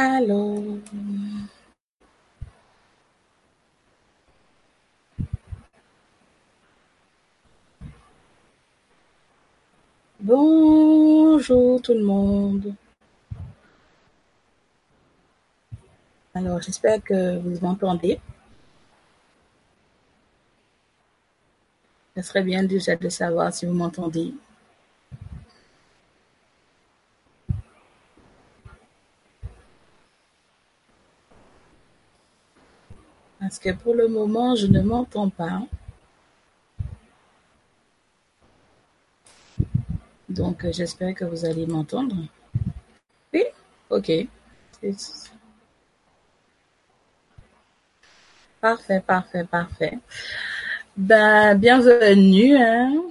Allô. Bonjour tout le monde. Alors, j'espère que vous m'entendez. Ce serait bien déjà de savoir si vous m'entendez. Parce que pour le moment, je ne m'entends pas. Donc, euh, j'espère que vous allez m'entendre. Oui? Ok. Parfait, parfait, parfait. Ben, bienvenue, hein.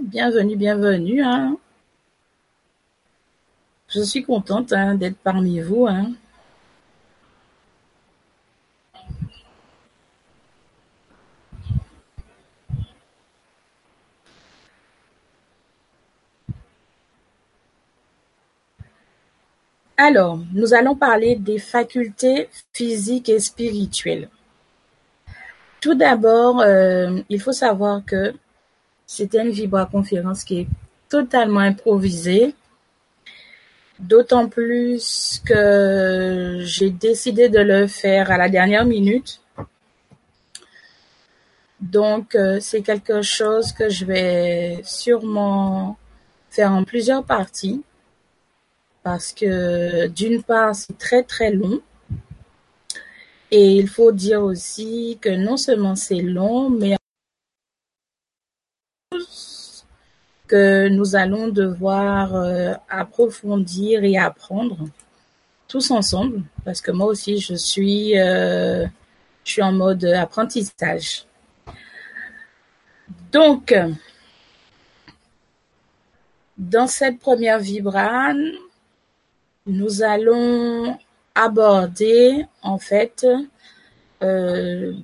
Bienvenue, bienvenue, hein. Je suis contente hein, d'être parmi vous. Alors, nous allons parler des facultés physiques et spirituelles. Tout d'abord, euh, il faut savoir que c'était une vibra-conférence qui est totalement improvisée, d'autant plus que j'ai décidé de le faire à la dernière minute. Donc, euh, c'est quelque chose que je vais sûrement faire en plusieurs parties parce que d'une part, c'est très très long. Et il faut dire aussi que non seulement c'est long, mais que nous allons devoir euh, approfondir et apprendre tous ensemble, parce que moi aussi je suis, euh, je suis en mode apprentissage. Donc, dans cette première vibrane, nous allons aborder en fait euh,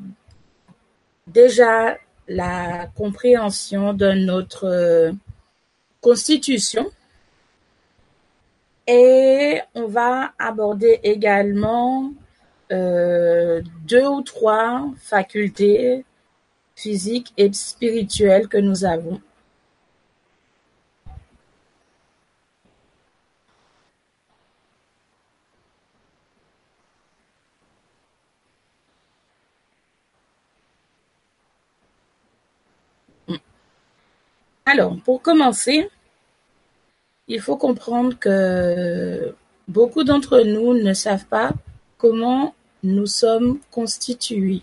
déjà la compréhension de notre constitution et on va aborder également euh, deux ou trois facultés physiques et spirituelles que nous avons. Alors, pour commencer, il faut comprendre que beaucoup d'entre nous ne savent pas comment nous sommes constitués.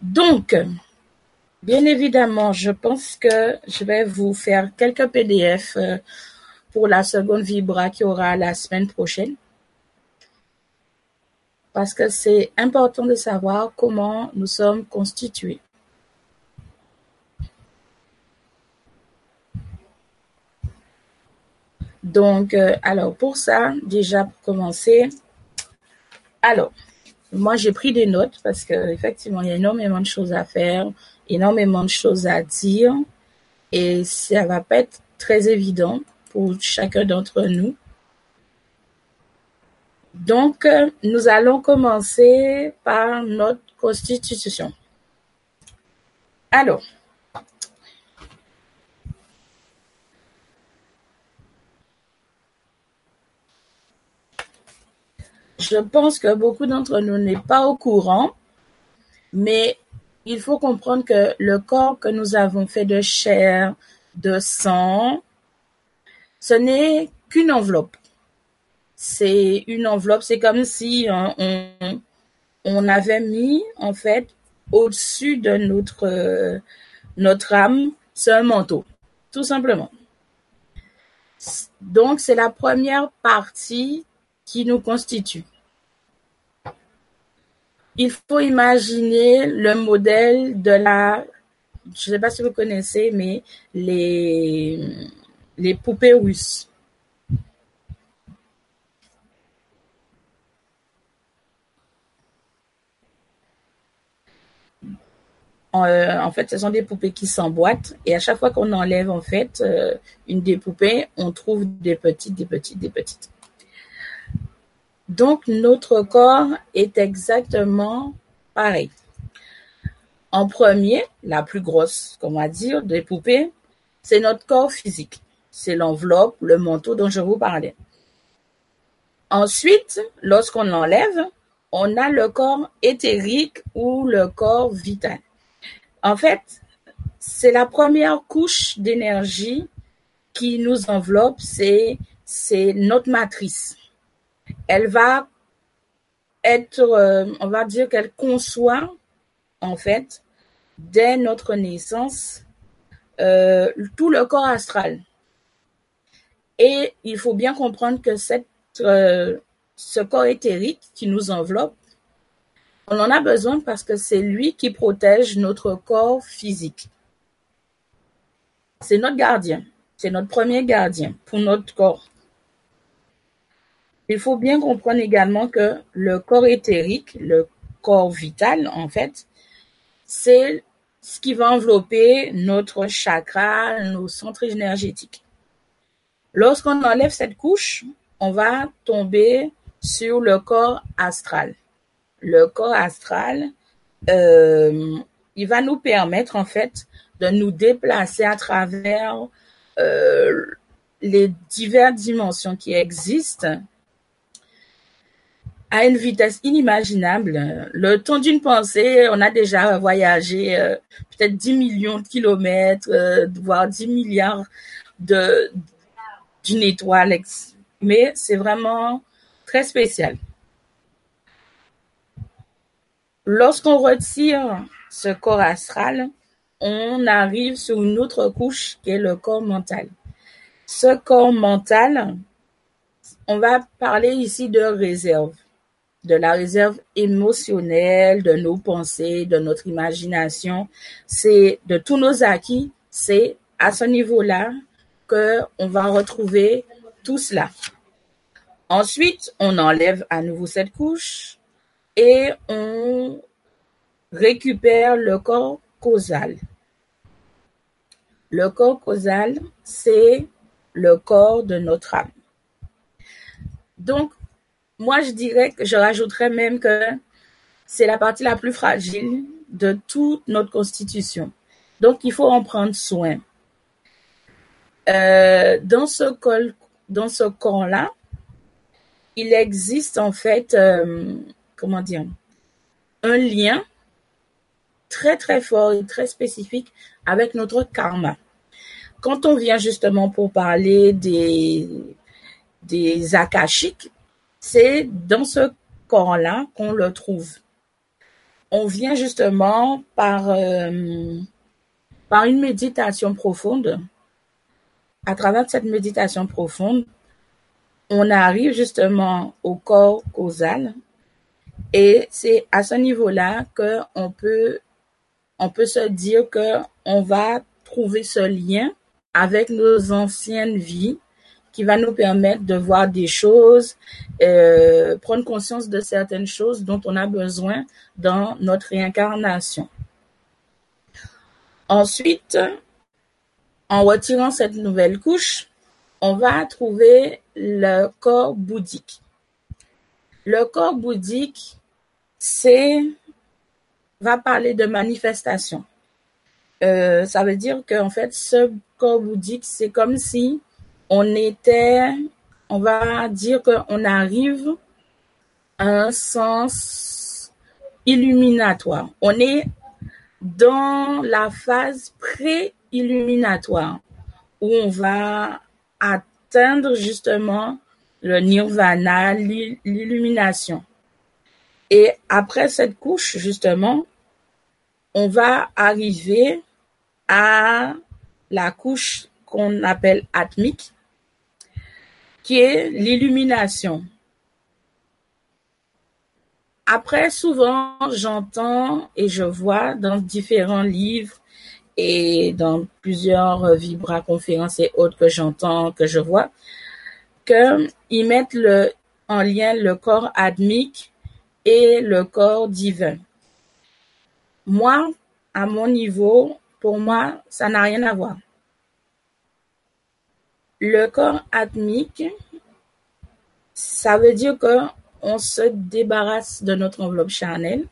Donc, bien évidemment, je pense que je vais vous faire quelques PDF euh, pour la seconde Vibra qui aura la semaine prochaine. Parce que c'est important de savoir comment nous sommes constitués. Donc, euh, alors pour ça, déjà pour commencer, alors, moi j'ai pris des notes parce que effectivement il y a énormément de choses à faire, énormément de choses à dire et ça va pas être très évident pour chacun d'entre nous. Donc, euh, nous allons commencer par notre constitution. Alors, Je pense que beaucoup d'entre nous n'est pas au courant, mais il faut comprendre que le corps que nous avons fait de chair, de sang, ce n'est qu'une enveloppe. C'est une enveloppe, c'est comme si on, avait mis en fait au-dessus de notre notre âme, c'est un manteau, tout simplement. Donc c'est la première partie qui nous constitue. Il faut imaginer le modèle de la, je ne sais pas si vous connaissez, mais les, les poupées russes. Euh, en fait, ce sont des poupées qui s'emboîtent et à chaque fois qu'on enlève en fait euh, une des poupées, on trouve des petites, des petites, des petites. Donc, notre corps est exactement pareil. En premier, la plus grosse, va dire, des poupées, c'est notre corps physique. C'est l'enveloppe, le manteau dont je vous parlais. Ensuite, lorsqu'on l'enlève, on a le corps éthérique ou le corps vital. En fait, c'est la première couche d'énergie qui nous enveloppe, c'est notre matrice. Elle va être, euh, on va dire qu'elle conçoit en fait dès notre naissance euh, tout le corps astral. Et il faut bien comprendre que cette, euh, ce corps éthérique qui nous enveloppe, on en a besoin parce que c'est lui qui protège notre corps physique. C'est notre gardien. C'est notre premier gardien pour notre corps. Il faut bien comprendre également que le corps éthérique, le corps vital, en fait, c'est ce qui va envelopper notre chakra, nos centres énergétiques. Lorsqu'on enlève cette couche, on va tomber sur le corps astral. Le corps astral, euh, il va nous permettre en fait de nous déplacer à travers euh, les diverses dimensions qui existent à une vitesse inimaginable. Le temps d'une pensée, on a déjà voyagé euh, peut-être 10 millions de kilomètres, euh, voire 10 milliards d'une étoile. Mais c'est vraiment très spécial. Lorsqu'on retire ce corps astral, on arrive sur une autre couche qui est le corps mental. Ce corps mental, on va parler ici de réserve, de la réserve émotionnelle, de nos pensées, de notre imagination, c'est de tous nos acquis, c'est à ce niveau-là que on va retrouver tout cela. Ensuite, on enlève à nouveau cette couche et on récupère le corps causal. Le corps causal, c'est le corps de notre âme. Donc, moi, je dirais que je rajouterais même que c'est la partie la plus fragile de toute notre constitution. Donc, il faut en prendre soin. Euh, dans ce corps, dans ce corps-là, il existe en fait, euh, comment dire, un lien très très fort et très spécifique avec notre karma. Quand on vient justement pour parler des, des akashiques, c'est dans ce corps-là qu'on le trouve. On vient justement par, euh, par une méditation profonde. À travers cette méditation profonde, on arrive justement au corps causal et c'est à ce niveau-là que on peut on peut se dire que on va trouver ce lien avec nos anciennes vies qui va nous permettre de voir des choses, euh, prendre conscience de certaines choses dont on a besoin dans notre réincarnation. Ensuite, en retirant cette nouvelle couche, on va trouver le corps bouddhique. Le corps bouddhique, c'est va parler de manifestation. Euh, ça veut dire qu'en fait, ce corps bouddhique, c'est comme si on était, on va dire qu'on arrive à un sens illuminatoire. On est dans la phase pré-illuminatoire où on va atteindre justement le nirvana, l'illumination. Et après cette couche, justement, on va arriver à la couche qu'on appelle atmique, qui est l'illumination. Après, souvent, j'entends et je vois dans différents livres et dans plusieurs vibra conférences et autres que j'entends, que je vois, qu'ils mettent en lien le corps admique et le corps divin. Moi, à mon niveau, pour moi, ça n'a rien à voir. Le corps atmique, ça veut dire que on se débarrasse de notre enveloppe charnelle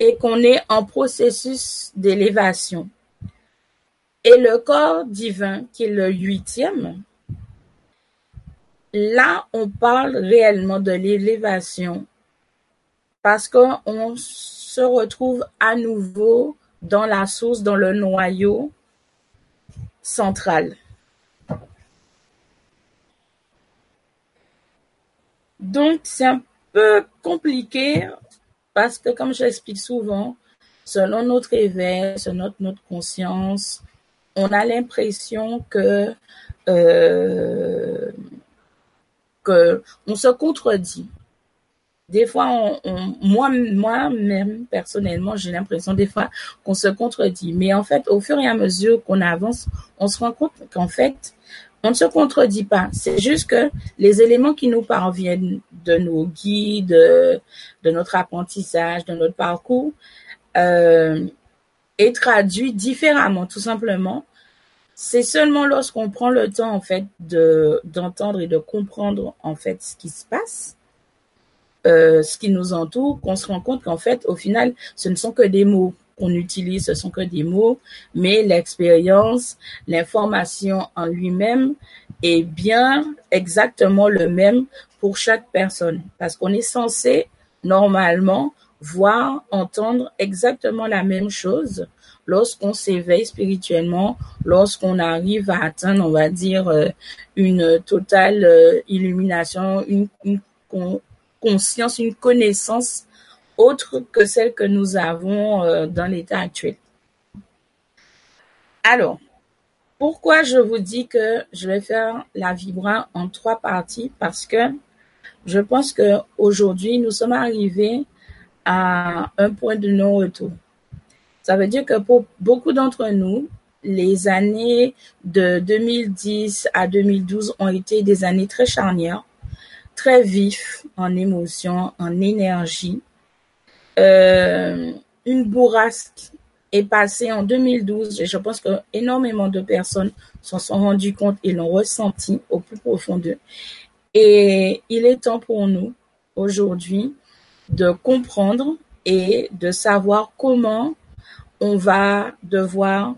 et qu'on est en processus d'élévation. Et le corps divin, qui est le huitième, là, on parle réellement de l'élévation parce qu'on se retrouve à nouveau dans la source, dans le noyau central. Donc, c'est un peu compliqué parce que, comme j'explique souvent, selon notre éveil, selon notre, conscience, on a l'impression que, euh, que on se contredit. Des fois, on, moi, moi-même, personnellement, j'ai l'impression des fois qu'on se contredit. Mais en fait, au fur et à mesure qu'on avance, on se rend compte qu'en fait, on ne se contredit pas. C'est juste que les éléments qui nous parviennent de nos guides, de notre apprentissage, de notre parcours, euh, est traduit différemment, tout simplement. C'est seulement lorsqu'on prend le temps, en fait, de d'entendre et de comprendre, en fait, ce qui se passe, euh, ce qui nous entoure, qu'on se rend compte qu'en fait, au final, ce ne sont que des mots qu'on utilise, ce sont que des mots, mais l'expérience, l'information en lui-même est bien exactement le même pour chaque personne, parce qu'on est censé normalement voir, entendre exactement la même chose lorsqu'on s'éveille spirituellement, lorsqu'on arrive à atteindre, on va dire, euh, une totale euh, illumination, une, une conscience, une connaissance autre que celle que nous avons euh, dans l'état actuel. Alors, pourquoi je vous dis que je vais faire la vibra en trois parties? Parce que je pense que aujourd'hui nous sommes arrivés à un point de non-retour. Ça veut dire que pour beaucoup d'entre nous, les années de 2010 à 2012 ont été des années très charnières, très vives en émotion, en énergie. Euh, une bourrasque est passée en 2012 et je pense que énormément de personnes s'en sont rendues compte et l'ont ressenti au plus profond d'eux. Et il est temps pour nous aujourd'hui de comprendre et de savoir comment on va devoir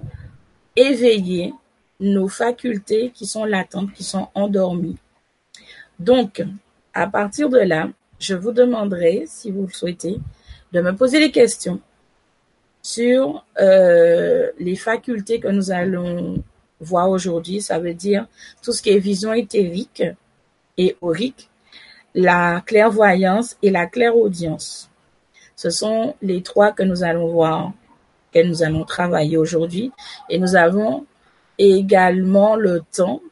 éveiller nos facultés qui sont latentes, qui sont endormies. Donc, à partir de là, je vous demanderai, si vous le souhaitez, de me poser des questions sur euh, les facultés que nous allons voir aujourd'hui. Ça veut dire tout ce qui est vision éthérique et aurique, la clairvoyance et la clairaudience. Ce sont les trois que nous allons voir, que nous allons travailler aujourd'hui. Et nous avons également le temps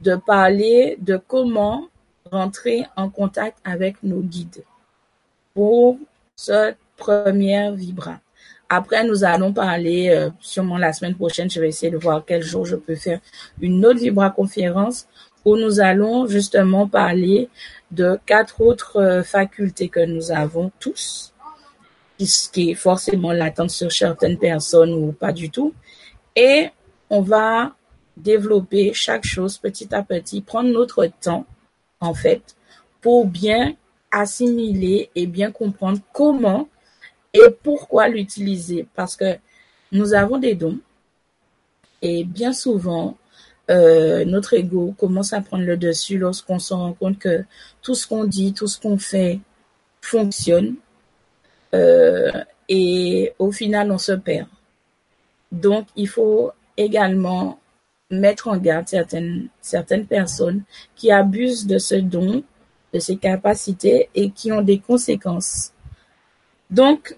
de parler de comment rentrer en contact avec nos guides pour cette première vibra. Après, nous allons parler, euh, sûrement la semaine prochaine, je vais essayer de voir quel jour je peux faire une autre vibra conférence où nous allons justement parler de quatre autres euh, facultés que nous avons tous, qui est forcément latente sur certaines personnes ou pas du tout. Et on va développer chaque chose petit à petit, prendre notre temps, en fait, pour bien assimiler et bien comprendre comment et pourquoi l'utiliser. Parce que nous avons des dons et bien souvent, euh, notre ego commence à prendre le dessus lorsqu'on se rend compte que tout ce qu'on dit, tout ce qu'on fait fonctionne euh, et au final on se perd. Donc il faut également mettre en garde certaines, certaines personnes qui abusent de ce don, de ces capacités et qui ont des conséquences. Donc,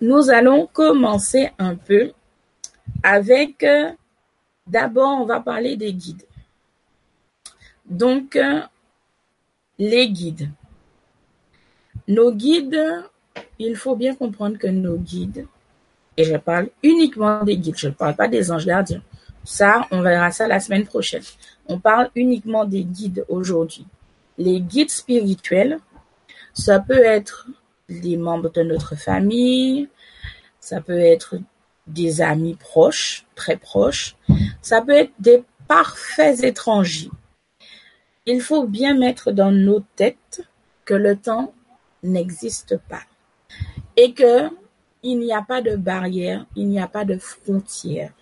nous allons commencer un peu avec euh, D'abord, on va parler des guides. Donc, euh, les guides. Nos guides, il faut bien comprendre que nos guides, et je parle uniquement des guides, je ne parle pas des anges gardiens. Ça, on verra ça la semaine prochaine. On parle uniquement des guides aujourd'hui. Les guides spirituels, ça peut être les membres de notre famille, ça peut être des amis proches, très proches. Ça peut être des parfaits étrangers. il faut bien mettre dans nos têtes que le temps n'existe pas et que il n'y a pas de barrière, il n'y a pas de frontière.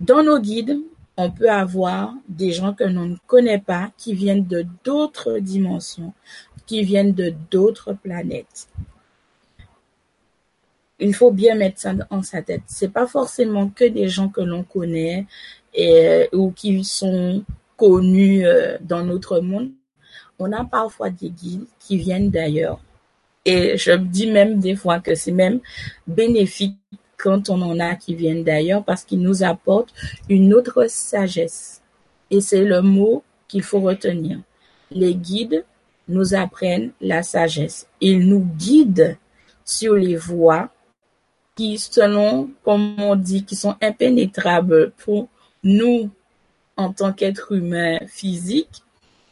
Dans nos guides, on peut avoir des gens que l'on ne connaît pas qui viennent de d'autres dimensions, qui viennent de d'autres planètes. Il faut bien mettre ça en sa tête. C'est pas forcément que des gens que l'on connaît et, ou qui sont connus euh, dans notre monde. On a parfois des guides qui viennent d'ailleurs. Et je dis même des fois que c'est même bénéfique quand on en a qui viennent d'ailleurs parce qu'ils nous apportent une autre sagesse. Et c'est le mot qu'il faut retenir. Les guides nous apprennent la sagesse. Ils nous guident sur les voies qui, selon, comme on dit, qui sont impénétrables pour nous en tant qu'être humain physique,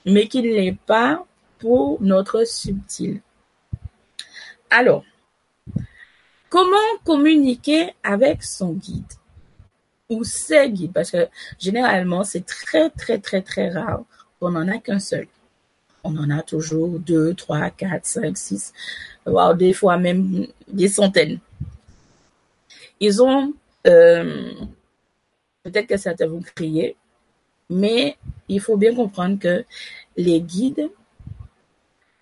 mais qui ne l'est pas pour notre subtil. Alors, comment communiquer avec son guide? Ou ses guides? Parce que généralement, c'est très, très, très, très rare qu'on n'en a qu'un seul. On en a toujours deux, trois, quatre, cinq, six, voire des fois même des centaines. Ils ont, euh, peut-être que certains vont crier, mais il faut bien comprendre que les guides,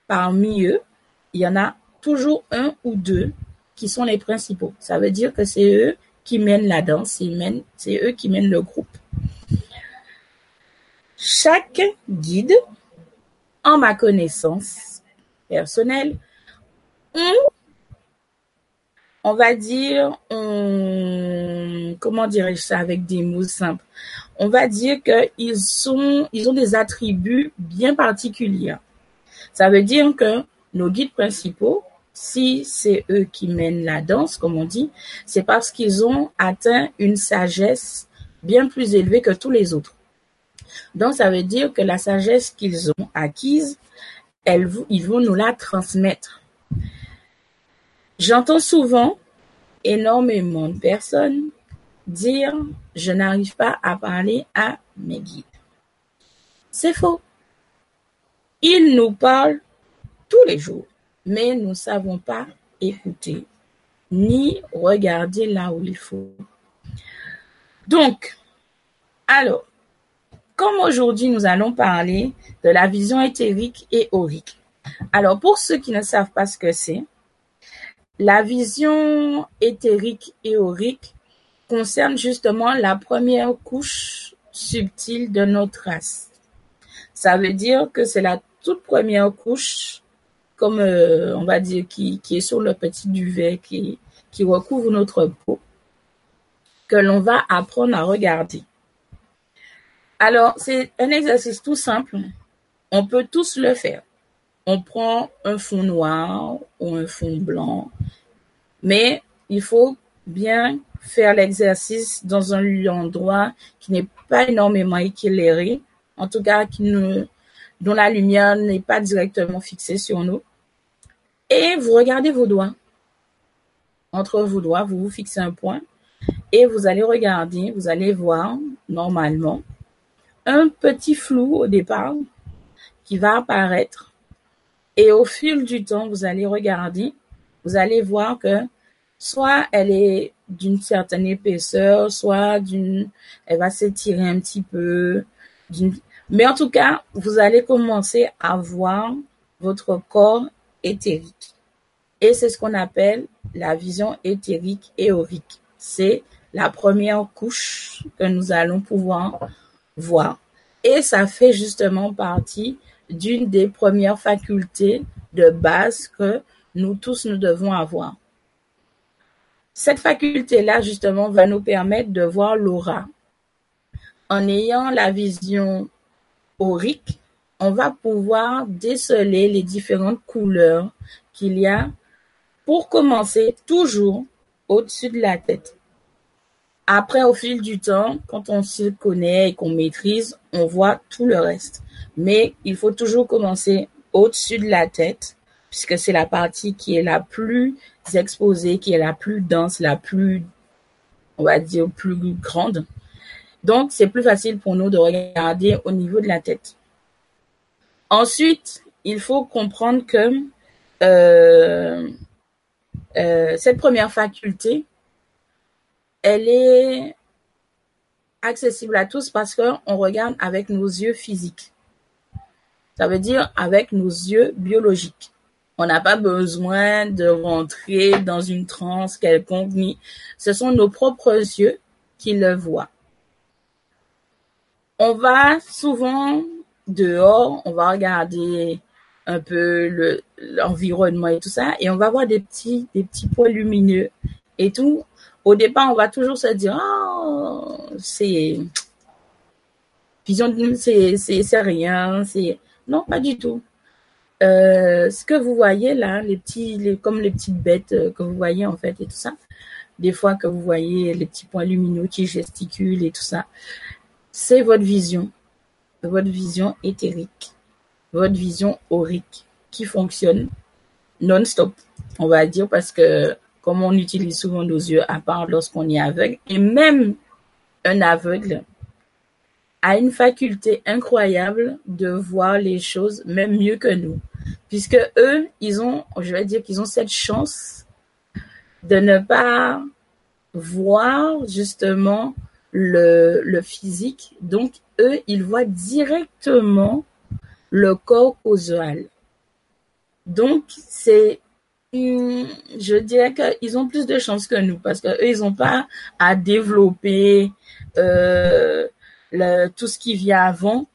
parmi eux, il y en a toujours un ou deux qui sont les principaux. Ça veut dire que c'est eux qui mènent la danse, c'est eux qui mènent le groupe. Chaque guide, en ma connaissance personnelle, on va dire, comment dirais-je ça avec des mots simples? On va dire qu'ils sont, ils ont des attributs bien particuliers. Ça veut dire que nos guides principaux, si c'est eux qui mènent la danse, comme on dit, c'est parce qu'ils ont atteint une sagesse bien plus élevée que tous les autres. Donc, ça veut dire que la sagesse qu'ils ont acquise, ils vont nous la transmettre. J'entends souvent énormément de personnes dire je n'arrive pas à parler à mes guides. C'est faux. Ils nous parlent tous les jours mais nous ne savons pas écouter ni regarder là où il faut. Donc, alors, comme aujourd'hui nous allons parler de la vision éthérique et aurique. Alors, pour ceux qui ne savent pas ce que c'est, la vision éthérique et aurique concerne justement la première couche subtile de notre race. Ça veut dire que c'est la toute première couche comme euh, on va dire qui, est sur le petit duvet qui, recouvre notre peau, que l'on va apprendre à regarder. Alors, c'est un exercice tout simple. On peut tous le faire. On prend un fond noir ou un fond blanc, mais il faut bien faire l'exercice dans un endroit qui n'est pas énormément éclairé, en tout cas dont la lumière n'est pas directement fixée sur nous. Et vous regardez vos doigts. Entre vos doigts, vous vous fixez un point et vous allez regarder, vous allez voir normalement un petit flou au départ qui va apparaître. Et au fil du temps, vous allez regarder, vous allez voir que soit elle est d'une certaine épaisseur, soit d'une, elle va s'étirer un petit peu. Mais en tout cas, vous allez commencer à voir votre corps éthérique. Et c'est ce qu'on appelle la vision éthérique et aurique. C'est la première couche que nous allons pouvoir voir. Et ça fait justement partie d'une des premières facultés de base que nous tous nous devons avoir. Cette faculté-là, justement, va nous permettre de voir l'aura. En ayant la vision aurique, on va pouvoir déceler les différentes couleurs qu'il y a pour commencer toujours au-dessus de la tête. Après, au fil du temps, quand on se connaît et qu'on maîtrise, on voit tout le reste. Mais il faut toujours commencer au-dessus de la tête, puisque c'est la partie qui est la plus exposée, qui est la plus dense, la plus, on va dire, plus grande. Donc, c'est plus facile pour nous de regarder au niveau de la tête. Ensuite, il faut comprendre que euh, euh, cette première faculté, elle est accessible à tous parce qu'on regarde avec nos yeux physiques. Ça veut dire avec nos yeux biologiques. On n'a pas besoin de rentrer dans une transe quelconque. Ce sont nos propres yeux qui le voient. On va souvent dehors, on va regarder un peu l'environnement et tout ça, et on va voir des petits, des petits points lumineux et tout. Au départ, on va toujours se dire, oh, c'est, c'est, c'est rien, c'est, non, pas du tout. Euh, ce que vous voyez là, les petits, comme les petites bêtes euh, que vous voyez en fait et tout ça, des fois que vous voyez les petits points lumineux qui gesticulent et tout ça, c'est votre vision, votre vision éthérique, votre vision aurique qui fonctionne non-stop, on va dire, parce que comme on utilise souvent nos yeux, à part lorsqu'on est aveugle, et même un aveugle a une faculté incroyable de voir les choses même mieux que nous. Puisque eux, ils ont, je vais dire qu'ils ont cette chance de ne pas voir justement le, physique. Donc, eux, ils voient directement le corps causal. Donc, c'est, je dirais qu'ils ont plus de chance que nous parce qu'eux, ils n'ont pas à développer euh, tout ce qui vient avant.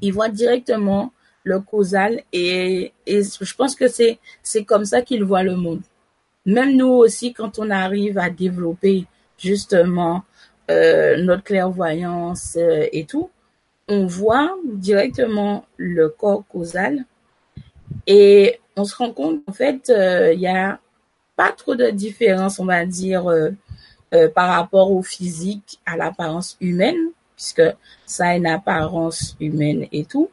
Ils voient directement le causal et, et je pense que c'est c'est comme ça qu'ils voient le monde. Même nous aussi, quand on arrive à développer justement euh, notre clairvoyance euh, et tout, on voit directement le corps causal et on se rend compte en fait euh, il y a pas trop de différence, on va dire, par rapport au physique, à l'apparence humaine, puisque ça a une apparence humaine et tout.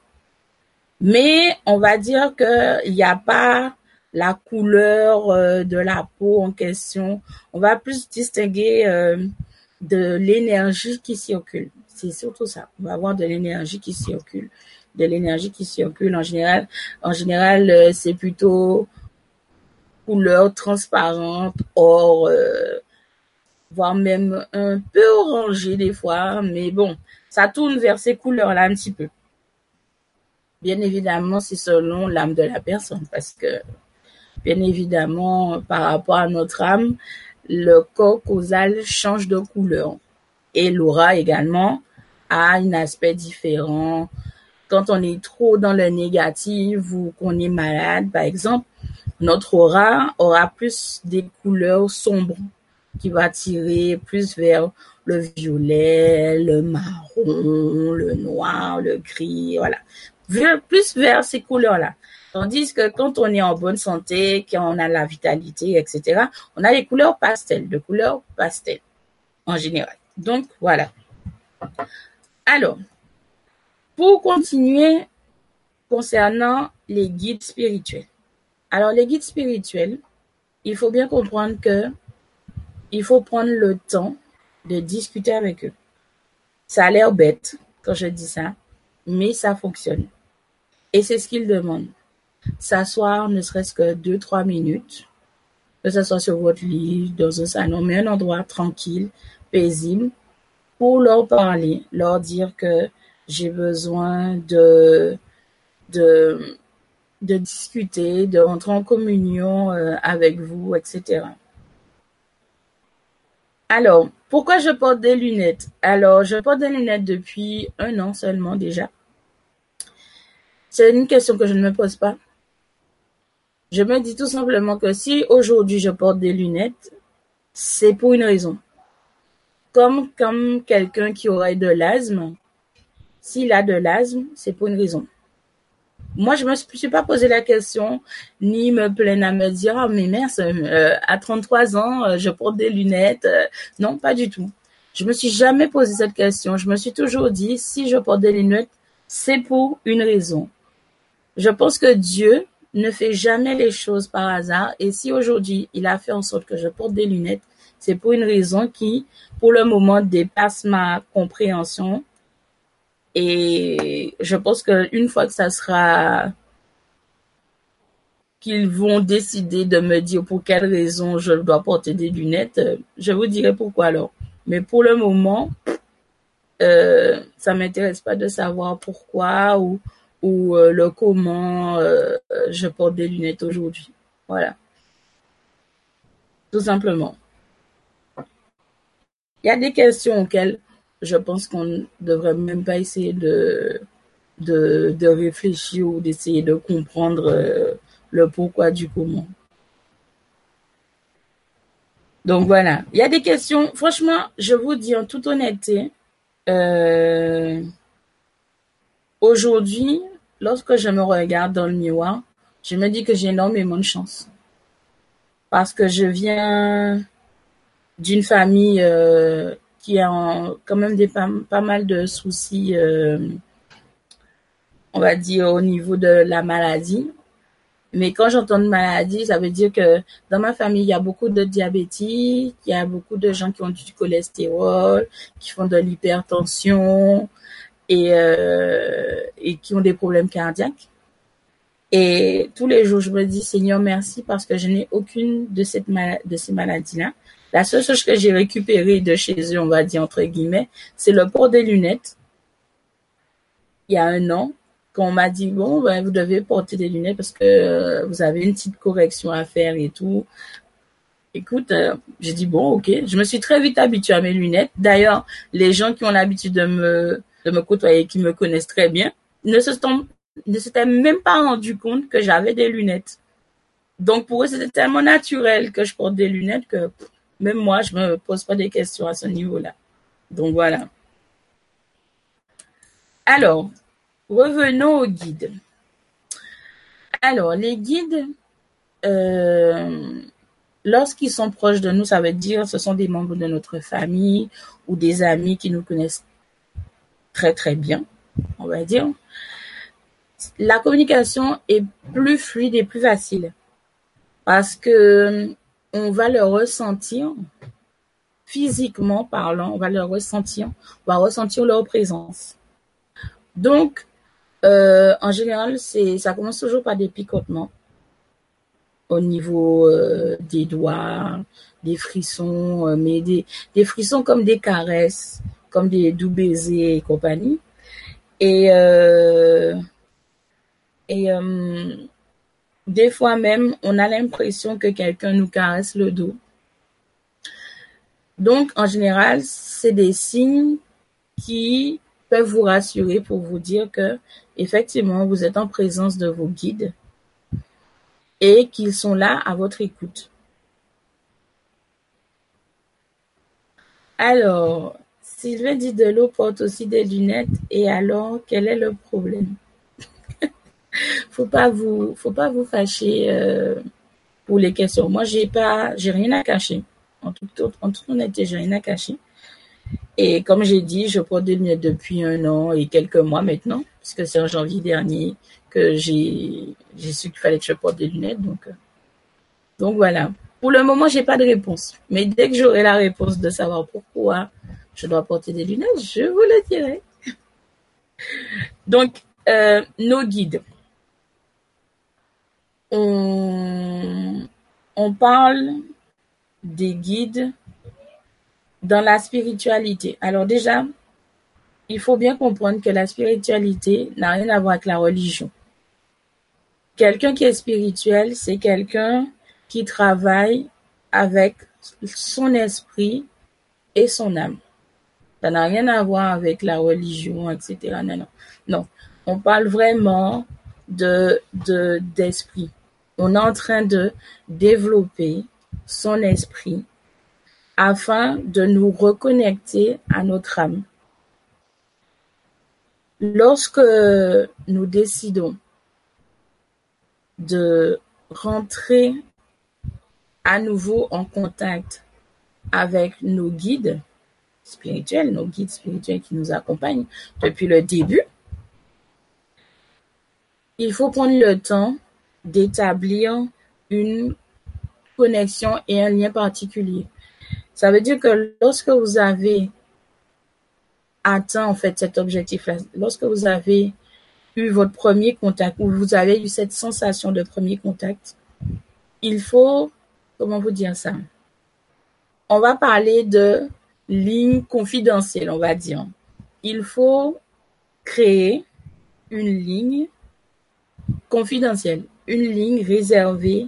Mais on va dire qu'il n'y a pas la couleur euh, de la peau en question. On va plus distinguer euh, de l'énergie qui circule. C'est surtout ça. On va avoir de l'énergie qui circule. De l'énergie qui circule en général. En général, euh, c'est plutôt couleur transparente, or, voire même un peu orangé des fois. Mais bon, ça tourne vers ces couleurs-là un petit peu. Bien évidemment, c'est selon l'âme de la personne, parce que, bien évidemment, par rapport à notre âme, le corps causal change de couleur. Et l'aura également a un aspect différent. Quand on est trop dans le négatif ou qu'on est malade, par exemple, notre aura aura plus des couleurs sombres qui va tirer plus vers le violet, le marron, le noir, le gris, voilà plus vers ces couleurs-là. Tandis que quand on est en bonne santé, quand on a la vitalité, etc., on a les couleurs pastel, de couleurs pastel en général. Donc voilà. Alors, pour continuer concernant les guides spirituels. Alors les guides spirituels, il faut bien comprendre que il faut prendre le temps de discuter avec eux. Ça a l'air bête quand je dis ça, mais ça fonctionne. Et c'est ce qu'ils demandent. S'asseoir ne serait-ce que deux, trois minutes, que ce sur votre lit, dans un salon, mais un endroit tranquille, paisible, pour leur parler, leur dire que j'ai besoin de, de, de discuter, de rentrer en communion euh, avec vous, etc. Alors, pourquoi je porte des lunettes? Alors, je porte des lunettes depuis un an seulement déjà. C'est une question que je ne me pose pas. Je me dis tout simplement que si aujourd'hui je porte des lunettes, c'est pour une raison. Comme, comme quelqu'un qui aurait de l'asthme, s'il a de l'asthme, c'est pour une raison. Moi, je me suis pas posé la question, ni me plaindre à me dire, oh, mais merde, euh, à 33 ans, euh, je porte des lunettes. Euh, non, pas du tout. Je me suis jamais posé cette question. Je me suis toujours dit, si je porte des lunettes, c'est pour une raison. Je pense que Dieu ne fait jamais les choses par hasard. Et si aujourd'hui il a fait en sorte que je porte des lunettes, c'est pour une raison qui, pour le moment, dépasse ma compréhension. Et je pense qu'une fois que ça sera qu'ils vont décider de me dire pour quelle raison je dois porter des lunettes, je vous dirai pourquoi alors. Mais pour le moment, euh, ça m'intéresse pas de savoir pourquoi ou, ou euh, le comment euh, je porte des lunettes aujourd'hui. Voilà. Tout simplement. Il y a des questions auxquelles je pense qu'on ne devrait même pas essayer de, de, réfléchir ou d'essayer de comprendre euh, le pourquoi du comment. Donc voilà, il y a des questions. Franchement, je vous dis en toute honnêteté, aujourd'hui, lorsque je me regarde dans le miroir, je me dis que j'ai énormément de chance. Parce que je viens d'une famille euh, qui a quand même pas, mal de soucis, euh, on va dire, au niveau de la maladie. Mais quand j'entends maladie, ça veut dire que dans ma famille, il y a beaucoup de diabétiques, il y a beaucoup de gens qui ont du cholestérol, qui font de l'hypertension et, euh, et qui ont des problèmes cardiaques. Et tous les jours, je me dis, Seigneur, merci parce que je n'ai aucune de, cette de ces maladies-là. La seule chose que j'ai récupérée de chez eux, on va dire entre guillemets, c'est le port des lunettes. Il y a un an, quand on m'a dit bon ben vous devez porter des lunettes parce que euh, vous avez une petite correction à faire et tout. Écoute, euh, j'ai dit bon ok, je me suis très vite habituée à mes lunettes. D'ailleurs, les gens qui ont l'habitude de me de me côtoyer, qui me connaissent très bien, ne se sont s'étaient même pas rendu compte que j'avais des lunettes. Donc pour eux c'était tellement naturel que je porte des lunettes que même moi je me pose pas des questions à ce niveau-là. Donc voilà. Alors, Revenons aux guides. Alors, les guides, euh, lorsqu'ils sont proches de nous, ça veut dire ce sont des membres de notre famille ou des amis qui nous connaissent très très bien, on va dire. La communication est plus fluide et plus facile parce que on va le ressentir physiquement parlant, on va le ressentir, on va ressentir leur présence. Donc, euh, en général, c'est ça commence toujours par des picotements au niveau euh, des doigts, des frissons, euh, mais des frissons comme des caresses, comme des doux baisers et compagnie. Et, et des fois même, on a l'impression que quelqu'un nous caresse le dos. Donc, en général, c'est des signes qui peuvent vous rassurer pour vous dire que effectivement vous êtes en présence de vos guides et qu'ils sont là à votre écoute. Alors, Sylvain l'eau porte aussi des lunettes et alors quel est le problème? Faut pas faut pas vous fâcher euh, pour les questions. Moi, j'ai pas, j'ai rien à cacher. En toute, en toute honnêteté, j'ai rien à cacher. Et comme j'ai dit, je porte des lunettes depuis un an et quelques mois maintenant, puisque c'est en janvier dernier que j'ai su qu'il fallait que je porte des lunettes. Donc, euh, donc voilà. Pour le moment, j'ai pas de réponse. Mais dès que j'aurai la réponse de savoir pourquoi je dois porter des lunettes, je vous le dirai. Donc, euh, nos guides. On, on parle des guides dans la spiritualité. Alors déjà, il faut bien comprendre que la spiritualité n'a rien à voir avec la religion. Quelqu'un qui est spirituel, c'est quelqu'un qui travaille avec son esprit et son âme. Ça n'a rien à voir avec la religion, etc. Non, non. non. On parle vraiment de, de, d'esprit. On est en train de développer son esprit afin de nous reconnecter à notre âme. Lorsque nous décidons de rentrer à nouveau en contact avec nos guides spirituels, nos guides spirituels qui nous accompagnent depuis le début, il faut prendre le temps d'établir une connexion et un lien particulier. Ça veut dire que lorsque vous avez atteint en fait cet objectif-là, lorsque vous avez eu votre premier contact ou vous avez eu cette sensation de premier contact, il faut, comment vous dire ça? On va parler de ligne confidentielle, on va dire. Il faut créer une ligne confidentielle, une ligne réservée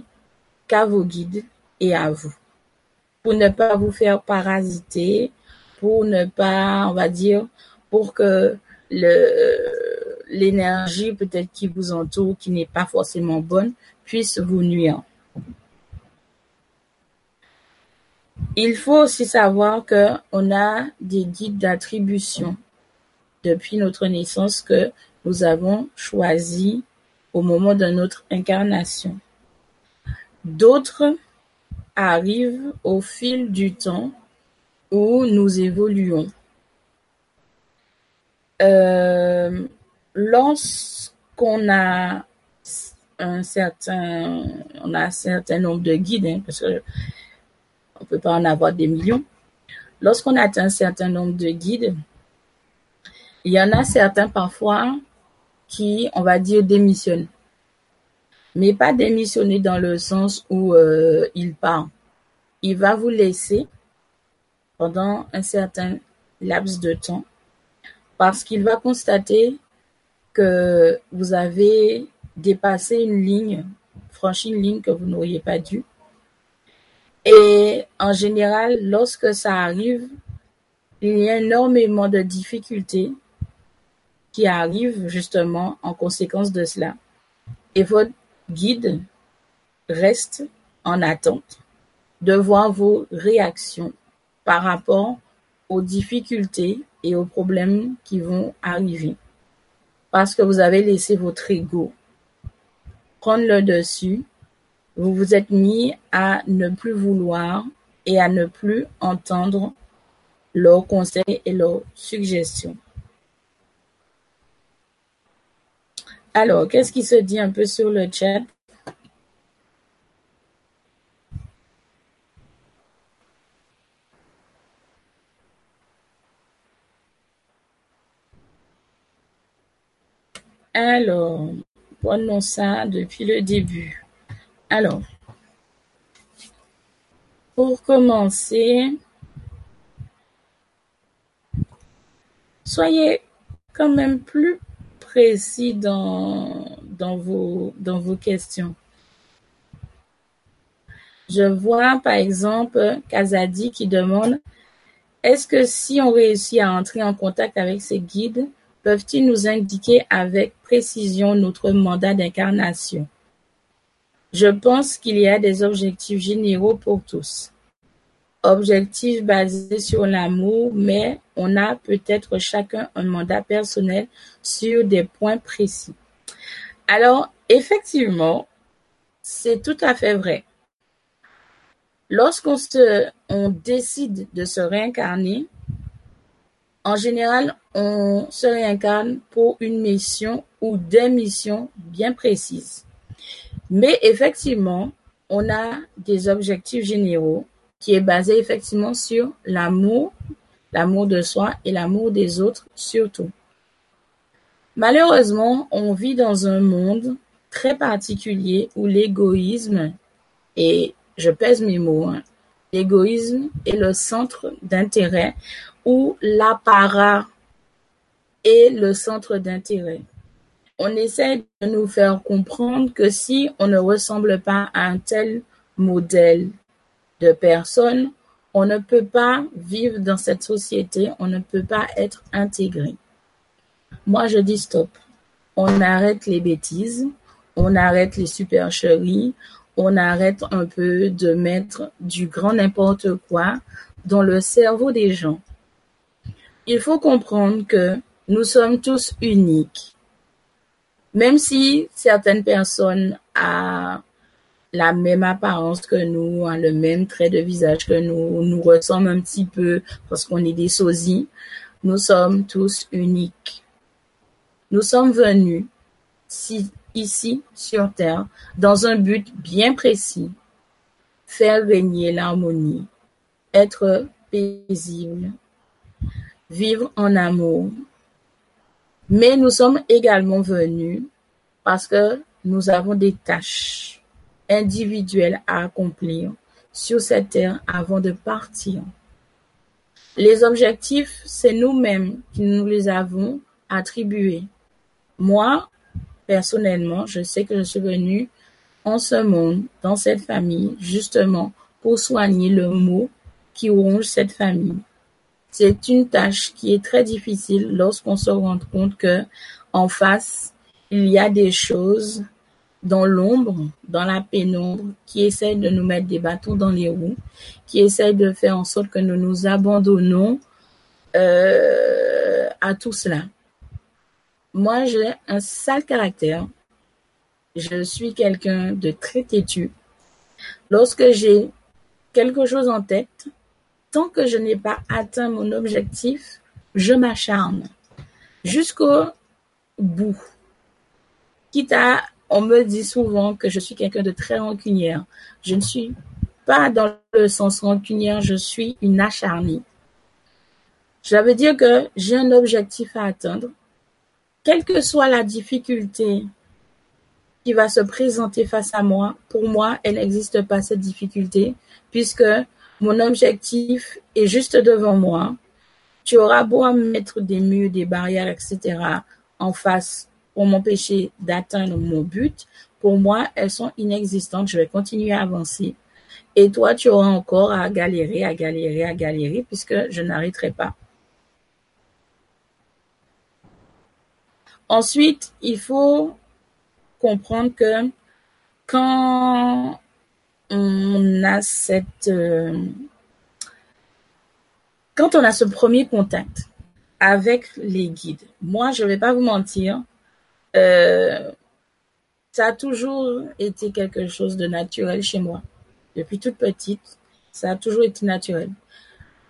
qu'à vos guides et à vous, pour ne pas vous faire parasiter, pour ne pas, on va dire, pour que l'énergie peut-être qui vous entoure, qui n'est pas forcément bonne, puisse vous nuire. Il faut aussi savoir que on a des guides d'attribution depuis notre naissance que nous avons choisi au moment de notre incarnation. D'autres arrivent au fil du temps où nous évoluons. Euh, lorsqu'on a un certain, on a un certain nombre de guides, hein, parce que on peut pas en avoir des millions. Lorsqu'on atteint un certain nombre de guides, il y en a certains parfois qui, on va dire, démissionnent. Mais pas démissionner dans le sens où euh, il part. Il va vous laisser pendant un certain laps de temps parce qu'il va constater que vous avez dépassé une ligne, franchi une ligne que vous n'auriez pas dû. Et en général, lorsque ça arrive, il y a énormément de difficultés qui arrivent justement en conséquence de cela. Et votre guide reste en attente de voir vos réactions par rapport aux difficultés et aux problèmes qui vont arriver. Parce que vous avez laissé votre ego prendre le dessus, vous vous êtes mis à ne plus vouloir et à ne plus entendre leurs conseils et leurs suggestions. Alors, qu'est-ce qui se dit un peu sur le chat? Alors, prenons ça depuis le début. Alors, pour commencer, soyez quand même plus précis dans, vos, vos questions. Je vois par exemple Kazadi qui demande Est-ce que si on réussit à entrer en contact avec ces guides, peuvent-ils nous indiquer avec précision notre mandat d'incarnation? Je pense qu'il y a des objectifs généraux pour tous objectif basé sur l'amour, mais on a peut-être chacun un mandat personnel sur des points précis. Alors, effectivement, c'est tout à fait vrai. Lorsqu'on décide de se réincarner, en général, on se réincarne pour une mission ou des missions bien précises. Mais effectivement, on a des objectifs généraux qui est basé effectivement sur l'amour, l'amour de soi et l'amour des autres surtout. Malheureusement, on vit dans un monde très particulier où l'égoïsme, et je pèse mes mots, hein, l'égoïsme est le centre d'intérêt, où l'apparat est le centre d'intérêt. On essaie de nous faire comprendre que si on ne ressemble pas à un tel modèle de personnes, on ne peut pas vivre dans cette société, on ne peut pas être intégré. Moi, je dis stop. On arrête les bêtises, on arrête les supercheries, on arrête un peu de mettre du grand n'importe quoi dans le cerveau des gens. Il faut comprendre que nous sommes tous uniques. Même si certaines personnes à la même apparence que nous, hein, le même trait de visage que nous, nous ressemble un petit peu parce qu'on est des sosies. Nous sommes tous uniques. Nous sommes venus ici sur Terre dans un but bien précis, faire régner l'harmonie, être paisible, vivre en amour. Mais nous sommes également venus parce que nous avons des tâches individuelles à accomplir sur cette terre avant de partir. Les objectifs, c'est nous-mêmes qui nous les avons attribués. Moi, personnellement, je sais que je suis venue en ce monde, dans cette famille, justement pour soigner le mot qui ronge cette famille. C'est une tâche qui est très difficile lorsqu'on se rend compte que en face, il y a des choses dans l'ombre, dans la pénombre, qui essayent de nous mettre des bâtons dans les roues, qui essayent de faire en sorte que nous nous abandonnons euh, à tout cela. Moi, j'ai un sale caractère. Je suis quelqu'un de très têtu. Lorsque j'ai quelque chose en tête, que je n'ai pas atteint mon objectif, je m'acharne jusqu'au bout. Quitte à, on me dit souvent que je suis quelqu'un de très rancunière. Je ne suis pas dans le sens rancunière, je suis une acharnée. Ça veut dire que j'ai un objectif à atteindre. Quelle que soit la difficulté qui va se présenter face à moi, pour moi, elle n'existe pas cette difficulté, puisque mon objectif est juste devant moi. Tu auras beau mettre des murs, des barrières, etc. en face pour m'empêcher d'atteindre mon but. Pour moi, elles sont inexistantes. Je vais continuer à avancer. Et toi, tu auras encore à galérer, à galérer, à galérer, puisque je n'arrêterai pas. Ensuite, il faut comprendre que quand on a cette euh, quand on a ce premier contact avec les guides, moi je vais pas vous mentir, euh, ça a toujours été quelque chose de naturel chez moi. Depuis toute petite, ça a toujours été naturel.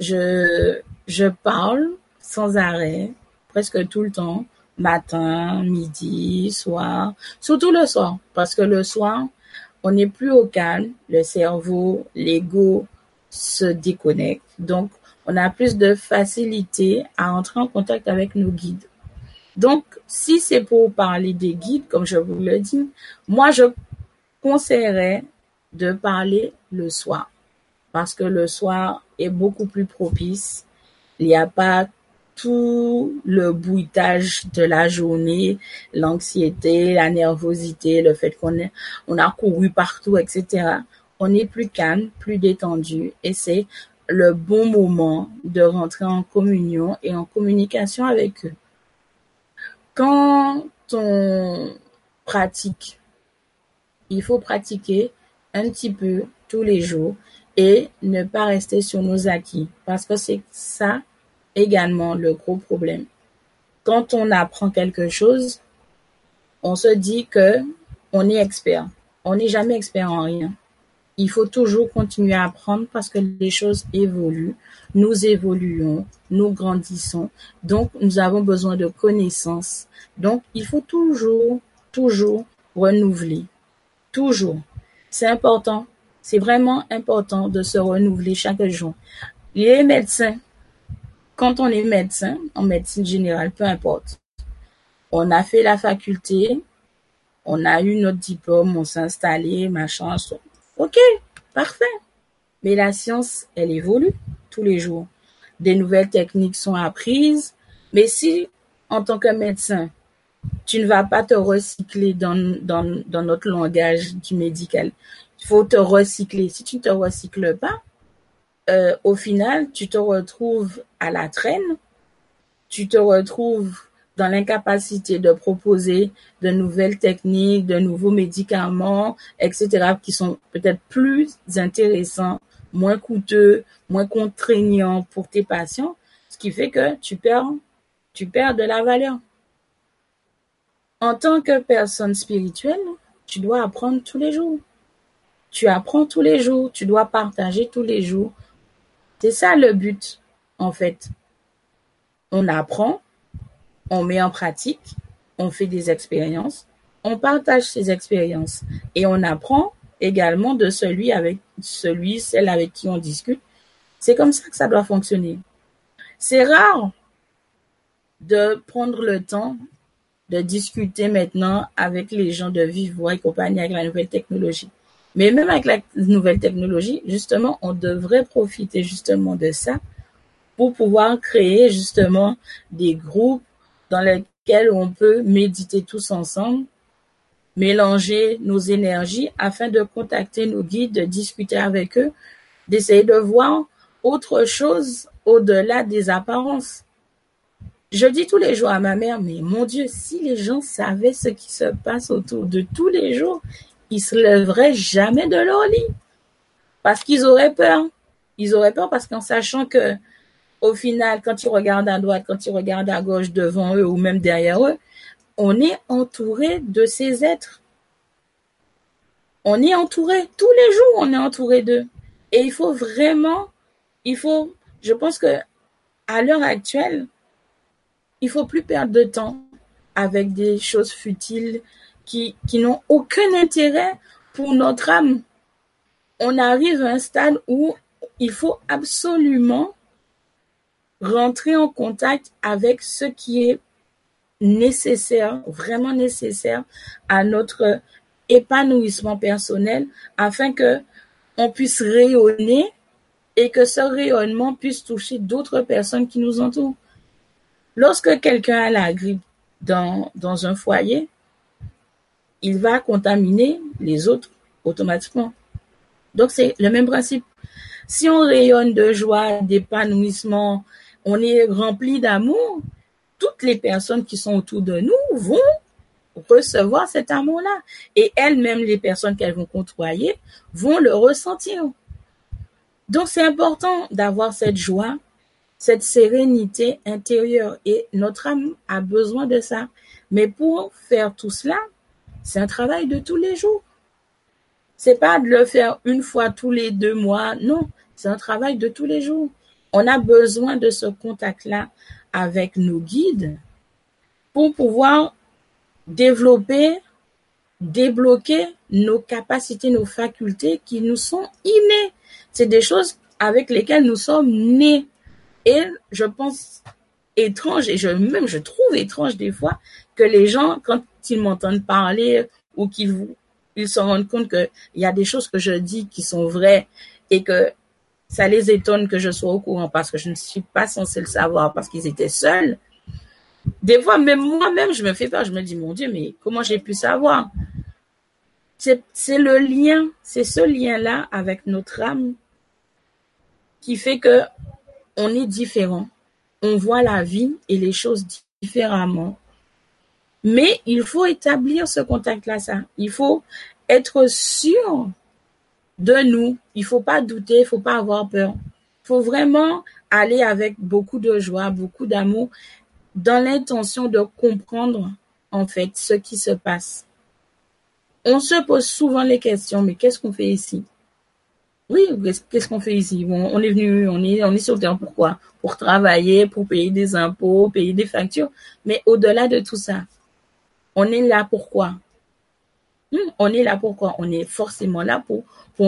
Je je parle sans arrêt, presque tout le temps, matin, midi, soir, surtout le soir, parce que le soir, on n'est plus au calme, le cerveau, l'ego se déconnecte. Donc, on a plus de facilité à entrer en contact avec nos guides. Donc, si c'est pour parler des guides, comme je vous le dis, moi, je conseillerais de parler le soir. Parce que le soir est beaucoup plus propice. Il n'y a pas tout le bruitage de la journée, l'anxiété, la nervosité, le fait qu'on on a couru partout, etc. On est plus calme, plus détendu et c'est le bon moment de rentrer en communion et en communication avec eux. Quand on pratique, il faut pratiquer un petit peu tous les jours et ne pas rester sur nos acquis parce que c'est ça également le gros problème. Quand on apprend quelque chose, on se dit que on est expert. On n'est jamais expert en rien. Il faut toujours continuer à apprendre parce que les choses évoluent. Nous évoluons, nous grandissons. Donc, nous avons besoin de connaissances. Donc, il faut toujours, toujours renouveler. Toujours. C'est important. C'est vraiment important de se renouveler chaque jour. Les médecins quand on est médecin, en médecine générale, peu importe, on a fait la faculté, on a eu notre diplôme, on s'est installé, machin, ok, parfait. Mais la science, elle évolue tous les jours. Des nouvelles techniques sont apprises, mais si, en tant que médecin, tu ne vas pas te recycler dans, dans, dans notre langage du médical, il faut te recycler. Si tu ne te recycles pas, euh, au final, tu te retrouves à la traîne, tu te retrouves dans l'incapacité de proposer de nouvelles techniques, de nouveaux médicaments, etc., qui sont peut-être plus intéressants, moins coûteux, moins contraignants pour tes patients, ce qui fait que tu perds, tu perds de la valeur. En tant que personne spirituelle, tu dois apprendre tous les jours. Tu apprends tous les jours, tu dois partager tous les jours c'est ça le but, en fait. On apprend, on met en pratique, on fait des expériences, on partage ces expériences et on apprend également de celui avec celui, celle avec qui on discute. C'est comme ça que ça doit fonctionner. C'est rare de prendre le temps de discuter maintenant avec les gens de vive voix et compagnie avec la nouvelle technologie. Mais même avec la nouvelle technologie, justement, on devrait profiter justement de ça pour pouvoir créer justement des groupes dans lesquels on peut méditer tous ensemble, mélanger nos énergies afin de contacter nos guides, de discuter avec eux, d'essayer de voir autre chose au-delà des apparences. Je dis tous les jours à ma mère, mais mon Dieu, si les gens savaient ce qui se passe autour de tous les jours, ils se lèveraient jamais de leur lit. Parce qu'ils auraient peur. Ils auraient peur parce qu'en sachant que, au final, quand ils regardent à droite, quand ils regardent à gauche, devant eux ou même derrière eux, on est entouré de ces êtres. On est entouré. Tous les jours, on est entouré d'eux. Et il faut vraiment, il faut, je pense que, à l'heure actuelle, il faut plus perdre de temps avec des choses futiles qui, qui n'ont aucun intérêt pour notre âme. On arrive à un stade où il faut absolument rentrer en contact avec ce qui est nécessaire, vraiment nécessaire à notre épanouissement personnel afin que on puisse rayonner et que ce rayonnement puisse toucher d'autres personnes qui nous entourent. Lorsque quelqu'un a la grippe dans, dans un foyer, il va contaminer les autres automatiquement. Donc c'est le même principe. Si on rayonne de joie, d'épanouissement, on est rempli d'amour, toutes les personnes qui sont autour de nous vont recevoir cet amour-là. Et elles-mêmes, les personnes qu'elles vont côtoyer, vont le ressentir. Donc c'est important d'avoir cette joie, cette sérénité intérieure et notre âme a besoin de ça. Mais pour faire tout cela, c'est un travail de tous les jours. C'est pas de le faire une fois tous les deux mois, non, c'est un travail de tous les jours. On a besoin de ce contact-là avec nos guides pour pouvoir développer, débloquer nos capacités, nos facultés qui nous sont innées. C'est des choses avec lesquelles nous sommes nés. Et je pense étrange, et même je trouve étrange des fois, que les gens, quand ils m'entendent parler ou qu'ils ils se rendent compte qu'il y a des choses que je dis qui sont vraies et que ça les étonne que je sois au courant parce que je ne suis pas censée le savoir parce qu'ils étaient seuls. Des fois, même moi-même, je me fais peur. Je me dis, mon Dieu, mais comment j'ai pu savoir? C'est le lien, c'est ce lien-là avec notre âme qui fait que on est différent. On voit la vie et les choses différemment. Mais il faut établir ce contact-là, ça. Il faut être sûr de nous. Il faut pas douter, il faut pas avoir peur. Il faut vraiment aller avec beaucoup de joie, beaucoup d'amour, dans l'intention de comprendre, en fait, ce qui se passe. On se pose souvent les questions, mais qu'est-ce qu'on fait ici? Oui, qu'est-ce qu'on fait ici? on est venu, on est, on est sur Terre pourquoi? Pour travailler, pour payer des impôts, payer des factures. Mais au-delà de tout ça, on est là pourquoi? Hmm, on est là pourquoi? On est forcément là pour,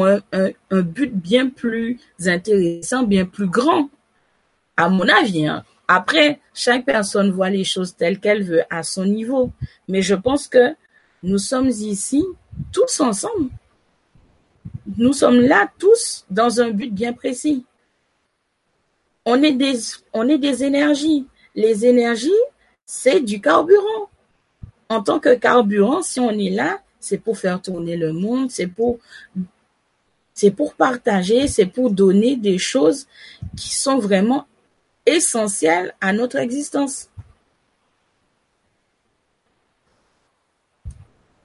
un, but bien plus intéressant, bien plus grand. À mon avis, hein. Après, chaque personne voit les choses telles qu'elle veut à son niveau. Mais je pense que nous sommes ici tous ensemble nous sommes là tous dans un but bien précis. On est des énergies. Les énergies, c'est du carburant. En tant que carburant, si on est là, c'est pour faire tourner le monde, c'est pour, partager, c'est pour donner des choses qui sont vraiment essentielles à notre existence.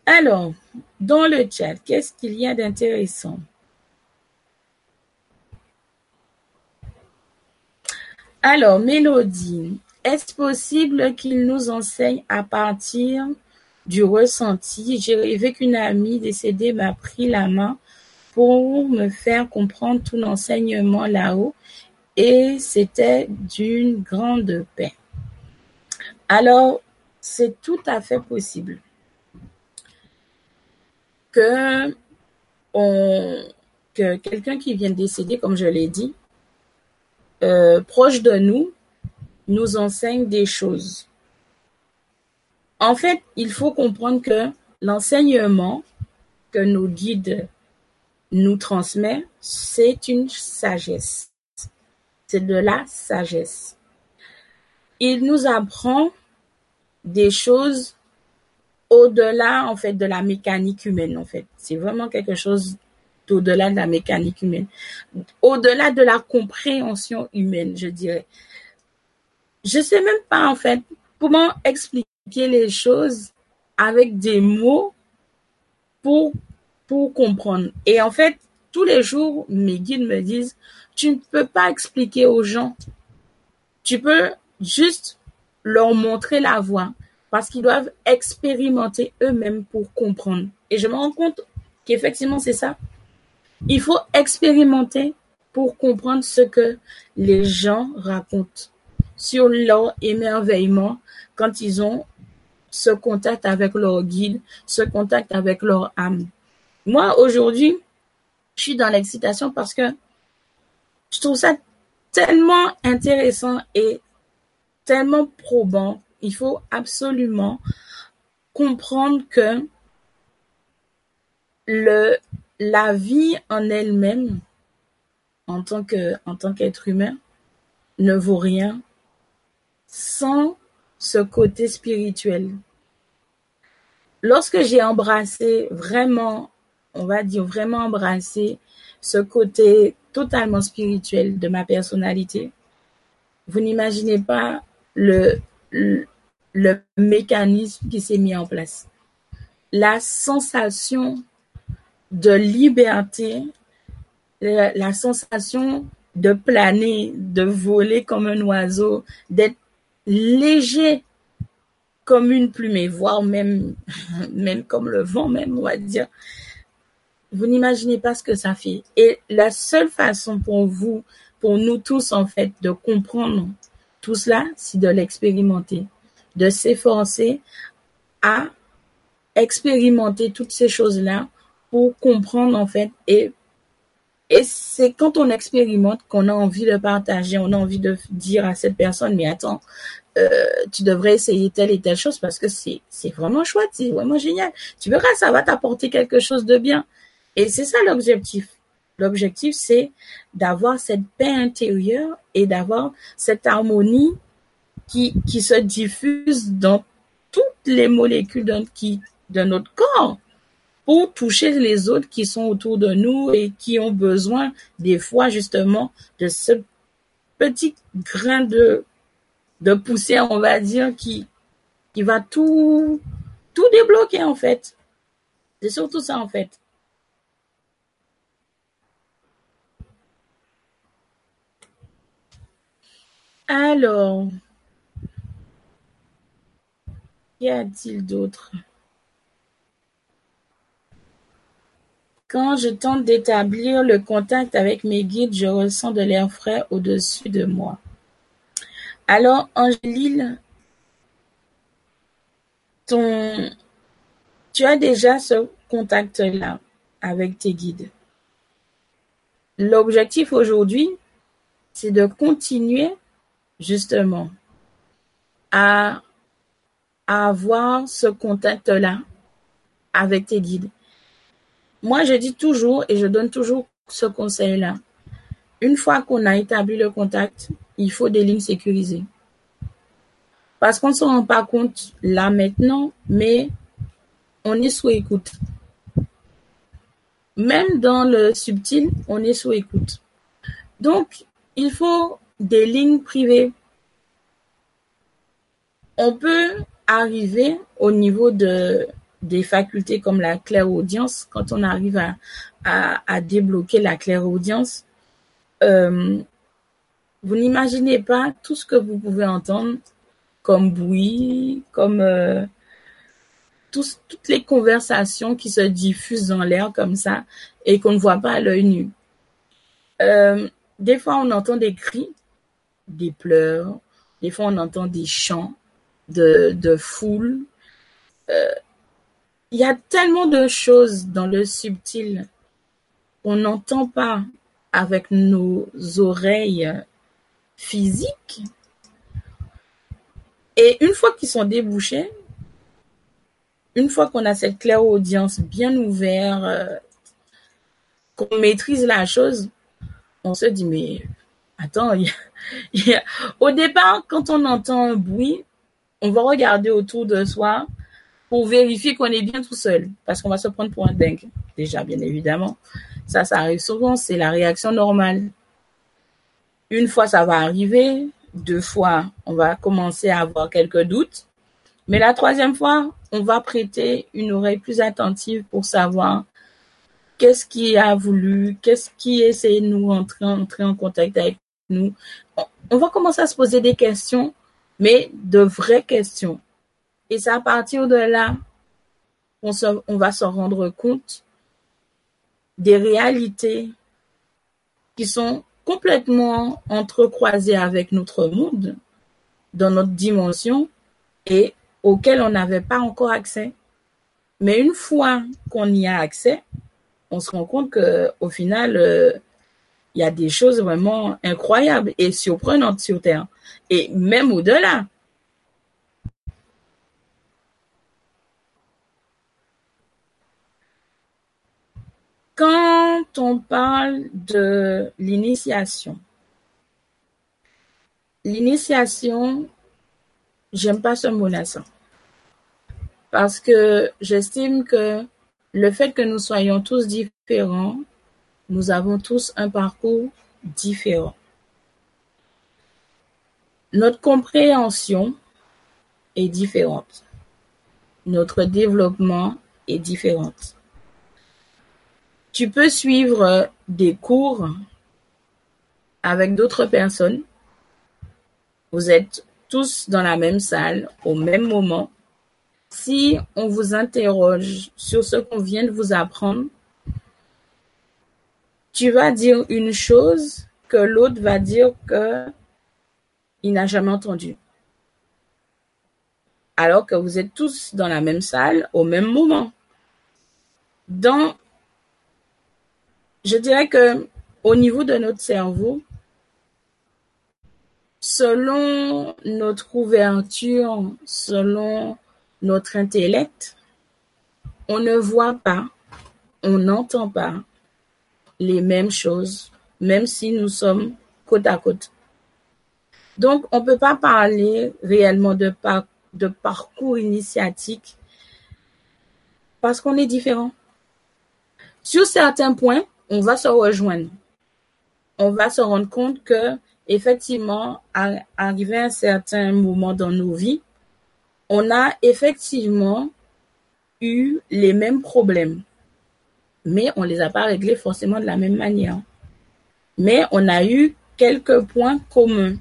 Alors, dans le chat, qu'est-ce qu'il y a d'intéressant? Alors, Mélodie, est-ce possible qu'il nous enseigne à partir du ressenti? J'ai rêvé qu'une amie décédée m'a pris la main pour me faire comprendre tout l'enseignement là-haut et c'était d'une grande paix. Alors, c'est tout à fait possible que, quelqu'un qui vient de décéder, comme je l'ai dit, euh, proche de nous, nous enseigne des choses. En fait, il faut comprendre que l'enseignement que nos guides nous transmettent, c'est une sagesse. C'est de la sagesse. Il nous apprend des choses au-delà, en fait, de la mécanique humaine, en fait. C'est vraiment quelque chose d'au-delà de la mécanique humaine. Au-delà de la compréhension humaine, je dirais. Je sais même pas, en fait, comment expliquer les choses avec des mots pour, pour comprendre. Et en fait, tous les jours, mes guides me disent, tu ne peux pas expliquer aux gens. Tu peux juste leur montrer la voie parce qu'ils doivent expérimenter eux-mêmes pour comprendre. Et je me rends compte qu'effectivement, c'est ça. Il faut expérimenter pour comprendre ce que les gens racontent sur leur émerveillement quand ils ont ce contact avec leur guide, ce contact avec leur âme. Moi, aujourd'hui, je suis dans l'excitation parce que je trouve ça tellement intéressant et tellement probant il faut absolument comprendre que la vie en elle-même, en tant qu'être humain, ne vaut rien sans ce côté spirituel. Lorsque j'ai embrassé vraiment, on va dire vraiment embrassé ce côté totalement spirituel de ma personnalité, vous n'imaginez pas le, mécanisme qui s'est mis en place. La sensation de liberté, la, sensation de planer, de voler comme un oiseau, d'être léger comme une plume, voire même, même comme le vent même, on va dire. Vous n'imaginez pas ce que ça fait. Et la seule façon pour vous, pour nous tous en fait, de comprendre tout cela, c'est de l'expérimenter de s'efforcer à expérimenter toutes ces choses-là pour comprendre en fait et et c'est quand on expérimente qu'on a envie de partager, on a envie de dire à cette personne, mais attends, euh, tu devrais essayer telle et telle chose parce que c'est vraiment chouette, c'est vraiment génial. Tu verras, ça va t'apporter quelque chose de bien. Et c'est ça l'objectif. L'objectif, c'est d'avoir cette paix intérieure et d'avoir cette harmonie qui, qui se diffuse dans toutes les molécules de notre corps pour toucher les autres qui sont autour de nous et qui ont besoin des fois justement de ce petit grain de, de poussière, on va dire, qui, va tout, tout débloquer en fait. C'est surtout ça en fait. Alors, Qu'y a-t-il d'autre? Quand je tente d'établir le contact avec mes guides, je ressens de l'air frais au-dessus de moi. Alors, Angéline, ton... tu as déjà ce contact-là avec tes guides. L'objectif aujourd'hui, c'est de continuer justement à avoir ce contact-là avec tes guides. Moi, je dis toujours et je donne toujours ce conseil-là. Une fois qu'on a établi le contact, il faut des lignes sécurisées. Parce qu'on ne se rend pas compte là maintenant, mais on est sous écoute. Même dans le subtil, on est sous écoute. Donc, il faut des lignes privées. On peut arriver au niveau de des facultés comme la claire-audience, quand on arrive à, à, débloquer la claire-audience, euh, vous n'imaginez pas tout ce que vous pouvez entendre comme bruit, comme euh, toutes les conversations qui se diffusent dans l'air comme ça et qu'on ne voit pas à l'œil nu. Euh, des fois, on entend des cris, des pleurs, des fois, on entend des chants, de, de foule. Il y a tellement de choses dans le subtil qu'on n'entend pas avec nos oreilles physiques. Et une fois qu'ils sont débouchés, une fois qu'on a cette claire audience bien ouverte, qu'on maîtrise la chose, on se dit, mais attends, au départ, quand on entend un bruit, on va regarder autour de soi pour vérifier qu'on est bien tout seul, parce qu'on va se prendre pour un dingue, déjà, bien évidemment. Ça, ça arrive souvent, c'est la réaction normale. Une fois, ça va arriver, deux fois, on va commencer à avoir quelques doutes, mais la troisième fois, on va prêter une oreille plus attentive pour savoir qu'est-ce qui a voulu, qu'est-ce qui essaie de nous entrer, entrer en contact avec nous. On va commencer à se poser des questions, mais de vraies questions. Et c'est à partir de là on va se rendre compte des réalités qui sont complètement entrecroisées avec notre monde, dans notre dimension, et auxquelles on n'avait pas encore accès. Mais une fois qu'on y a accès, on se rend compte que au final, euh, il y a des choses vraiment incroyables et surprenantes sur Terre, et même au-delà. Quand on parle de l'initiation, l'initiation, j'aime pas ce mot-là, parce que j'estime que le fait que nous soyons tous différents, nous avons tous un parcours différent. Notre compréhension est différente. Notre développement est différent. Tu peux suivre des cours avec d'autres personnes. Vous êtes tous dans la même salle au même moment. Si on vous interroge sur ce qu'on vient de vous apprendre, tu vas dire une chose que l'autre va dire que il n'a jamais entendu. Alors que vous êtes tous dans la même salle au même moment. Dans je dirais que au niveau de notre cerveau, selon notre ouverture, selon notre intellect, on ne voit pas, on n'entend pas les mêmes choses, même si nous sommes côte à côte. Donc, on ne peut pas parler réellement de, de parcours initiatique parce qu'on est différent. Sur certains points, on va se rejoindre. On va se rendre compte que, effectivement, arrivé à un certain moment dans nos vies, on a effectivement eu les mêmes problèmes, mais on les a pas réglés forcément de la même manière. Mais on a eu quelques points communs.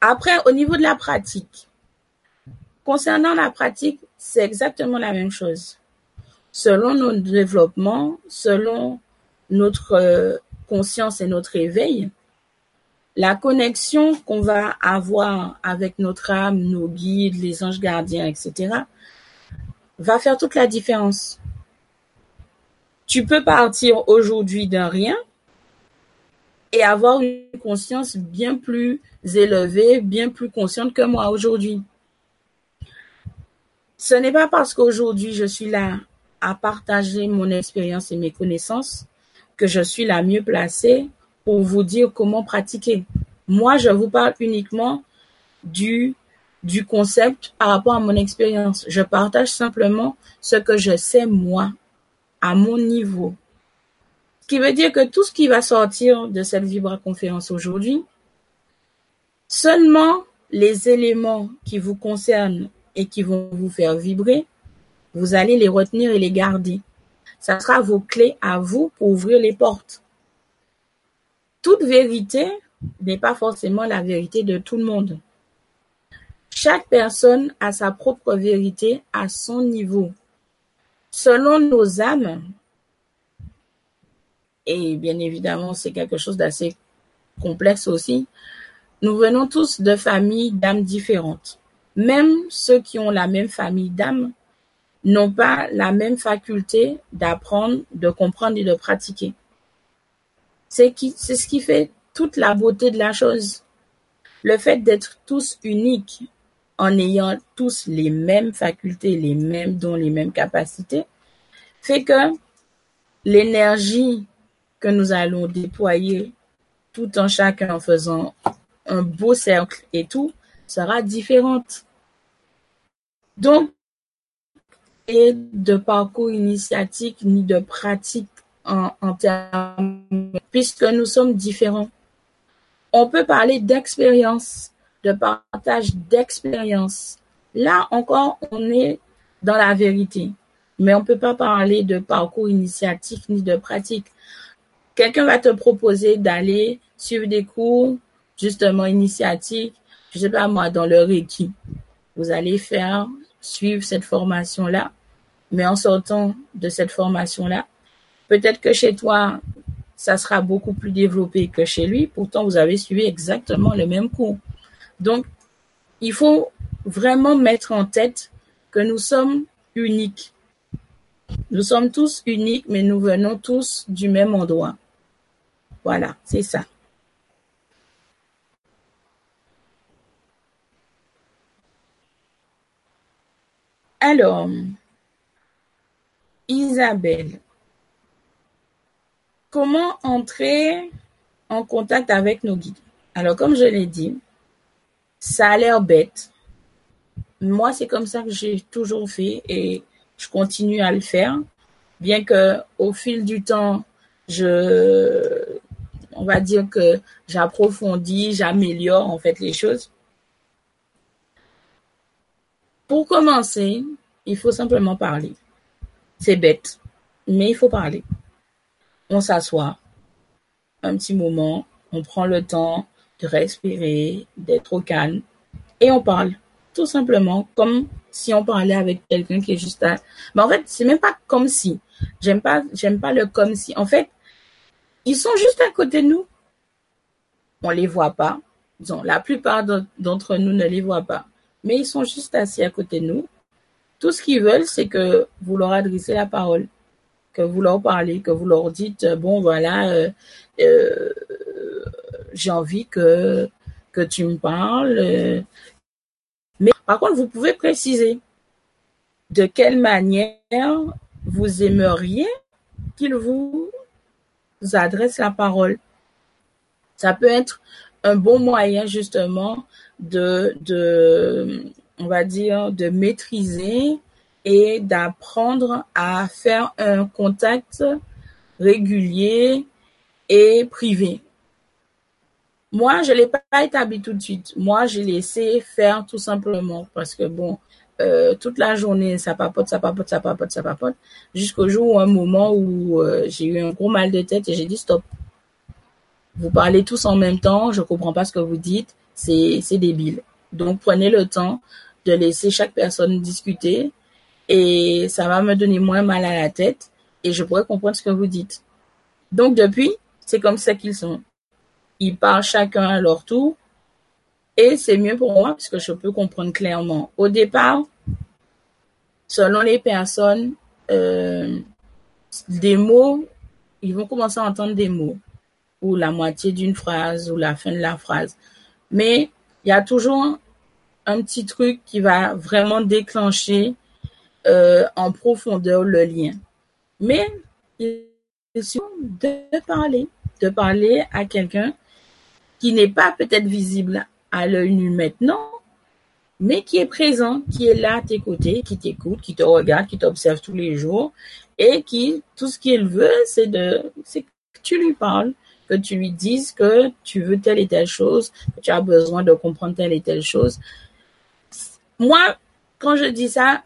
Après, au niveau de la pratique, concernant la pratique, c'est exactement la même chose. Selon nos développements, selon notre euh, conscience et notre éveil, la connexion qu'on va avoir avec notre âme, nos guides, les anges gardiens, etc., va faire toute la différence. Tu peux partir aujourd'hui d'un rien et avoir une conscience bien plus élevée, bien plus consciente que moi aujourd'hui. Ce n'est pas parce qu'aujourd'hui je suis là à partager mon expérience et mes connaissances que je suis la mieux placée pour vous dire comment pratiquer. Moi, je vous parle uniquement du, concept par rapport à mon expérience. Je partage simplement ce que je sais moi, à mon niveau. Ce qui veut dire que tout ce qui va sortir de cette Vibra conférence aujourd'hui, seulement les éléments qui vous concernent et qui vont vous faire vibrer, vous allez les retenir et les garder. Ça sera vos clés à vous pour ouvrir les portes. Toute vérité n'est pas forcément la vérité de tout le monde. Chaque personne a sa propre vérité à son niveau. Selon nos âmes, et bien évidemment c'est quelque chose d'assez complexe aussi, nous venons tous de familles d'âmes différentes. Même ceux qui ont la même famille d'âmes n'ont pas la même faculté d'apprendre, de comprendre et de pratiquer. C'est ce qui fait toute la beauté de la chose. Le fait d'être tous uniques en ayant tous les mêmes facultés, les mêmes dons, les mêmes capacités, fait que l'énergie que nous allons déployer tout en chacun en faisant un beau cercle et tout sera différente. Donc, de parcours initiatique ni de pratique en, termes, puisque nous sommes différents. On peut parler d'expérience, de partage d'expérience. Là encore, on est dans la vérité. Mais on peut pas parler de parcours initiatique ni de pratique. Quelqu'un va te proposer d'aller suivre des cours, justement, initiatiques, je sais pas moi, dans le Reiki. Vous allez faire, suivre cette formation-là. Mais en sortant de cette formation-là, peut-être que chez toi, ça sera beaucoup plus développé que chez lui. Pourtant, vous avez suivi exactement le même cours. Donc, il faut vraiment mettre en tête que nous sommes uniques. Nous sommes tous uniques, mais nous venons tous du même endroit. Voilà, c'est ça. Alors, Isabelle, comment entrer en contact avec nos guides? Alors, comme je l'ai dit, ça a l'air bête. Moi, c'est comme ça que j'ai toujours fait et je continue à le faire, bien que au fil du temps, je, on va dire que j'approfondis, j'améliore en fait les choses. Pour commencer, il faut simplement parler. C'est bête, mais il faut parler. On s'assoit un petit moment, on prend le temps de respirer, d'être au calme et on parle tout simplement comme si on parlait avec quelqu'un qui est juste à... Mais en fait, c'est même pas comme si. J'aime pas, pas le comme si. En fait, ils sont juste à côté de nous. On les voit pas. La plupart d'entre nous ne les voient pas. Mais ils sont juste assis à côté de nous. Tout ce qu'ils veulent, c'est que vous leur adressez la parole, que vous leur parlez, que vous leur dites, bon, voilà, euh, euh, j'ai envie que, que tu me parles. Euh. Mais par contre, vous pouvez préciser de quelle manière vous aimeriez qu'il vous adresse la parole. Ça peut être un bon moyen justement de, de on va dire, de maîtriser et d'apprendre à faire un contact régulier et privé. Moi, je l'ai pas établi tout de suite. Moi, j'ai laissé faire tout simplement parce que bon, euh, toute la journée, ça papote, ça papote, ça papote, ça papote, jusqu'au jour où un moment où euh, j'ai eu un gros mal de tête et j'ai dit stop. Vous parlez tous en même temps, je comprends pas ce que vous dites, c'est débile. Donc prenez le temps de laisser chaque personne discuter et ça va me donner moins mal à la tête et je pourrais comprendre ce que vous dites. Donc depuis, c'est comme ça qu'ils sont. Ils parlent chacun à leur tour et c'est mieux pour moi parce que je peux comprendre clairement. Au départ, selon les personnes, euh, des mots, ils vont commencer à entendre des mots ou la moitié d'une phrase ou la fin de la phrase. Mais il y a toujours un petit truc qui va vraiment déclencher euh, en profondeur le lien. Mais il est de parler, de parler à quelqu'un qui n'est pas peut-être visible à l'œil nu maintenant, mais qui est présent, qui est là à tes côtés, qui t'écoute, qui te regarde, qui t'observe tous les jours et qui, tout ce qu'il veut, c'est de, c'est que tu lui parles, que tu lui dises que tu veux telle et telle chose, que tu as besoin de comprendre telle et telle chose moi, quand je dis ça,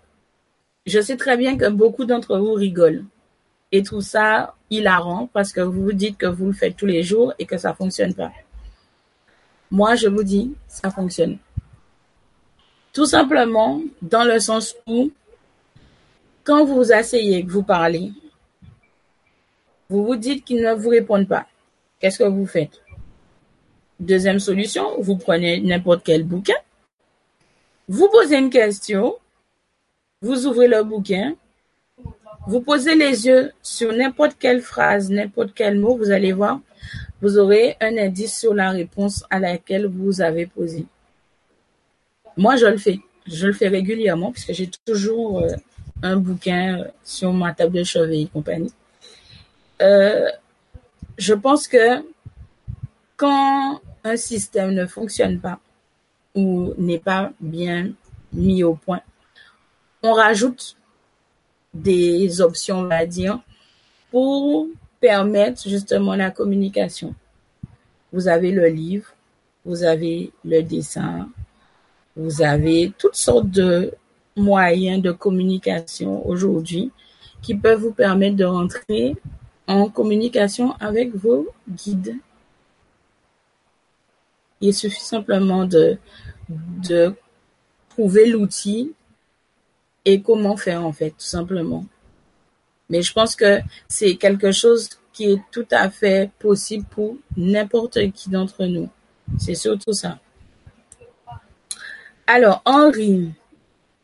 je sais très bien que beaucoup d'entre vous rigolent et tout ça hilarant parce que vous vous dites que vous le faites tous les jours et que ça fonctionne pas. Moi, je vous dis, ça fonctionne. Tout simplement dans le sens où, quand vous vous asseyez, que vous parlez, vous vous dites qu'ils ne vous répondent pas. Qu'est-ce que vous faites? Deuxième solution, vous prenez n'importe quel bouquin, vous posez une question, vous ouvrez le bouquin, vous posez les yeux sur n'importe quelle phrase, n'importe quel mot, vous allez voir, vous aurez un indice sur la réponse à laquelle vous avez posé. moi, je le fais. Je le fais régulièrement puisque j'ai toujours euh, un bouquin sur ma table de chevet et compagnie. Euh, je pense que quand un système ne fonctionne pas ou n'est pas bien mis au point, on rajoute des options, on va dire, pour permettre justement la communication. Vous avez le livre, vous avez le dessin, vous avez toutes sortes de moyens de communication aujourd'hui qui peuvent vous permettre de rentrer en communication avec vos guides. Il suffit simplement de, de trouver l'outil et comment faire en fait, tout simplement. Mais je pense que c'est quelque chose qui est tout à fait possible pour n'importe qui d'entre nous. C'est surtout ça. Alors, Henri,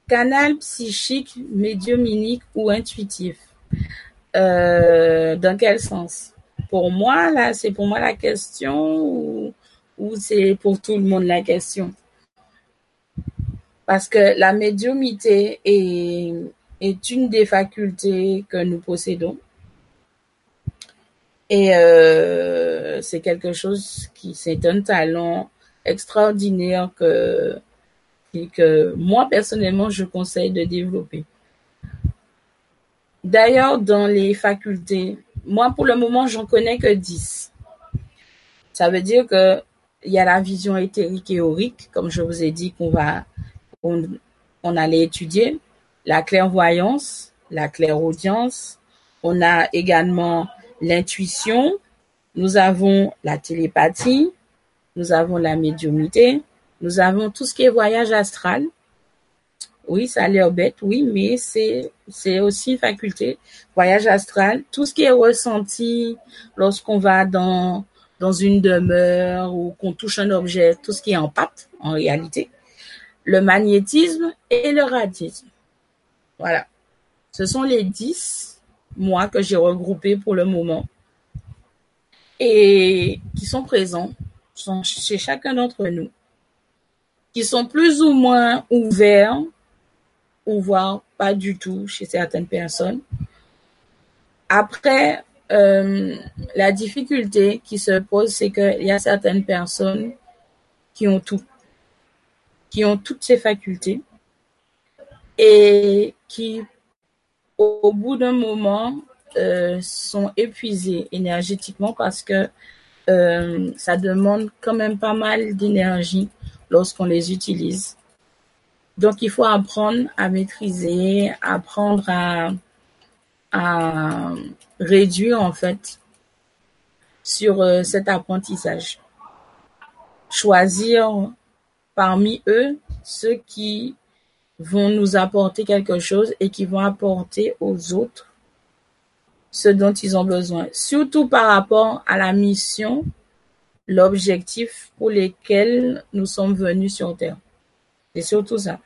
canal psychique, médiuminique ou intuitif? Euh, Dans quel sens? Pour moi, là, c'est pour moi la question ou c'est pour tout le monde la question? Parce que la médiumité est, une des facultés que nous possédons. Et euh, c'est quelque chose qui, c'est un talent extraordinaire que, que moi personnellement je conseille de développer. D'ailleurs, dans les facultés, moi pour le moment j'en connais que 10. Ça veut dire que il y a la vision éthérique et aurique, comme je vous ai dit qu'on va, on, on allait étudier, la clairvoyance, la clairaudience. On a également l'intuition, nous avons la télépathie, nous avons la médiumité, nous avons tout ce qui est voyage astral. Oui, ça a l'air bête, oui, mais c'est c'est aussi une faculté. Voyage astral, tout ce qui est ressenti lorsqu'on va dans dans une demeure ou qu'on touche un objet, tout ce qui est en pâte en réalité. Le magnétisme et le radisme. Voilà. Ce sont les dix moi, que j'ai regroupé pour le moment, et qui sont présents sont chez chacun d'entre nous, qui sont plus ou moins ouverts, ou voire pas du tout chez certaines personnes. Après, euh, la difficulté qui se pose, c'est qu'il y a certaines personnes qui ont tout, qui ont toutes ces facultés et qui au bout d'un moment, euh, sont épuisés énergétiquement parce que euh, ça demande quand même pas mal d'énergie lorsqu'on les utilise. Donc, il faut apprendre à maîtriser, apprendre à, à réduire en fait sur euh, cet apprentissage. Choisir parmi eux ceux qui vont nous apporter quelque chose et qui vont apporter aux autres ce dont ils ont besoin, surtout par rapport à la mission, l'objectif pour lequel nous sommes venus sur Terre. C'est surtout ça.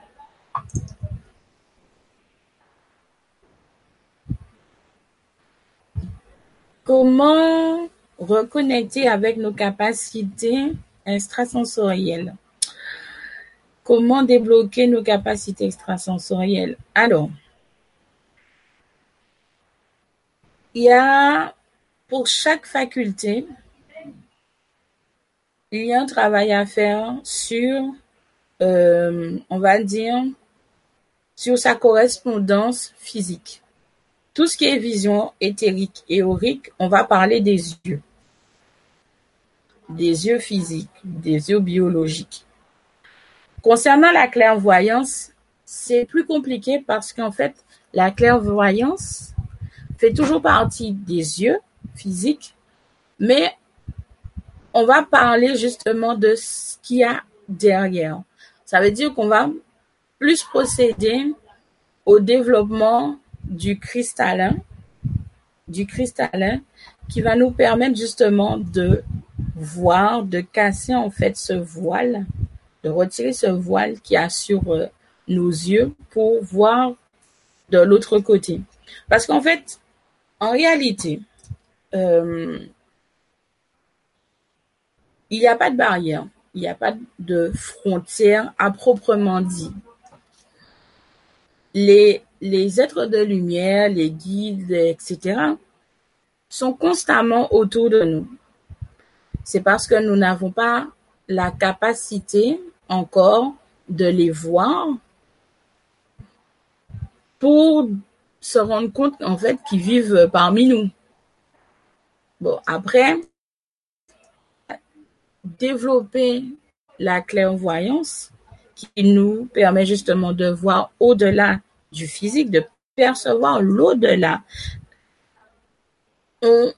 Comment reconnecter avec nos capacités extrasensorielles? Comment débloquer nos capacités extrasensorielles? Alors, il y a pour chaque faculté, il y a un travail à faire sur, euh, on va dire, sur sa correspondance physique. Tout ce qui est vision éthérique et aurique, on va parler des yeux. Des yeux physiques, des yeux biologiques. Concernant la clairvoyance, c'est plus compliqué parce qu'en fait, la clairvoyance fait toujours partie des yeux physiques, mais on va parler justement de ce qu'il y a derrière. Ça veut dire qu'on va plus procéder au développement du cristallin, du cristallin qui va nous permettre justement de voir, de casser en fait ce voile de retirer ce voile qui assure euh, nos yeux pour voir de l'autre côté. Parce qu'en fait, en réalité, euh, il n'y a pas de barrière. il n'y a pas de frontière à proprement dit. Les, les êtres de lumière, les guides, etc., sont constamment autour de nous. C'est parce que nous n'avons pas la capacité encore de les voir pour se rendre compte en fait qu'ils vivent parmi nous. Bon, après, développer la clairvoyance qui nous permet justement de voir au-delà du physique, de percevoir l'au-delà. On,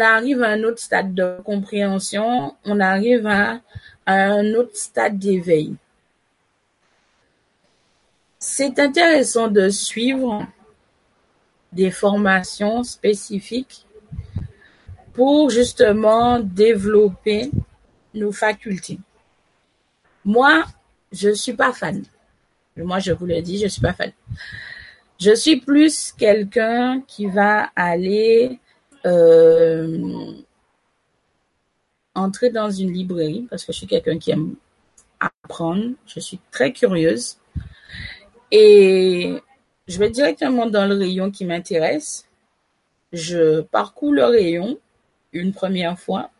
arrive à un autre stade de compréhension, on arrive à, un autre stade d'éveil. C'est intéressant de suivre des formations spécifiques pour justement développer nos facultés. Moi, je suis pas fan. Moi, je vous le dis, je suis pas fan. Je suis plus quelqu'un qui va aller euh, entrer dans une librairie parce que je suis quelqu'un qui aime apprendre. Je suis très curieuse. Et je vais directement dans le rayon qui m'intéresse. Je parcours le rayon une première fois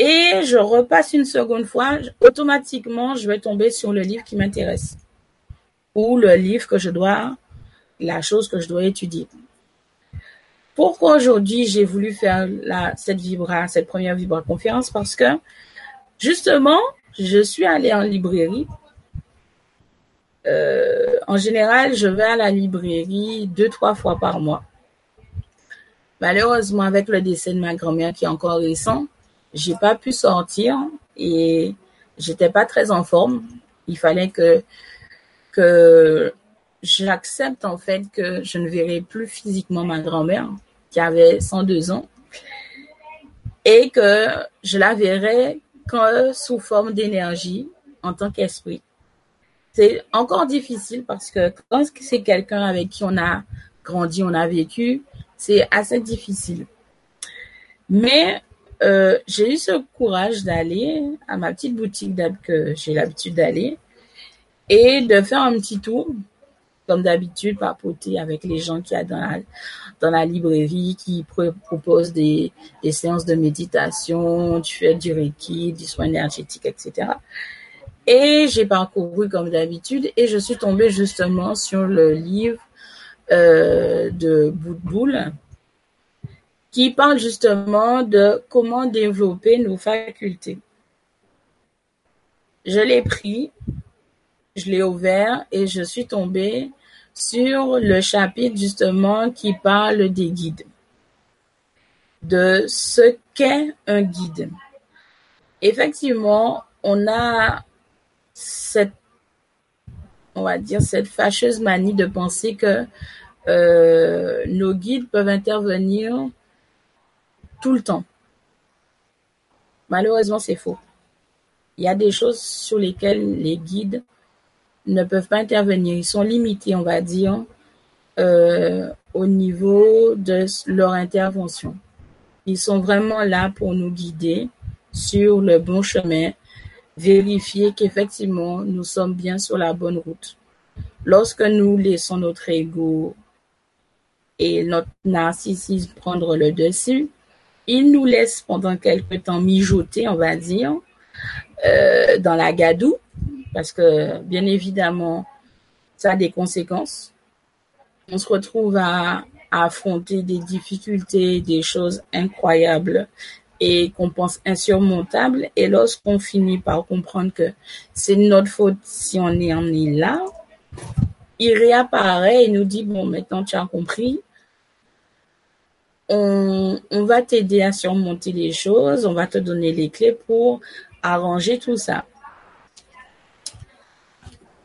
et je repasse une seconde fois. Automatiquement, je vais tomber sur le livre qui m'intéresse ou le livre que je dois, la chose que je dois étudier. Pourquoi aujourd'hui j'ai voulu faire cette première vibra conférence Parce que justement, je suis allée en librairie. Euh, en général, je vais à la librairie deux, trois fois par mois. Malheureusement, avec le décès de ma grand-mère qui est encore récent, j'ai pas pu sortir et j'étais pas très en forme. Il fallait que que j'accepte en fait que je ne verrai plus physiquement ma grand-mère qui avait 102 ans et que je la verrais que sous forme d'énergie en tant qu'esprit. C'est encore difficile parce que quand c'est quelqu'un avec qui on a grandi, on a vécu, c'est assez difficile. Mais euh, j'ai eu ce courage d'aller à ma petite boutique que j'ai l'habitude d'aller et de faire un petit tour comme d'habitude, papoter avec les gens qui y a dans la, dans la librairie, qui proposent des, des séances de méditation, tu fais du reiki, du soin énergétique, etc. Et j'ai parcouru comme d'habitude et je suis tombée justement sur le livre euh, de Boudboul qui parle justement de comment développer nos facultés. Je l'ai pris, je l'ai ouvert et je suis tombée sur le chapitre justement qui parle des guides, de ce qu'est un guide. Effectivement, on a cette, on va dire, cette fâcheuse manie de penser que euh, nos guides peuvent intervenir tout le temps. Malheureusement, c'est faux. Il y a des choses sur lesquelles les guides ne peuvent pas intervenir. Ils sont limités, on va dire, euh, au niveau de leur intervention. Ils sont vraiment là pour nous guider sur le bon chemin, vérifier qu'effectivement nous sommes bien sur la bonne route. Lorsque nous laissons notre ego et notre narcissisme prendre le dessus, ils nous laissent pendant quelque temps mijoter, on va dire, euh, dans la gadoue, parce que bien évidemment, ça a des conséquences. On se retrouve à, affronter des difficultés, des choses incroyables et qu'on pense insurmontables. Et lorsqu'on finit par comprendre que c'est notre faute si on est emmené là, il réapparaît et nous dit, bon, maintenant tu as compris, on va t'aider à surmonter les choses, on va te donner les clés pour arranger tout ça.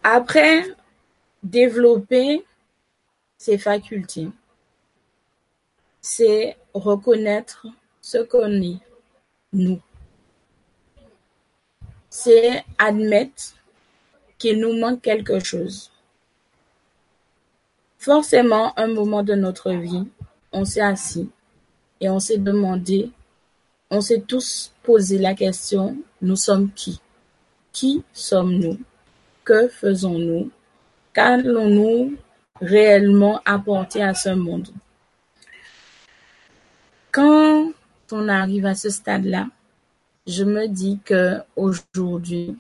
Après, développer ses facultés, c'est reconnaître ce qu'on est, nous. C'est admettre qu'il nous manque quelque chose. Forcément, un moment de notre vie, on s'est assis et on s'est demandé, on s'est tous posé la question nous sommes qui? Qui sommes-nous? Que faisons-nous? Qu'allons-nous réellement apporter à ce monde? Quand on arrive à ce stade-là, je me dis que aujourd'hui,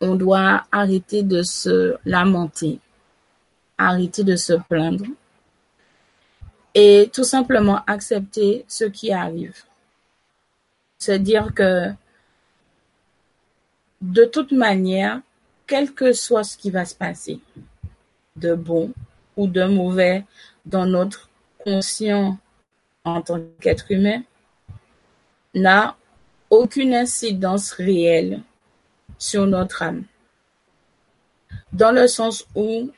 on doit arrêter de se lamenter, arrêter de se plaindre et tout simplement accepter ce qui arrive. Se dire que de toute manière, quel que soit ce qui va se passer, de bon ou de mauvais dans notre conscient en tant qu'être humain, n'a aucune incidence réelle sur notre âme. Dans le sens où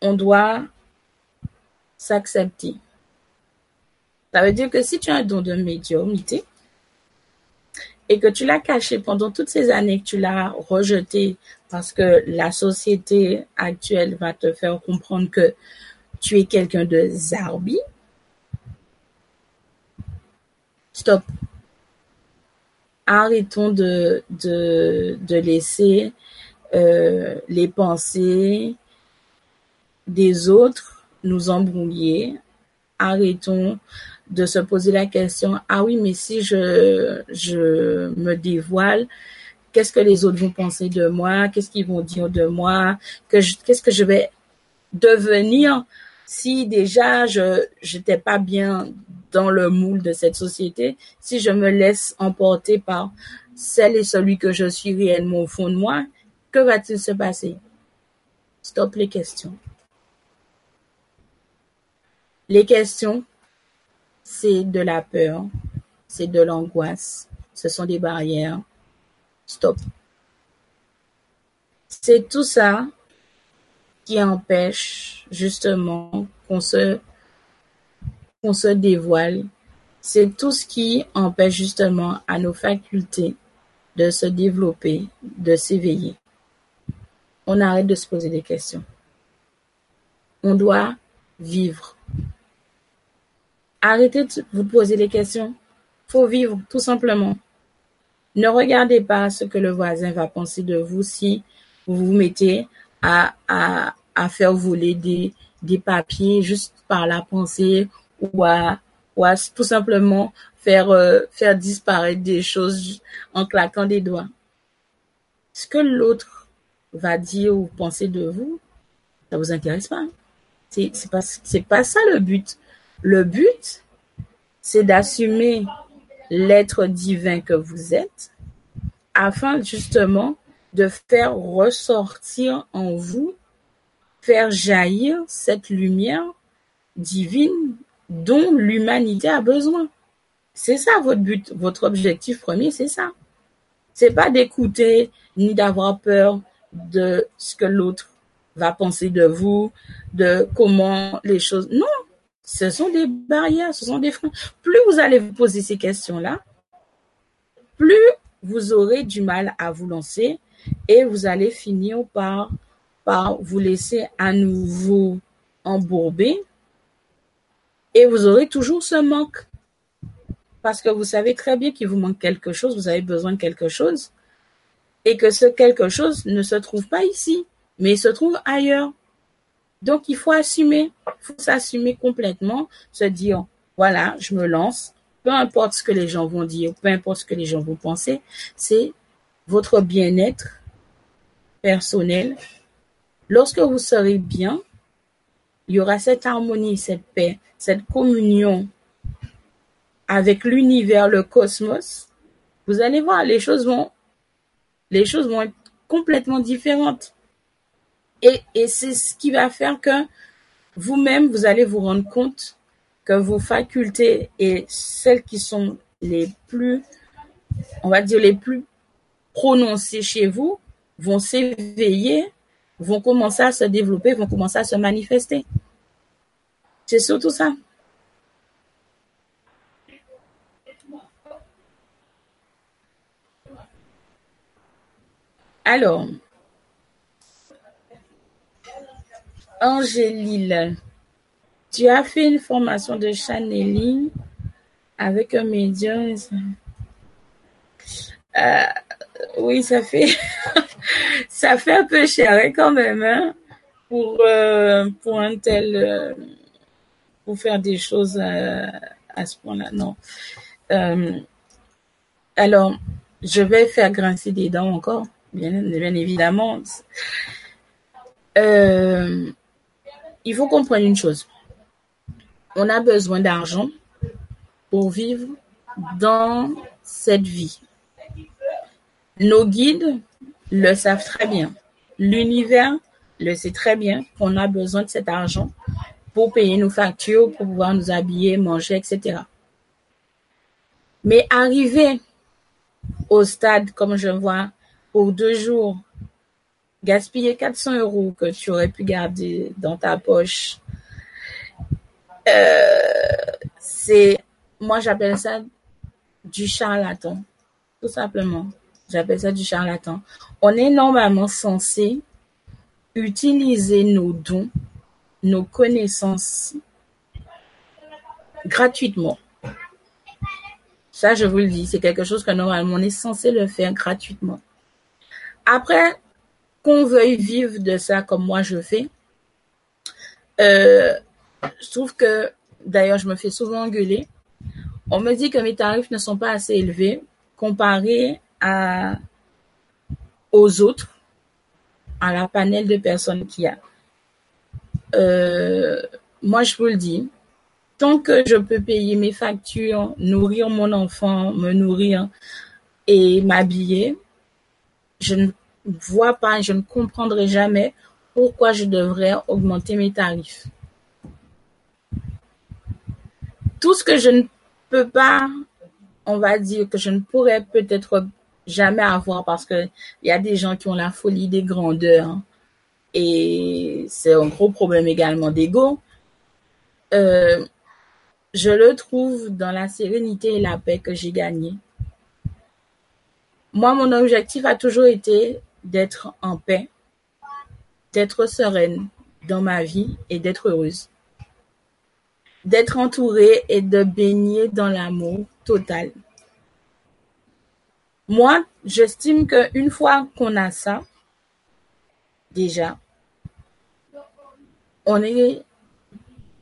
on doit s'accepter. Ça veut dire que si tu as un don de médiumnité et que tu l'as caché pendant toutes ces années, que tu l'as rejeté parce que la société actuelle va te faire comprendre que tu es quelqu'un de zarbi, stop. Arrêtons de, de, de laisser euh, les pensées des autres nous embrouiller. Arrêtons de se poser la question, ah oui, mais si je, me dévoile, qu'est-ce que les autres vont penser de moi, qu'est-ce qu'ils vont dire de moi, que qu'est-ce que je vais devenir si déjà je j'étais pas bien dans le moule de cette société, si je me laisse emporter par celle et celui que je suis réellement au fond de moi, que va-t-il se passer Stop les questions. Les questions, c'est de la peur, c'est de l'angoisse, ce sont des barrières. Stop. C'est tout ça qui empêche justement qu'on se dévoile. C'est tout ce qui empêche justement à nos facultés de se développer, de s'éveiller. On arrête de se poser des questions. On doit vivre. Arrêtez de vous poser des questions. Faut vivre, tout simplement. Ne regardez pas ce que le voisin va penser de vous si vous vous mettez à, faire voler des, des papiers juste par la pensée ou à, ou à tout simplement faire, euh, faire disparaître des choses en claquant des doigts. Ce que l'autre va dire ou penser de vous, ça vous intéresse pas. C'est, c'est pas, c'est pas ça le but. Le but, c'est d'assumer l'être divin que vous êtes afin justement de faire ressortir en vous, faire jaillir cette lumière divine dont l'humanité a besoin. C'est ça votre but, votre objectif premier, c'est ça. C'est pas d'écouter ni d'avoir peur de ce que l'autre va penser de vous, de comment les choses. Non, ce sont des barrières, ce sont des freins. Plus vous allez vous poser ces questions-là, plus vous aurez du mal à vous lancer et vous allez finir par, par vous laisser à nouveau embourber et vous aurez toujours ce manque. Parce que vous savez très bien qu'il vous manque quelque chose, vous avez besoin de quelque chose, et que ce quelque chose ne se trouve pas ici, mais se trouve ailleurs. Donc il faut assumer, faut s'assumer complètement, se dire, voilà, je me lance, peu importe ce que les gens vont dire, peu importe ce que les gens vont penser, c'est votre bien-être personnel. Lorsque vous serez bien, il y aura cette harmonie, cette paix, cette communion avec l'univers, le cosmos, vous allez voir, les choses vont, les choses vont être complètement différentes. Et, c'est ce qui va faire que vous-même, vous allez vous rendre compte que vos facultés et celles qui sont les plus, on va dire, les plus prononcées chez vous, vont s'éveiller, vont commencer à se développer, vont commencer à se manifester. C'est surtout ça. Alors, Angélile, tu as fait une formation de channeling avec un médium. Euh, oui, ça fait ça fait un peu cher quand même hein, pour euh, pour un tel euh, pour faire des choses à, ce point-là. Non. alors, je vais faire grincer des dents encore, bien, bien évidemment. Il faut comprendre une chose. On a besoin d'argent pour vivre dans cette vie. Nos guides le savent très bien. L'univers le sait très bien qu'on a besoin de cet argent pour payer nos factures, pour pouvoir nous habiller, manger, etc. Mais arriver au stade, comme je vois, pour deux jours, gaspiller 400 euros que tu aurais pu garder dans ta poche, euh, c'est, moi j'appelle ça du charlatan, tout simplement. J'appelle ça du charlatan. On est normalement censé utiliser nos dons, nos connaissances gratuitement. Ça, je vous le dis, c'est quelque chose que normalement on est censé le faire gratuitement. Après, qu'on veuille vivre de ça comme moi je fais, euh, je trouve que, d'ailleurs, je me fais souvent engueuler. On me dit que mes tarifs ne sont pas assez élevés comparés à, aux autres, à la panel de personnes qu'il y a. Euh, moi, je vous le dis, tant que je peux payer mes factures, nourrir mon enfant, me nourrir et m'habiller, je ne vois pas, je ne comprendrai jamais pourquoi je devrais augmenter mes tarifs. Tout ce que je ne peux pas, on va dire que je ne pourrais peut-être jamais avoir parce que il y a des gens qui ont la folie des grandeurs et c'est un gros problème également d'ego. Euh, je le trouve dans la sérénité et la paix que j'ai gagné. Moi, mon objectif a toujours été d'être en paix, d'être sereine dans ma vie et d'être heureuse. D'être entourée et de baigner dans l'amour total. Moi, j'estime qu'une fois qu'on a ça, déjà, on est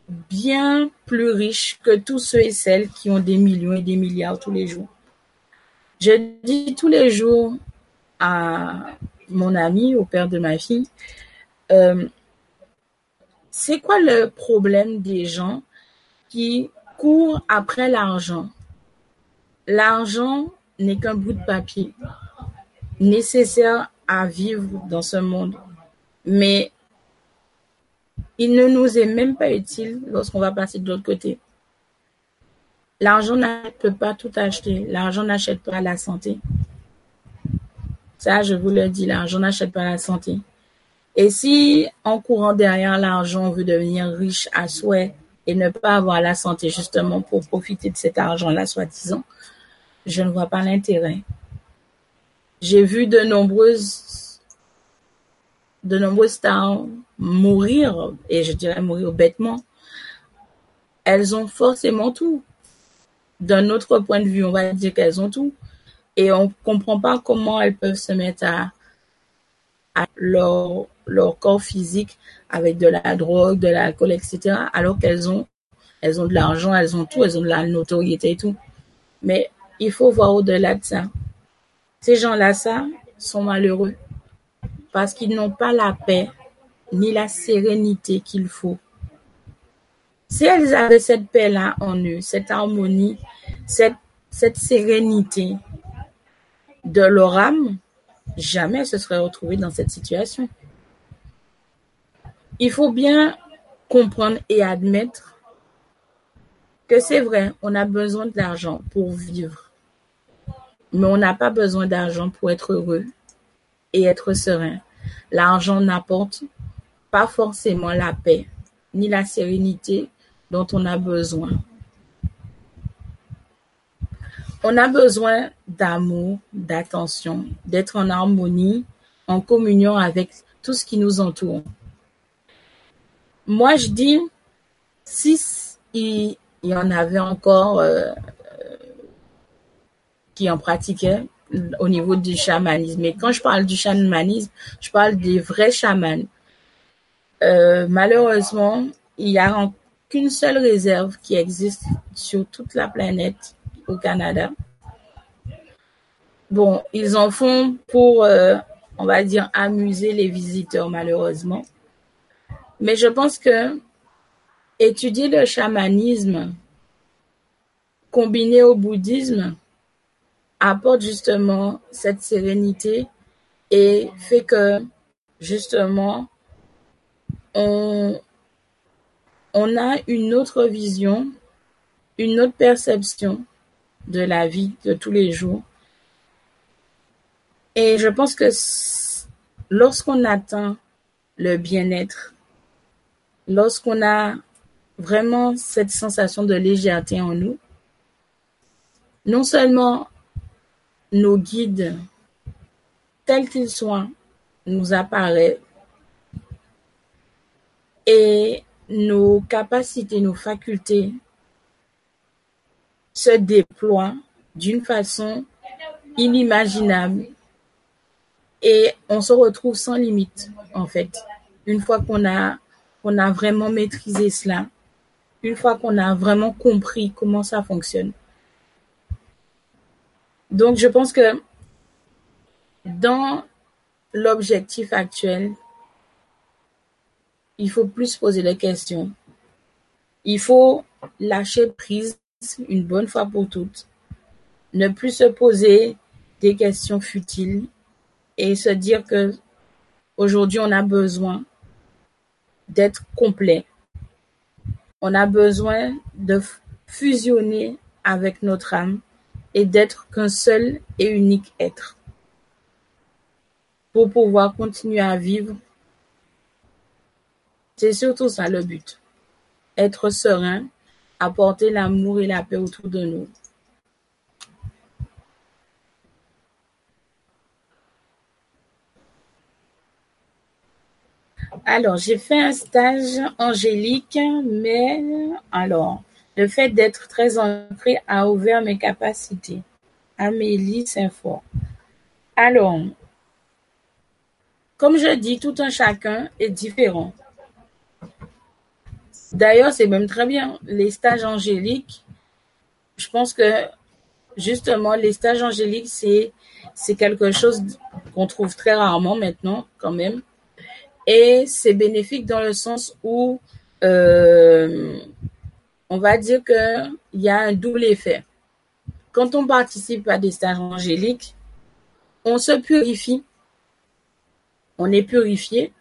bien plus riche que tous ceux et celles qui ont des millions et des milliards tous les jours. Je dis tous les jours à mon ami, au père de ma fille, euh, c'est quoi le problème des gens qui courent après l'argent? L'argent n'est qu'un bout de papier nécessaire à vivre dans ce monde. Mais il ne nous est même pas utile lorsqu'on va passer de l'autre côté. L'argent ne peut pas tout acheter. L'argent n'achète pas la santé. Ça, je vous le dis, l'argent n'achète pas la santé. Et si, en courant derrière l'argent, on veut devenir riche à souhait et ne pas avoir la santé justement pour profiter de cet argent-là, soi-disant, je ne vois pas l'intérêt. J'ai vu de nombreuses, de nombreuses stars mourir, et je dirais mourir bêtement. Elles ont forcément tout. D'un autre point de vue, on va dire qu'elles ont tout. Et on comprend pas comment elles peuvent se mettre à, leur corps physique avec de la drogue, de l'alcool, etc. Alors qu'elles ont, elles ont de l'argent, elles ont tout, elles ont de la notoriété et tout. Mais il faut voir au-delà de ça. Ces gens-là, ça, sont malheureux parce qu'ils n'ont pas la paix ni la sérénité qu'il faut. Si elles avaient cette paix-là en eux, cette harmonie, cette, cette sérénité de leur âme, jamais se seraient retrouvées dans cette situation. Il faut bien comprendre et admettre que c'est vrai, on a besoin de l'argent pour vivre. Mais on n'a pas besoin d'argent pour être heureux et être serein. L'argent n'apporte pas forcément la paix ni la sérénité dont on a besoin. On a besoin d'amour, d'attention, d'être en harmonie, en communion avec tout ce qui nous entoure. Moi, je dis, si il y en avait encore euh, qui en pratiquaient, au niveau du chamanisme. Et quand je parle du chamanisme, je parle des vrais chamans. Euh, malheureusement, il n'y a qu'une seule réserve qui existe sur toute la planète au Canada. Bon, ils en font pour, euh, on va dire, amuser les visiteurs, malheureusement. Mais je pense que étudier le chamanisme combiné au bouddhisme apporte justement cette sérénité et fait que justement on, on a une autre vision, une autre perception de la vie de tous les jours. Et je pense que lorsqu'on atteint le bien-être, lorsqu'on a vraiment cette sensation de légèreté en nous, non seulement nos guides, tels qu'ils soient, nous apparaissent et nos capacités, nos facultés se déploient d'une façon inimaginable et on se retrouve sans limite en fait. Une fois qu'on a qu'on a vraiment maîtrisé cela, une fois qu'on a vraiment compris comment ça fonctionne. Donc, je pense que dans l'objectif actuel, il faut plus poser les questions. Il faut lâcher prise une bonne fois pour toutes. Ne plus se poser des questions futiles et se dire que aujourd'hui on a besoin d'être complet. On a besoin de fusionner avec notre âme et d'être qu'un seul et unique être pour pouvoir continuer à vivre. C'est surtout ça le but. Être serein, apporter l'amour et la paix autour de nous. Alors, j'ai fait un stage angélique, mais alors, le fait d'être très ancré a ouvert mes capacités. Amélie Saint-Fort. Alors, comme je dis, tout un chacun est différent. D'ailleurs, c'est même très bien. Les stages angéliques, je pense que justement, les stages angéliques, c'est, quelque chose qu'on trouve très rarement maintenant, quand même. Et c'est bénéfique dans le sens où euh, on va dire qu'il y a un double effet. Quand on participe à des stages angéliques, on se purifie, on est purifié,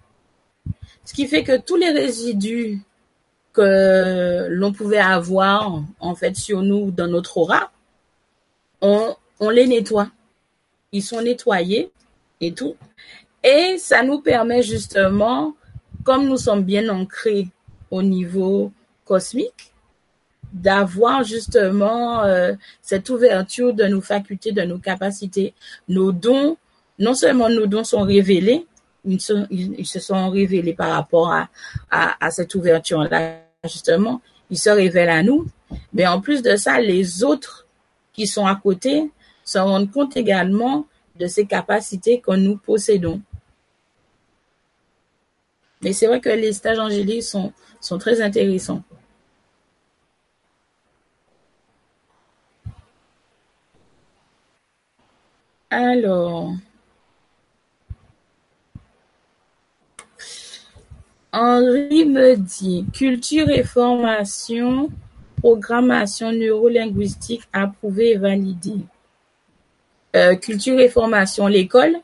ce qui fait que tous les résidus que l'on pouvait avoir en fait sur nous dans notre aura, on, les nettoie. Ils sont nettoyés et tout. Et ça nous permet justement, comme nous sommes bien ancrés au niveau cosmique, d'avoir justement euh, cette ouverture de nos facultés, de nos capacités. Nos dons, non seulement nos dons sont révélés, ils, se sont révélés par rapport à, à, cette ouverture-là, justement, ils se révèlent à nous, mais en plus de ça, les autres qui sont à côté se rendent compte également de ces capacités que nous possédons. Mais c'est vrai que les stages angéliques sont, sont très intéressants. Alors, Henri me dit culture et formation, programmation neurolinguistique approuvée et validée. Euh, culture et formation, l'école?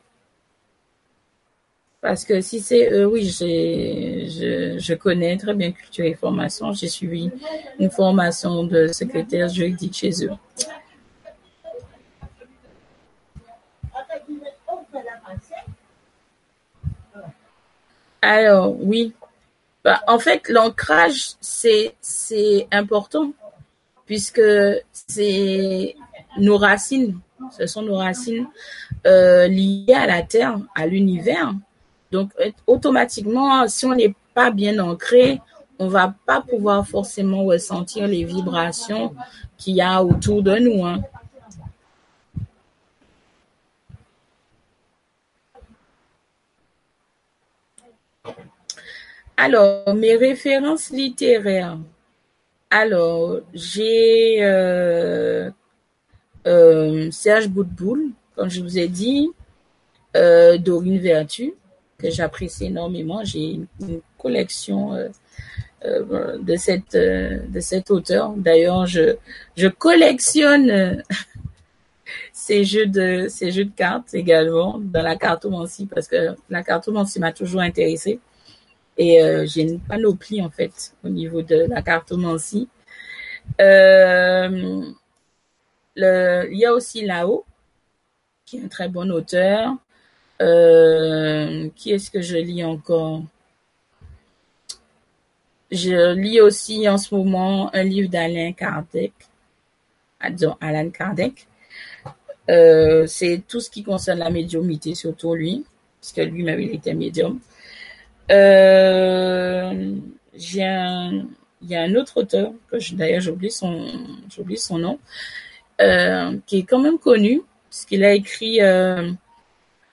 Parce que si c'est euh, oui, je, je connais très bien culture et formation. J'ai suivi une formation de secrétaire juridique chez eux. Alors, oui. Bah, en fait, l'ancrage, c'est, c'est important puisque c'est nos racines, ce sont nos racines euh, liées à la Terre, à l'univers. Donc, automatiquement, si on n'est pas bien ancré, on va pas pouvoir forcément ressentir les vibrations qu'il y a autour de nous. Hein. Alors, mes références littéraires. Alors, j'ai euh, euh, Serge Boutboul, comme je vous ai dit, euh, Dorine Vertu, que j'apprécie énormément. J'ai une, collection de cet auteur. D'ailleurs, je collectionne ces jeux de ces jeux de cartes également dans la cartomancie parce que la cartomancie m'a toujours intéressée et j'ai une panoplie en fait au niveau de la cartomancie. Euh, il y a aussi Lao, qui est un très bon auteur. Euh, qui est-ce que je lis encore? Je lis aussi en ce moment un livre d'Alain Kardec, disons Alan Kardec. Euh, c'est tout ce qui concerne la médiumité, surtout lui, parce que lui-même il était médium. Euh, il y a un autre auteur d'ailleurs j'oublie son, nom, euh, qui est quand même connu, parce qu'il a écrit euh,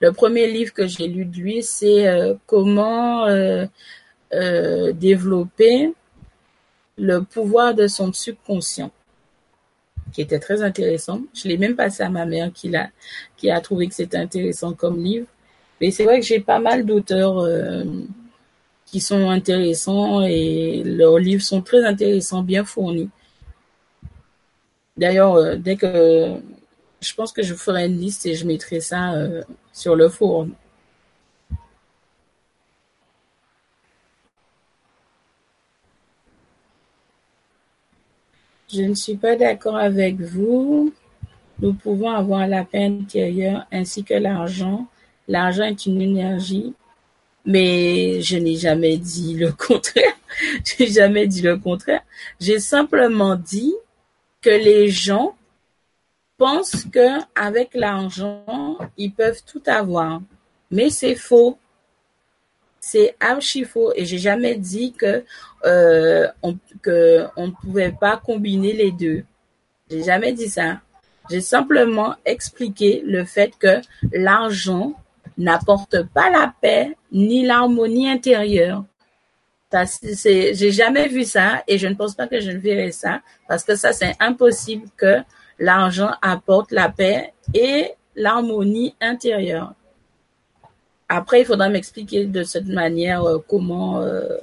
le premier livre que j'ai lu de lui, c'est comment développer le pouvoir de son subconscient, qui était très intéressant. Je l'ai même passé à ma mère qui a trouvé que c'était intéressant comme livre. Mais c'est vrai que j'ai pas mal d'auteurs qui sont intéressants et leurs livres sont très intéressants, bien fournis. D'ailleurs, euh, dès que je pense que je ferai une liste et je mettrai ça euh, sur le forum. Je ne suis pas d'accord avec vous. Nous pouvons avoir la paix intérieure ainsi que l'argent. L'argent est une énergie, mais je n'ai jamais dit le contraire. J'ai jamais dit le contraire. J'ai simplement dit que les gens pensent que avec l'argent, ils peuvent tout avoir. Mais c'est faux. C'est archi faux. Et j'ai jamais dit que euh, pouvait pas combiner les deux. J'ai jamais dit ça. J'ai simplement expliqué le fait que l'argent n'apporte pas la paix ni l'harmonie intérieure. J'ai jamais vu ça et je ne pense pas que je ne verrai ça parce que ça, c'est impossible que l'argent apporte la paix et l'harmonie intérieure. Après, il faudra m'expliquer de cette manière euh, comment euh,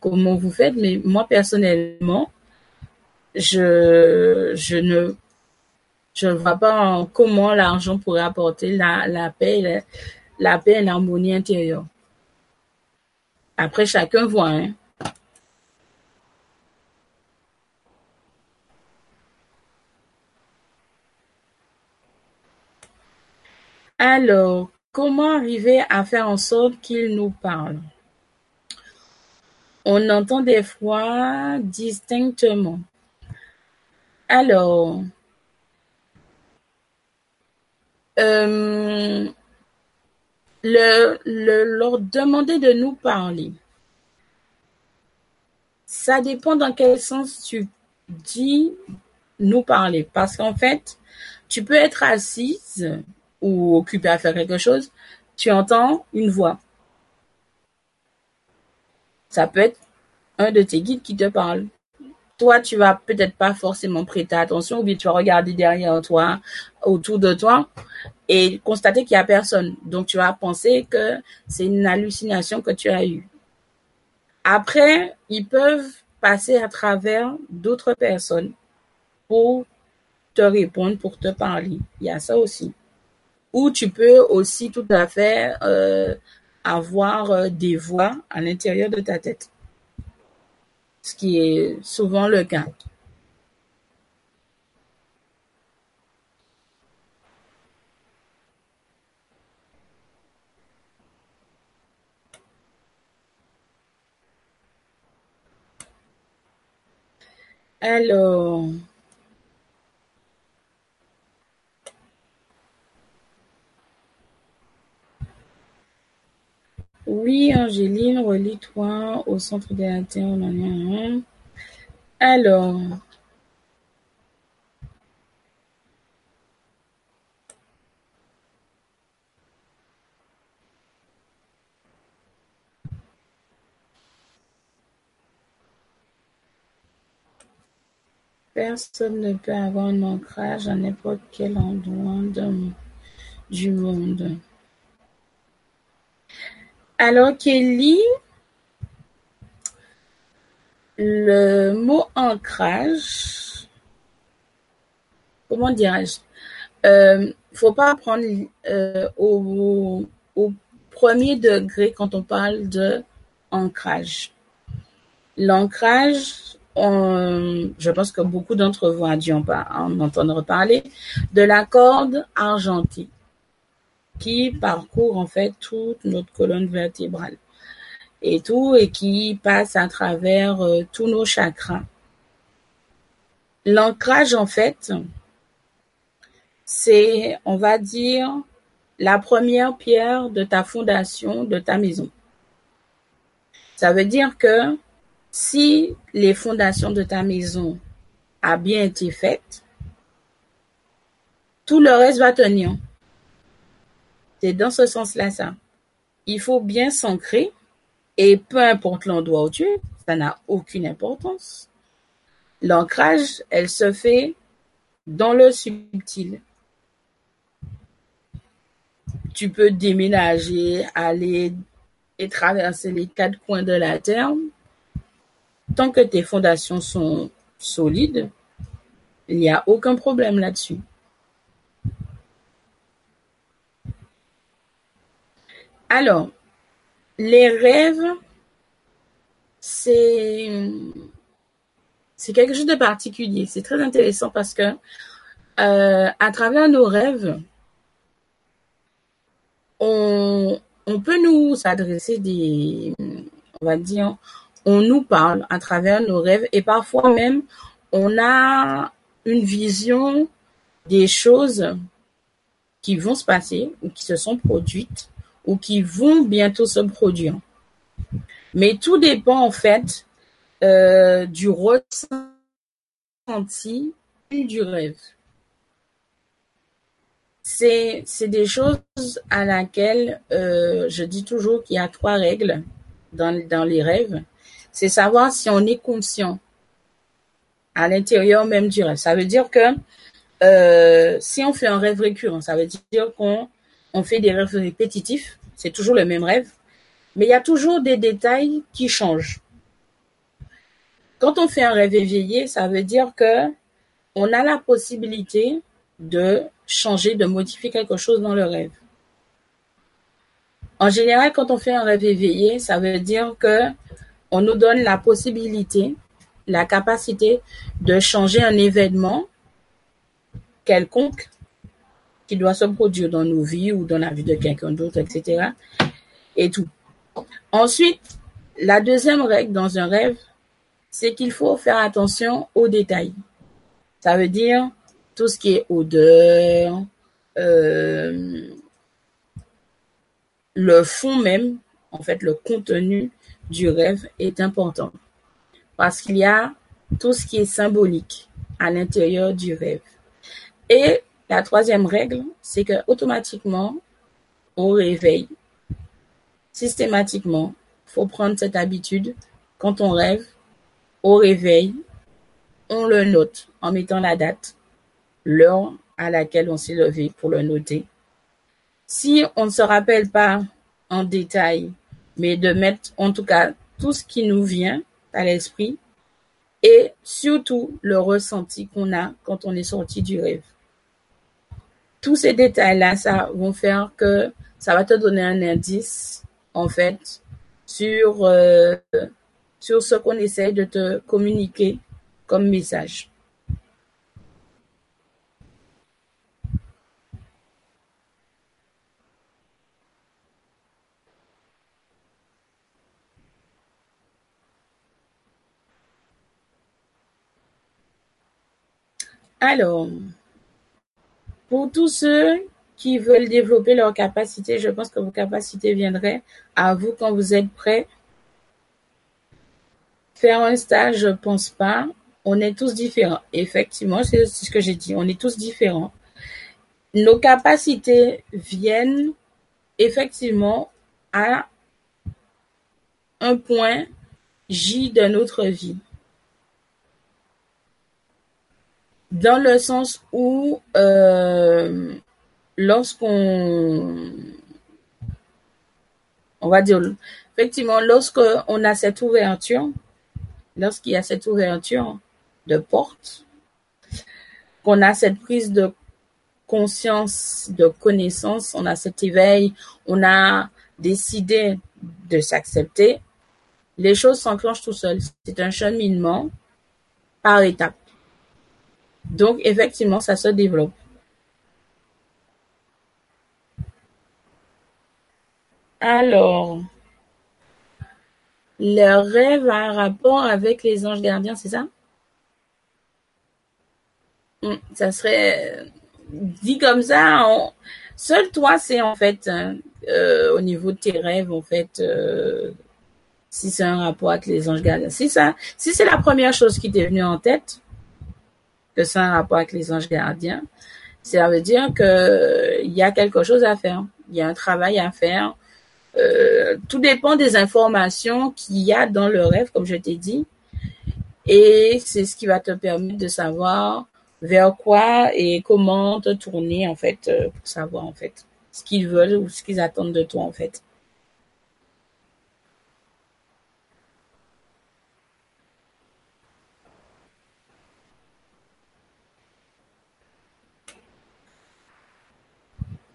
comment vous faites, mais moi personnellement, je ne vois pas comment l'argent pourrait apporter la paix, la, paix et l'harmonie intérieure. Après, chacun voit. Hein. Alors, comment arriver à faire en sorte qu'il nous parle? On entend des fois distinctement. Alors, euh, le, leur demander de nous parler. Ça dépend dans quel sens tu dis nous parler. Parce qu'en fait, tu peux être assise ou occupée à faire quelque chose, tu entends une voix. Ça peut être un de tes guides qui te parle. Toi, tu vas peut-être pas forcément prêter attention ou bien tu vas regarder derrière toi, autour de toi et constater qu'il y a personne. Donc, tu vas penser que c'est une hallucination que tu as eue. Après, ils peuvent passer à travers d'autres personnes pour te répondre, pour te parler. Il y a ça aussi. Ou tu peux aussi tout à fait euh, avoir euh, des voix à l'intérieur de ta tête. Ce qui est souvent le cas. Alors, Oui, Angéline, relie-toi au centre de la Terre. Alors. Personne ne peut avoir un ancrage à n'importe quel endroit du monde. Alors Kelly, le mot ancrage, comment dirais-je? Euh, Faut pas prendre euh, au, premier degré quand on parle de ancrage. L'ancrage, je pense que beaucoup d'entre vous ont dû en, en entendre parler, de la corde argentée qui parcourt en fait toute notre colonne vertébrale et tout et qui passe à travers euh, tous nos chakras. L'ancrage en fait, c'est, on va dire, la première pierre de ta fondation, de ta maison. Ça veut dire que si les fondations de ta maison a bien été faites, tout le reste va tenir. C'est dans ce sens-là ça. Il faut bien s'ancrer et peu importe l'endroit où tu es, ça n'a aucune importance. L'ancrage, elle se fait dans le subtil. Tu peux déménager, aller et traverser les quatre coins de la terre. Tant que tes fondations sont solides, il n'y a aucun problème là-dessus. Alors, les rêves, c'est quelque chose de particulier. C'est très intéressant parce que euh, à travers nos rêves, on, on peut nous adresser des, on va dire, on nous parle à travers nos rêves et parfois même on a une vision des choses qui vont se passer ou qui se sont produites ou qui vont bientôt se produire. Mais tout dépend en fait euh, du ressenti du rêve. C'est c'est des choses à laquelle euh, je dis toujours qu'il y a trois règles dans dans les rêves. C'est savoir si on est conscient à l'intérieur même du rêve. Ça veut dire que euh, si on fait un rêve récurrent, ça veut dire qu'on on fait des rêves répétitifs c'est toujours le même rêve, mais il y a toujours des détails qui changent. Quand on fait un rêve éveillé, ça veut dire que on a la possibilité de changer, de modifier quelque chose dans le rêve. En général, quand on fait un rêve éveillé, ça veut dire que on nous donne la possibilité, la capacité de changer un événement quelconque qui doit se produire dans nos vies ou dans la vie de quelqu'un d'autre, etc. Et tout. Ensuite, la deuxième règle dans un rêve, c'est qu'il faut faire attention aux détails. Ça veut dire tout ce qui est odeur, euh, le fond même, en fait, le contenu du rêve est important. Parce qu'il y a tout ce qui est symbolique à l'intérieur du rêve. Et la troisième règle, c'est que automatiquement, au réveil, systématiquement, faut prendre cette habitude. Quand on rêve, au réveil, on le note en mettant la date, l'heure à laquelle on s'est levé pour le noter. Si on ne se rappelle pas en détail, mais de mettre en tout cas tout ce qui nous vient à l'esprit et surtout le ressenti qu'on a quand on est sorti du rêve tous ces détails-là, ça vont faire que ça va te donner un indice, en fait, sur, euh, sur ce qu'on essaie de te communiquer comme message. Alors, pour tous ceux qui veulent développer leurs capacités, je pense que vos capacités viendraient à vous quand vous êtes prêts. Faire un stage, je pense pas. On est tous différents. Effectivement, c'est ce que j'ai dit. On est tous différents. Nos capacités viennent effectivement à un point J de notre vie. Dans le sens où euh, lorsqu'on, on va dire, effectivement, lorsqu'on a cette ouverture, lorsqu'il y a cette ouverture de porte, qu'on a cette prise de conscience, de connaissance, on a cet éveil, on a décidé de s'accepter, les choses s'enclenchent tout seul. C'est un cheminement par étapes. Donc, effectivement, ça se développe. Alors, le rêve a un rapport avec les anges gardiens, c'est ça? Hmm, ça serait dit comme ça. Seul toi, c'est en fait hein, euh, au niveau de tes rêves, en fait, euh, si c'est un rapport avec les anges gardiens. Si ça, si c'est la première chose qui t'est venue en tête, que c'est un rapport avec les anges gardiens, ça veut dire que il y a quelque chose à faire, il y a un travail à faire. Euh, tout dépend des informations qu'il y a dans le rêve, comme je t'ai dit, et c'est ce qui va te permettre de savoir vers quoi et comment te tourner en fait euh, pour savoir en fait ce qu'ils veulent ou ce qu'ils attendent de toi en fait.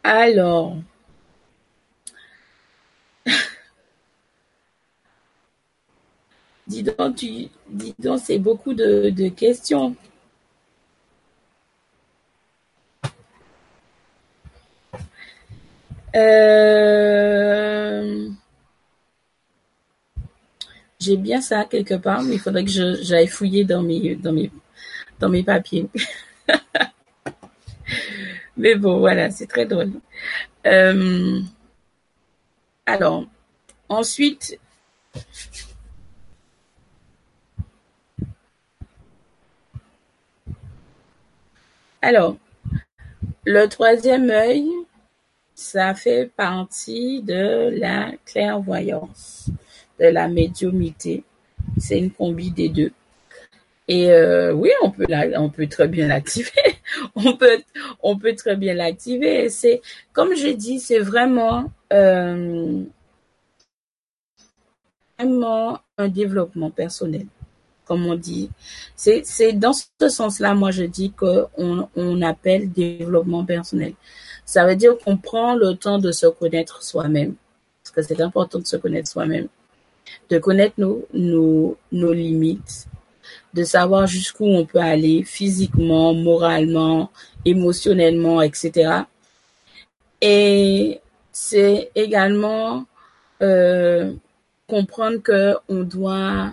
Alors, dis donc, tu, dis donc, c'est beaucoup de, questions. Euh, j'ai bien ça quelque part, mais il faudrait que j'aille fouiller dans mes, dans mes, dans mes papiers. Mais bon, voilà, c'est très drôle. Euh, alors, ensuite, alors, le troisième œil, ça fait partie de la clairvoyance, de la médiumité. C'est une combi des deux. Et euh, oui, on peut on peut très bien l'activer. on peut, on peut très bien l'activer. C'est comme je dis, c'est vraiment, euh, vraiment un développement personnel, comme on dit. C'est, c'est dans ce sens-là, moi je dis que on, on appelle développement personnel. Ça veut dire qu'on prend le temps de se connaître soi-même, parce que c'est important de se connaître soi-même, de connaître nos, nos, nos limites de savoir jusqu'où on peut aller physiquement, moralement, émotionnellement, etc. Et c'est également euh, comprendre que on doit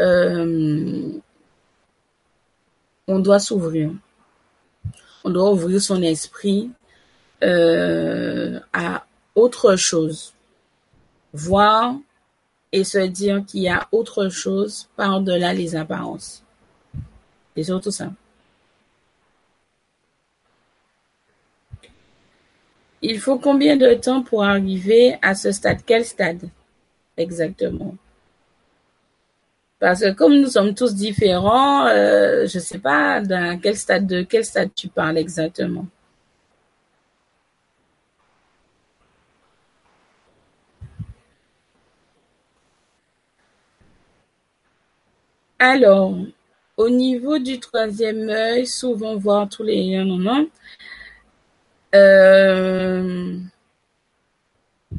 euh, on doit s'ouvrir. On doit ouvrir son esprit euh, à autre chose. Voir et se dire qu'il y a autre chose par-delà les apparences. C'est surtout ça. Il faut combien de temps pour arriver à ce stade? Quel stade? Exactement Parce que comme nous sommes tous différents, euh, je ne sais pas dans quel stade de quel stade tu parles exactement. Alors, au niveau du troisième œil, souvent voir tous les moments, euh,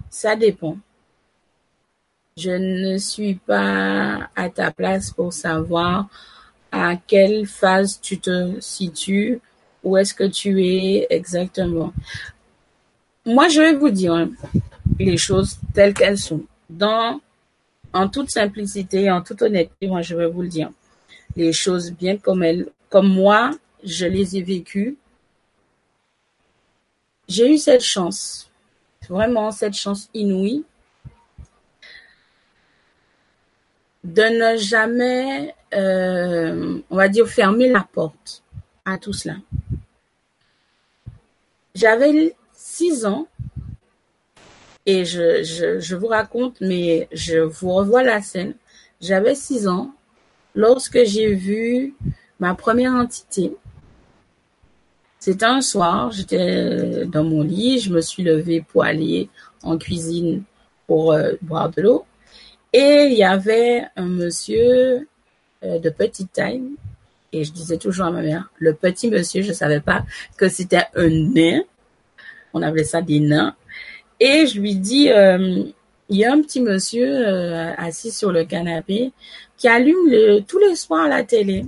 ça dépend. Je ne suis pas à ta place pour savoir à quelle phase tu te situes, où est-ce que tu es exactement. Moi, je vais vous dire les choses telles qu'elles sont. Dans en toute simplicité, en toute honnêteté, moi, je vais vous le dire. Les choses bien comme elles, comme moi, je les ai vécues. J'ai eu cette chance, vraiment cette chance inouïe, de ne jamais, euh, on va dire, fermer la porte à tout cela. J'avais six ans et je, vous raconte, mais je vous revois la scène. J'avais six ans lorsque j'ai vu ma première entité C'était un soir, j'étais dans mon lit, je me suis levée pour aller en cuisine pour euh, boire de l'eau. Et il y avait un monsieur euh, de petite taille. Et je disais toujours à ma mère, le petit monsieur, je savais pas que c'était un nain. On appelait ça des nains. Et je lui dis, euh, il y a un petit monsieur euh, assis sur le canapé qui allume tous les soirs la télé.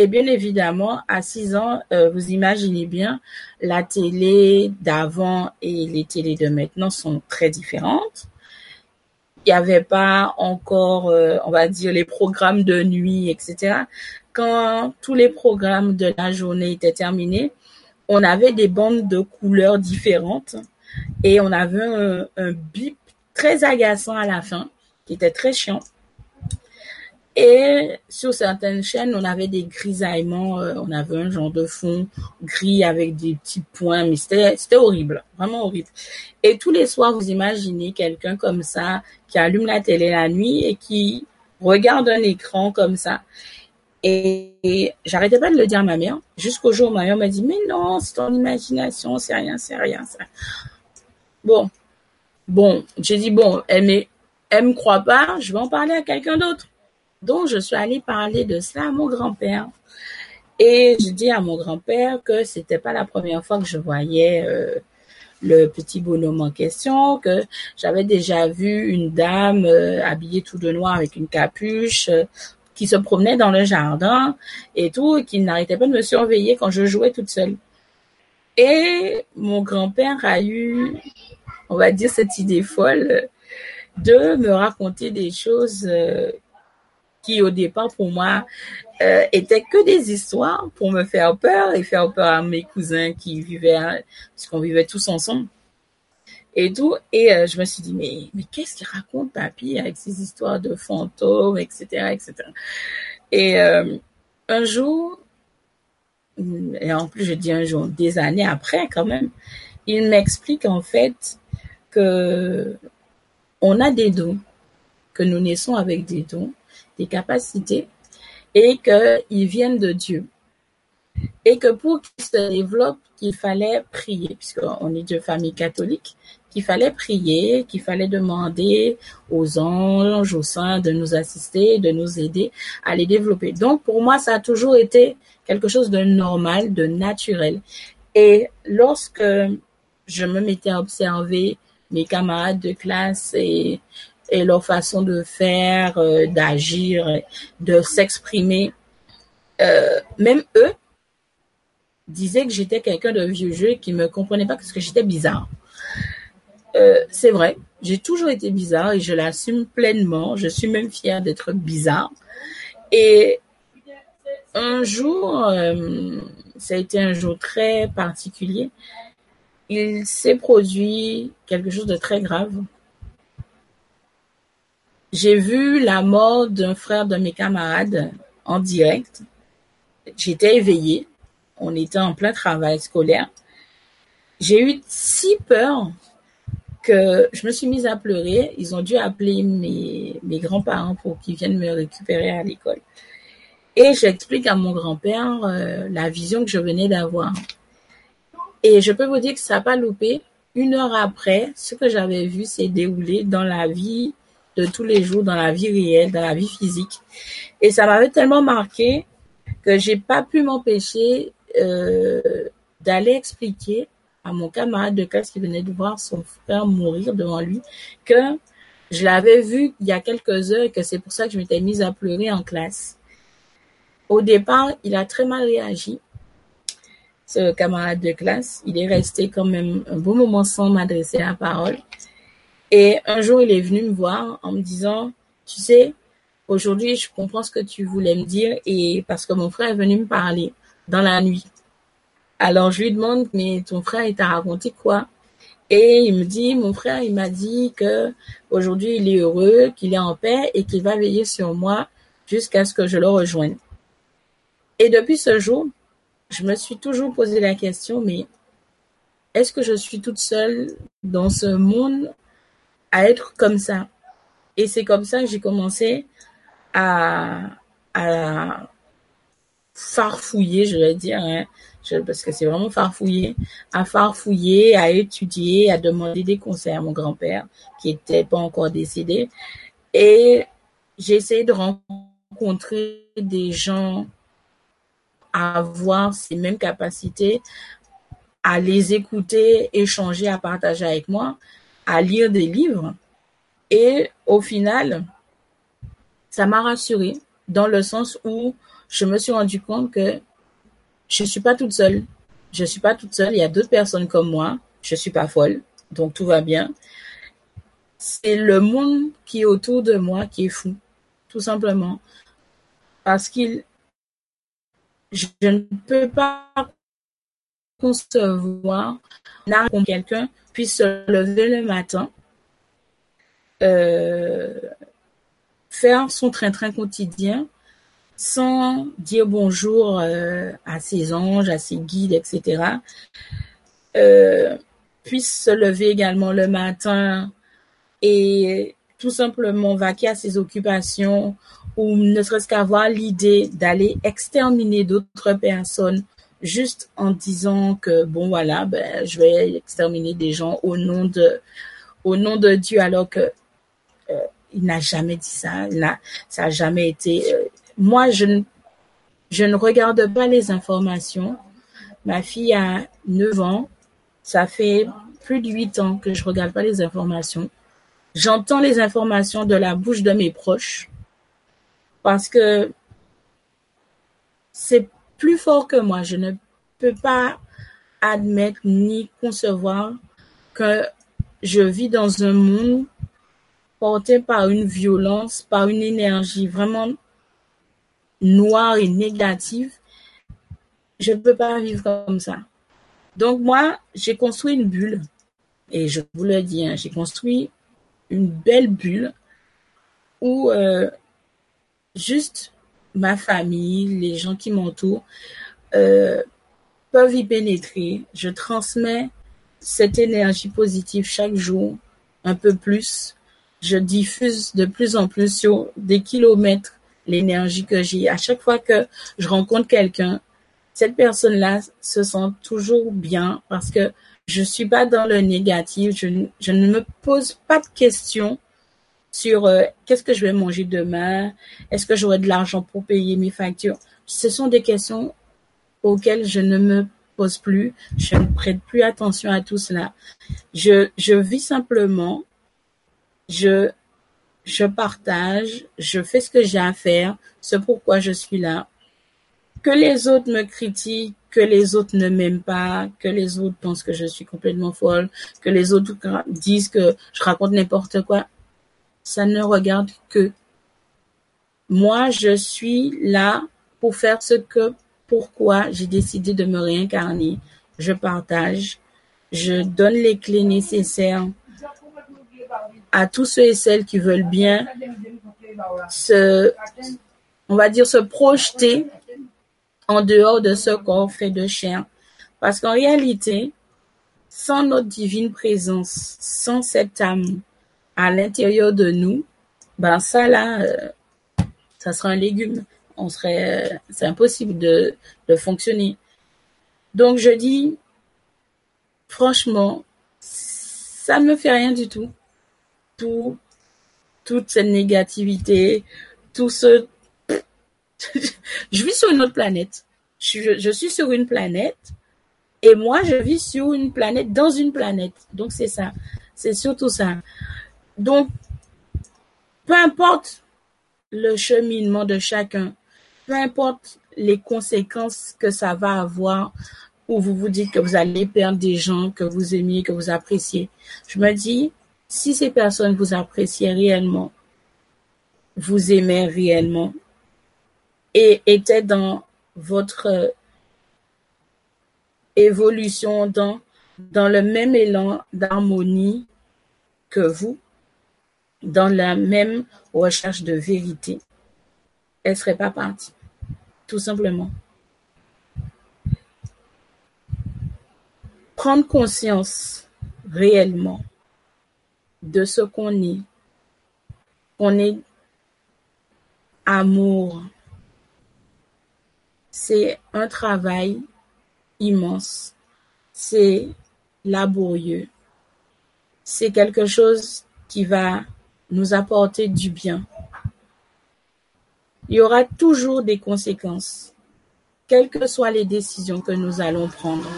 Et bien évidemment, à 6 ans, euh, vous imaginez bien, la télé d'avant et les télés de maintenant sont très différentes. Il n'y avait pas encore, euh, on va dire, les programmes de nuit, etc. Quand tous les programmes de la journée étaient terminés, on avait des bandes de couleurs différentes et on avait un, bip très agaçant à la fin, qui était très chiant. Et sur certaines chaînes, on avait des grisaillements, euh, on avait un genre de fond gris avec des petits points, mais c'était, horrible, vraiment horrible. Et tous les soirs, vous imaginez quelqu'un comme ça, qui allume la télé la nuit et qui regarde un écran comme ça. Et, et j'arrêtais pas de le dire à ma mère, jusqu'au jour où ma mère m'a dit, mais non, c'est ton imagination, c'est rien, c'est rien, ça. Bon, Bon, j'ai dit, bon, elle elle me croit pas, je vais en parler à quelqu'un d'autre. Donc, je suis allée parler de cela à mon grand-père. Et je dis à mon grand-père que c'était pas la première fois que je voyais euh, le petit bonhomme en question, que j'avais déjà vu une dame euh, habillée tout de noir avec une capuche euh, qui se promenait dans le jardin et tout, et qui n'arrêtait pas de me surveiller quand je jouais toute seule. Et mon grand-père a eu on va dire, cette idée folle de me raconter des choses euh, qui, au départ, pour moi, euh, étaient que des histoires pour me faire peur et faire peur à mes cousins qui vivaient, puisqu'on vivait tous ensemble et tout. Et euh, je me suis dit, mais, mais qu'est-ce qu'il raconte, papy, avec ces histoires de fantômes, etc., etc. Et un jour, et en plus je dis un jour, des années après quand même, il m'explique en fait que on a des dons, que nous naissons avec des dons, des capacités, et qu'ils viennent de Dieu. Et que pour qu'ils se développent, qu'il fallait prier, puisqu'on est de famille catholique, qu'il fallait prier, qu'il fallait demander aux anges, aux saints de nous assister, de nous aider à les développer. Donc pour moi, ça a toujours été quelque chose de normal, de naturel. Et lorsque je me mettais à observer mes camarades de classe et, leur façon de faire, euh, d'agir, de s'exprimer. Euh, même eux disaient que j'étais quelqu'un de vieux jeu qui me comprenait pas parce que j'étais bizarre. Euh, c'est vrai, j'ai toujours été bizarre et je l'assume pleinement. Je suis même fière d'être bizarre. Et un jour, euh, ça a été un jour très particulier il s'est produit quelque chose de très grave. J'ai vu la mort d'un frère de mes camarades en direct. J'étais éveillée. On était en plein travail scolaire. J'ai eu si peur je me suis mise à pleurer. Ils ont dû appeler mes, mes grands-parents pour qu'ils viennent me récupérer à l'école. Et j'explique à mon grand-père euh, la vision que je venais d'avoir. Et je peux vous dire que ça n'a pas loupé. Une heure après, ce que j'avais vu s'est déroulé dans la vie de tous les jours, dans la vie réelle, dans la vie physique. Et ça m'avait tellement marqué que j'ai pas pu m'empêcher euh, d'aller expliquer mon camarade de classe qui venait de voir son frère mourir devant lui que je l'avais vu il y a quelques heures et que c'est pour ça que je m'étais mise à pleurer en classe. Au départ, il a très mal réagi ce camarade de classe. Il est resté quand même un bon moment sans m'adresser la parole. Et un jour, il est venu me voir en me disant, tu sais, aujourd'hui, je comprends ce que tu voulais me dire et parce que mon frère est venu me parler dans la nuit. Alors, je lui demande, mais ton frère, il t'a raconté quoi? Et il me dit, mon frère, il m'a dit que aujourd'hui, il est heureux, qu'il est en paix et qu'il va veiller sur moi jusqu'à ce que je le rejoigne. Et depuis ce jour, je me suis toujours posé la question, mais est-ce que je suis toute seule dans ce monde à être comme ça? Et c'est comme ça que j'ai commencé à, farfouiller, je vais dire, hein, parce que c'est vraiment farfouiller, à farfouiller, à étudier, à demander des conseils à mon grand-père, qui était pas encore décédé. Et j'ai essayé de rencontrer des gens à avoir ces mêmes capacités, à les écouter, échanger, à partager avec moi, à lire des livres. Et au final, ça m'a rassurée dans le sens où je me suis rendu compte que je suis pas toute seule. Je suis pas toute seule. Il y a d'autres personnes comme moi. Je suis pas folle. Donc tout va bien. C'est le monde qui est autour de moi qui est fou. Tout simplement. Parce qu'il, je ne peux pas concevoir que quelqu'un puisse se lever le matin, euh, faire son train-train quotidien sans dire bonjour euh, à ses anges, à ses guides, etc., euh, puisse se lever également le matin et tout simplement vaquer à ses occupations ou ne serait-ce qu'avoir l'idée d'aller exterminer d'autres personnes juste en disant que bon voilà ben je vais exterminer des gens au nom de Dieu alors que euh, il n'a jamais dit ça, n'a ça a jamais été moi, je ne, regarde pas les informations. Ma fille a 9 ans. Ça fait plus de 8 ans que je regarde pas les informations. J'entends les informations de la bouche de mes proches parce que c'est plus fort que moi. Je ne peux pas admettre ni concevoir que je vis dans un monde porté par une violence, par une énergie vraiment noire et négative, je ne peux pas vivre comme ça. Donc moi, j'ai construit une bulle, et je vous le dis, hein, j'ai construit une belle bulle où euh, juste ma famille, les gens qui m'entourent, euh, peuvent y pénétrer. Je transmets cette énergie positive chaque jour, un peu plus. Je diffuse de plus en plus sur des kilomètres l'énergie que j'ai. À chaque fois que je rencontre quelqu'un, cette personne-là se sent toujours bien parce que je suis pas dans le négatif. Je, ne me pose pas de questions sur euh, qu'est-ce que je vais manger demain, est-ce que j'aurai de l'argent pour payer mes factures? Ce sont des questions auxquelles je ne me pose plus. Je ne prête plus attention à tout cela. Je, je vis simplement. Je je partage, je fais ce que j'ai à faire, c'est pourquoi je suis là. Que les autres me critiquent, que les autres ne m'aiment pas, que les autres pensent que je suis complètement folle, que les autres disent que je raconte n'importe quoi, ça ne regarde que moi, je suis là pour faire ce que, pourquoi j'ai décidé de me réincarner. Je partage, je donne les clés nécessaires à tous ceux et celles qui veulent bien se, on va dire, se projeter en dehors de ce corps fait de chair. Parce qu'en réalité, sans notre divine présence, sans cette âme à l'intérieur de nous, ben ça là, euh, ça sera un légume. On serait, euh, c'est impossible de, de fonctionner. Donc je dis, franchement, ça ne me fait rien du tout tout, toute cette négativité, tout ce... je vis sur une autre planète. Je, suis sur une planète et moi, je vis sur une planète dans une planète. Donc, c'est ça. C'est surtout ça. Donc, peu importe le cheminement de chacun, peu importe les conséquences que ça va avoir, ou vous vous dites que vous allez perdre des gens que vous aimiez, que vous appréciez. Je me dis, si ces personnes vous appréciaient réellement, vous aimaient réellement et étaient dans votre euh, évolution, dans, dans le même élan d'harmonie que vous, dans la même recherche de vérité, elle ne serait pas partie. Tout simplement. Prendre conscience réellement de ce qu'on est. On est amour. c'est un travail immense. C'est laborieux. C'est quelque chose qui va nous apporter du bien. Il y aura toujours des conséquences, quelles que soient les décisions que nous allons prendre,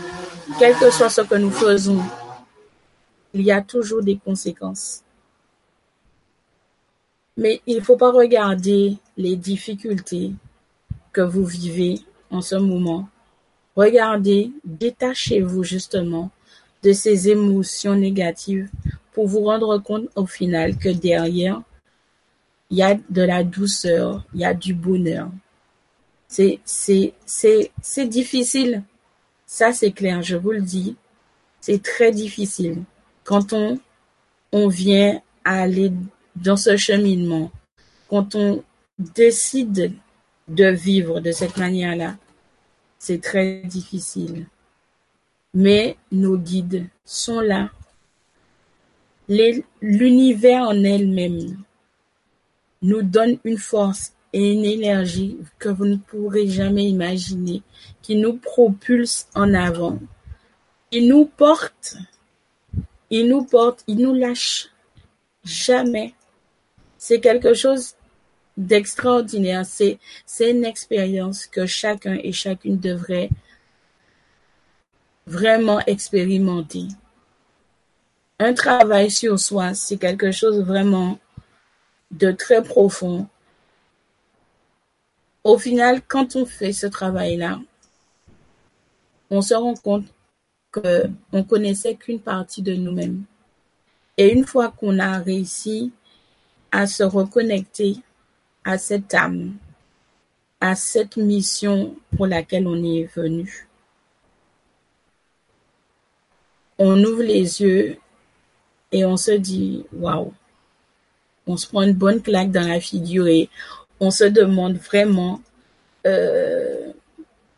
quel que soit ce que nous faisons. Il y a toujours des conséquences. Mais il ne faut pas regarder les difficultés que vous vivez en ce moment. Regardez, détachez-vous justement de ces émotions négatives pour vous rendre compte au final que derrière, il y a de la douceur, il y a du bonheur. C'est, c'est, c'est, c'est difficile. Ça, c'est clair, je vous le dis. C'est très difficile. Quand on, on vient aller dans ce cheminement, quand on décide de vivre de cette manière-là, c'est très difficile. Mais nos guides sont là. L'univers en elle-même nous donne une force et une énergie que vous ne pourrez jamais imaginer, qui nous propulse en avant. Il nous porte, il nous porte, il nous lâche jamais. C'est quelque chose d'extraordinaire. C'est, une expérience que chacun et chacune devrait vraiment expérimenter. Un travail sur soi, c'est quelque chose vraiment de très profond. Au final, quand on fait ce travail-là, on se rend compte que on connaissait qu'une partie de nous-mêmes. Et une fois qu'on a réussi à se reconnecter à cette âme, à cette mission pour laquelle on est venu, on ouvre les yeux et on se dit waouh, on se prend une bonne claque dans la figure et on se demande vraiment euh,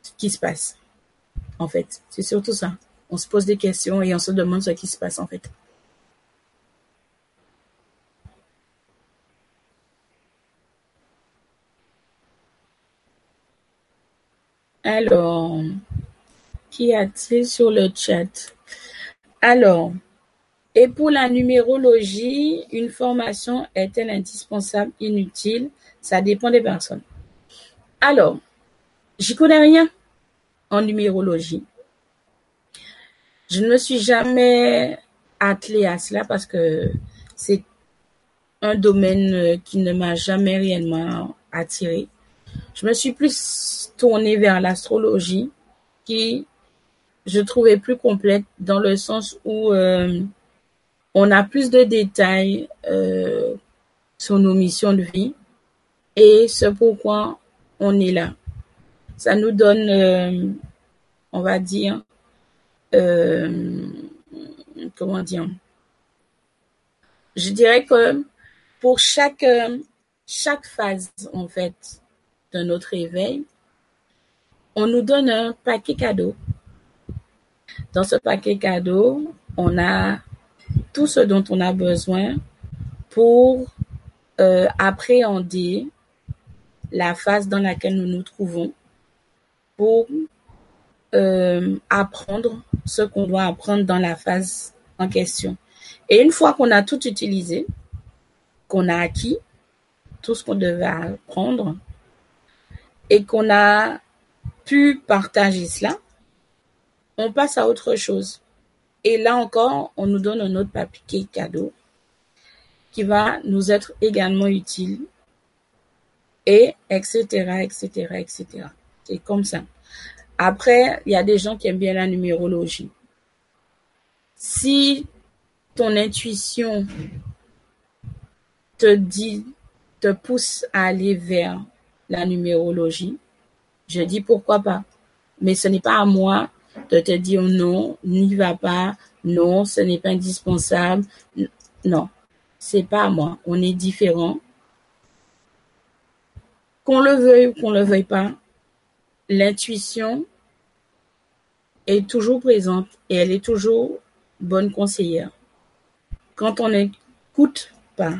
ce qui se passe. En fait, c'est surtout ça. On se pose des questions et on se demande ce qui se passe en fait. Alors, qu'y a-t-il sur le chat? Alors, et pour la numérologie, une formation est-elle indispensable, inutile? Ça dépend des personnes. Alors, j'y connais rien en numérologie. Je ne me suis jamais attelée à cela parce que c'est un domaine qui ne m'a jamais réellement attiré. Je me suis plus tournée vers l'astrologie qui je trouvais plus complète dans le sens où euh, on a plus de détails euh, sur nos missions de vie et ce pourquoi on est là. Ça nous donne, euh, on va dire, comment dire, je dirais que pour chaque chaque phase en fait de notre éveil, on nous donne un paquet cadeau. Dans ce paquet cadeau, on a tout ce dont on a besoin pour euh, appréhender la phase dans laquelle nous nous trouvons, pour euh, apprendre ce qu'on doit apprendre dans la phase en question. Et une fois qu'on a tout utilisé, qu'on a acquis tout ce qu'on devait apprendre, et qu'on a pu partager cela, on passe à autre chose. Et là encore, on nous donne un autre papier cadeau qui va nous être également utile et etc etc etc. C'est comme ça. Après, il y a des gens qui aiment bien la numérologie. Si ton intuition te dit, te pousse à aller vers la numérologie, je dis pourquoi pas. Mais ce n'est pas à moi de te dire non, n'y va pas, non, ce n'est pas indispensable. Non, c'est pas à moi. On est différents. Qu'on le veuille ou qu'on le veuille pas, l'intuition est toujours présente et elle est toujours bonne conseillère. Quand on n'écoute pas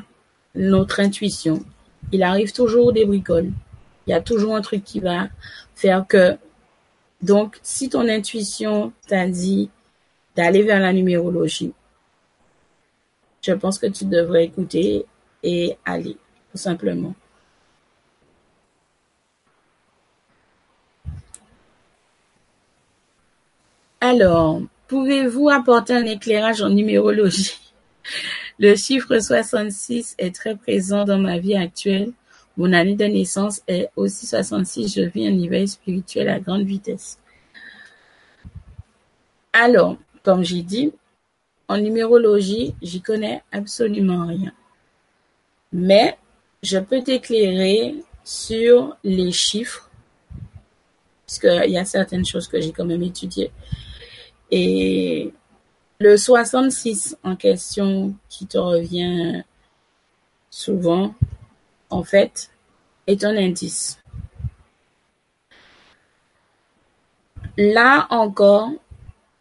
notre intuition, il arrive toujours des bricoles. Il y a toujours un truc qui va faire que... Donc, si ton intuition t'a dit d'aller vers la numérologie, je pense que tu devrais écouter et aller, tout simplement. Alors, pouvez-vous apporter un éclairage en numérologie? Le chiffre 66 est très présent dans ma vie actuelle. Mon année de naissance est aussi 66. Je vis un niveau spirituel à grande vitesse. Alors, comme j'ai dit, en numérologie, j'y connais absolument rien. Mais je peux t'éclairer sur les chiffres, parce qu'il y a certaines choses que j'ai quand même étudiées. Et le 66 en question qui te revient souvent, en fait, est un indice. Là encore,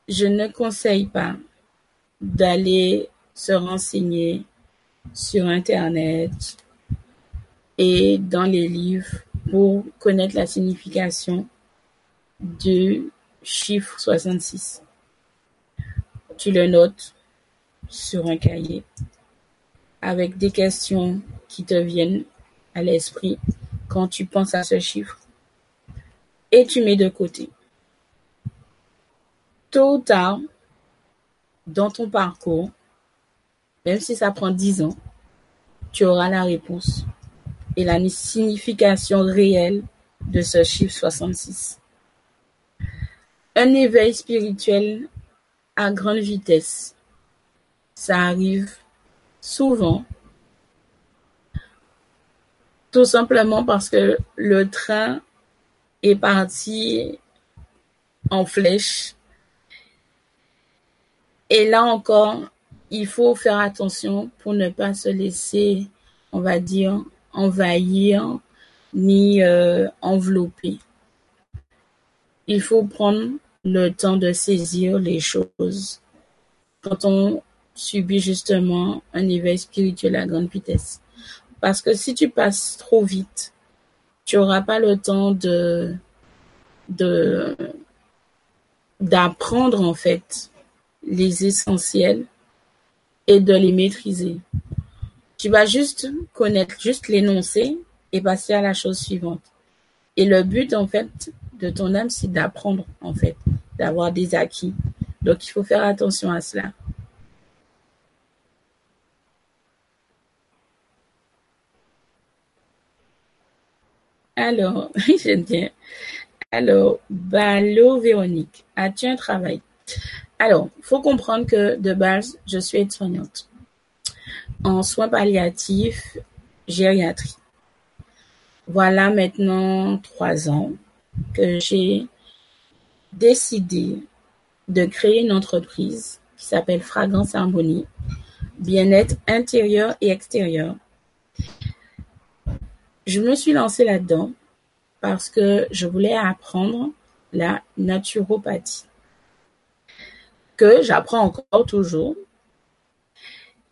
je ne conseille pas d'aller se renseigner sur Internet et dans les livres pour connaître la signification du chiffre 66. Tu le notes sur un cahier avec des questions qui te viennent à l'esprit quand tu penses à ce chiffre et tu mets de côté. Tôt ou tard, dans ton parcours, même si ça prend dix ans, tu auras la réponse et la signification réelle de ce chiffre 66. Un éveil spirituel à grande vitesse, ça arrive souvent, tout simplement parce que le train est parti en flèche. Et là encore, il faut faire attention pour ne pas se laisser, on va dire, envahir ni euh, envelopper. Il faut prendre le temps de saisir les choses quand on subit justement un éveil spirituel à grande vitesse. Parce que si tu passes trop vite, tu n'auras pas le temps de d'apprendre en fait les essentiels et de les maîtriser. Tu vas juste connaître juste l'énoncé et passer à la chose suivante. Et le but, en fait, de ton âme, c'est d'apprendre, en fait, d'avoir des acquis. Donc, il faut faire attention à cela. Alors, j'aime bien. Alors, Balo Véronique, as-tu un travail? Alors, faut comprendre que de base, je suis aide-soignante en soins palliatifs, gériatrie. Voilà maintenant trois ans que j'ai décidé de créer une entreprise qui s'appelle Fragrance Harmonie, bien-être intérieur et extérieur. Je me suis lancée là-dedans parce que je voulais apprendre la naturopathie que j'apprends encore toujours.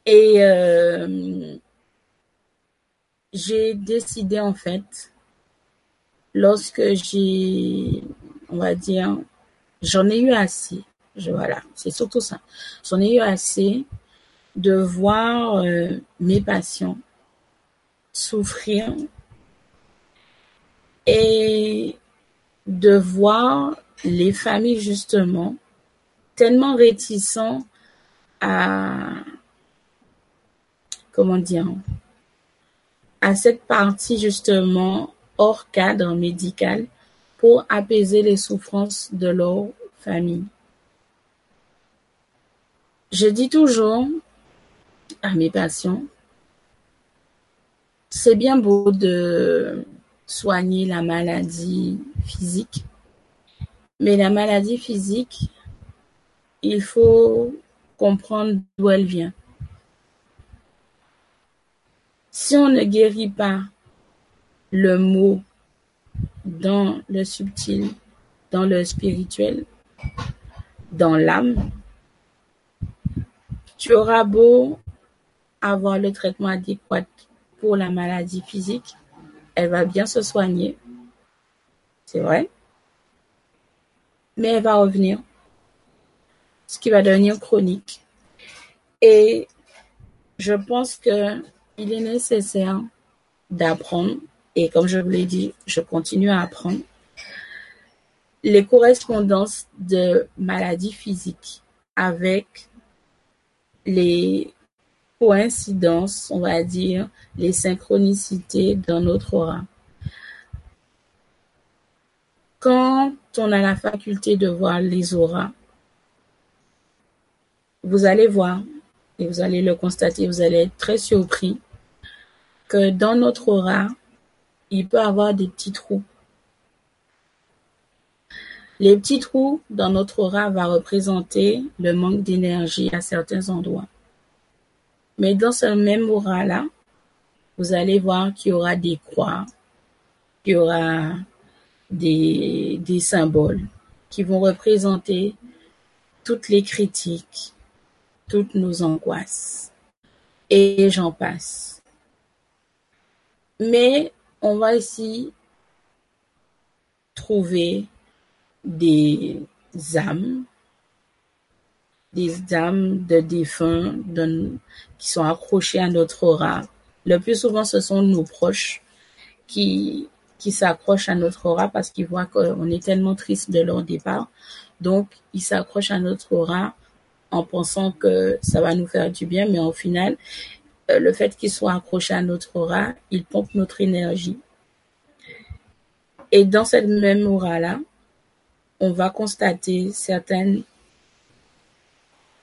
Et euh, j'ai décidé en fait, lorsque j'ai, on va dire, j'en ai eu assez. Voilà, c'est surtout ça. J'en ai eu assez de voir euh, mes patients souffrir et de voir les familles justement tellement réticents à comment dire à cette partie justement hors cadre médical pour apaiser les souffrances de leur famille. Je dis toujours à mes patients, c'est bien beau de soigner la maladie physique, mais la maladie physique, il faut comprendre d'où elle vient. Si on ne guérit pas le mot dans le subtil, dans le spirituel, dans l'âme, tu auras beau avoir le traitement adéquat pour la maladie physique, elle va bien se soigner. C'est vrai. Mais elle va revenir. Ce qui va devenir chronique. Et je pense que il est nécessaire d'apprendre, et comme je vous l'ai dit, je continue à apprendre, les correspondances de maladies physiques avec les coïncidences, on va dire, les synchronicités dans notre aura. Quand on a la faculté de voir les auras, vous allez voir, et vous allez le constater, vous allez être très surpris que dans notre aura, il peut avoir des petits trous. Les petits trous dans notre aura vont représenter le manque d'énergie à certains endroits. Mais dans ce même aura-là, vous allez voir qu'il y aura des croix, qu'il y aura des, des symboles qui vont représenter toutes les critiques, toutes nos angoisses. Et j'en passe. Mais on va ici trouver des âmes, des âmes de défunts qui sont accrochées à notre aura. Le plus souvent, ce sont nos proches qui, qui s'accrochent à notre aura parce qu'ils voient qu'on est tellement triste de leur départ. Donc, ils s'accrochent à notre aura en pensant que ça va nous faire du bien, mais au final, le fait qu'ils soient accrochés à notre aura, ils pompent notre énergie. Et dans cette même aura-là, on va constater certaines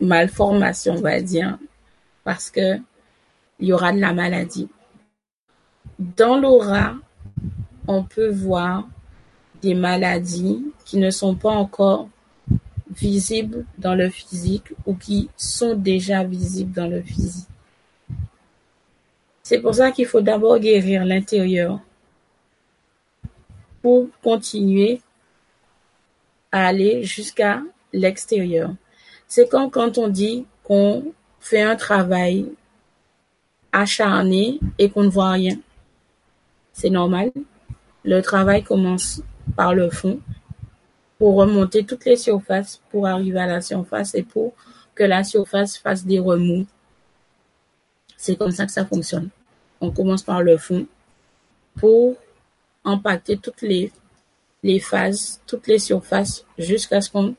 malformations, on va dire, parce que il y aura de la maladie. Dans l'aura, on peut voir des maladies qui ne sont pas encore visibles dans le physique ou qui sont déjà visibles dans le physique. C'est pour ça qu'il faut d'abord guérir l'intérieur pour continuer à aller jusqu'à l'extérieur. C'est comme quand on dit qu'on fait un travail acharné et qu'on ne voit rien. C'est normal. Le travail commence par le fond pour remonter toutes les surfaces pour arriver à la surface et pour que la surface fasse des remous. C'est comme ça que ça fonctionne. On commence par le fond pour impacter toutes les, les phases, toutes les surfaces jusqu'à ce qu'on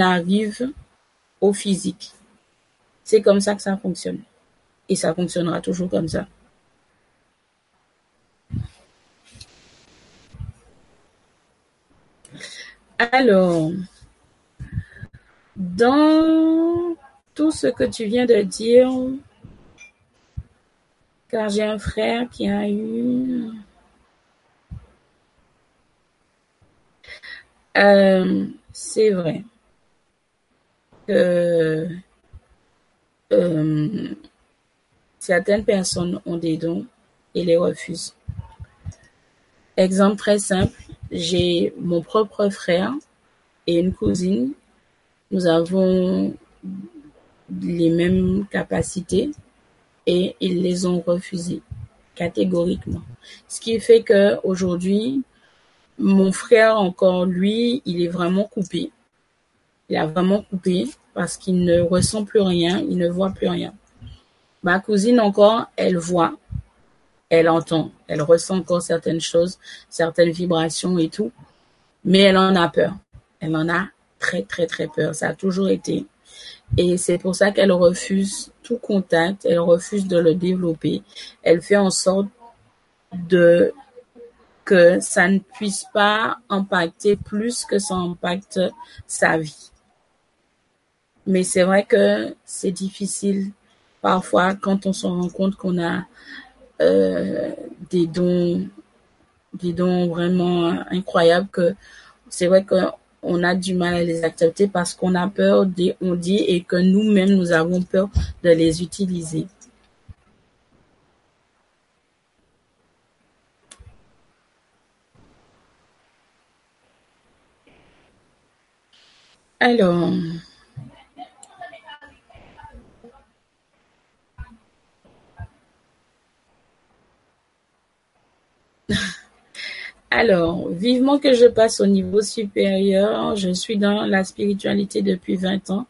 arrive au physique. C'est comme ça que ça fonctionne. Et ça fonctionnera toujours comme ça. Alors, dans tout ce que tu viens de dire, car j'ai un frère qui a eu... Euh, c'est vrai que euh, certaines personnes ont des dons et les refusent. Exemple très simple, j'ai mon propre frère et une cousine. Nous avons les mêmes capacités et ils les ont refusées catégoriquement. Ce qui fait que aujourd'hui, mon frère encore lui, il est vraiment coupé. Il a vraiment coupé parce qu'il ne ressent plus rien, il ne voit plus rien. Ma cousine encore, elle voit, elle entend, elle ressent encore certaines choses, certaines vibrations et tout, mais elle en a peur. Elle en a très très très peur. Ça a toujours été. Et c'est pour ça qu'elle refuse tout contact, elle refuse de le développer. Elle fait en sorte de que ça ne puisse pas impacter plus que ça impacte sa vie. Mais c'est vrai que c'est difficile parfois quand on se rend compte qu'on a euh, des dons, des dons vraiment incroyables que c'est vrai qu'on a du mal à les accepter parce qu'on a peur des on dit et que nous-mêmes nous avons peur de les utiliser. Alors, Alors, vivement que je passe au niveau supérieur, je suis dans la spiritualité depuis 20 ans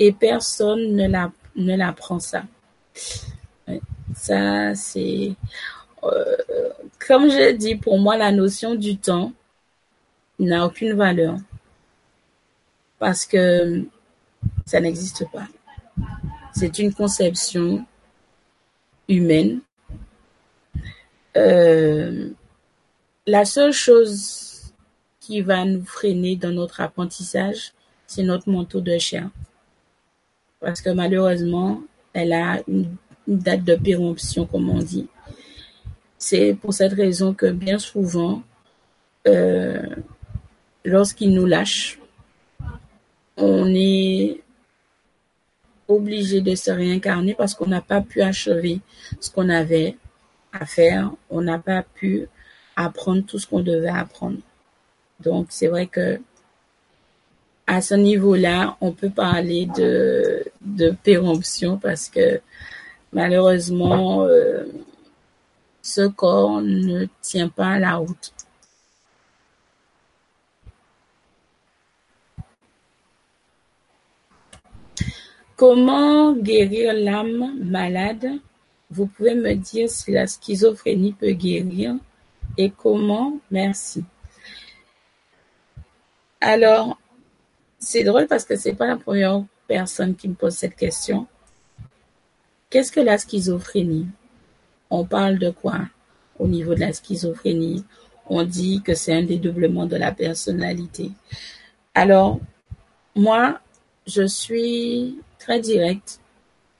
et personne ne la ne l'apprend ça. Ça, c'est... Euh, comme je dis, pour moi, la notion du temps n'a aucune valeur. Parce que ça n'existe pas. C'est une conception humaine. Euh, la seule chose qui va nous freiner dans notre apprentissage, c'est notre manteau de chien. Parce que malheureusement, elle a une, date de péremption, comme on dit. C'est pour cette raison que bien souvent, euh, lorsqu'il nous lâche, on est obligé de se réincarner parce qu'on n'a pas pu achever ce qu'on avait à faire. On n'a pas pu apprendre tout ce qu'on devait apprendre. Donc, c'est vrai que à ce niveau-là, on peut parler de, de péremption parce que malheureusement, euh, ce corps ne tient pas la route. Comment guérir l'âme malade? Vous pouvez me dire si la schizophrénie peut guérir et comment? Merci. Alors, c'est drôle parce que c'est pas la première personne qui me pose cette question. Qu'est-ce que la schizophrénie? On parle de quoi au niveau de la schizophrénie? On dit que c'est un dédoublement de la personnalité. Alors, moi, je suis très direct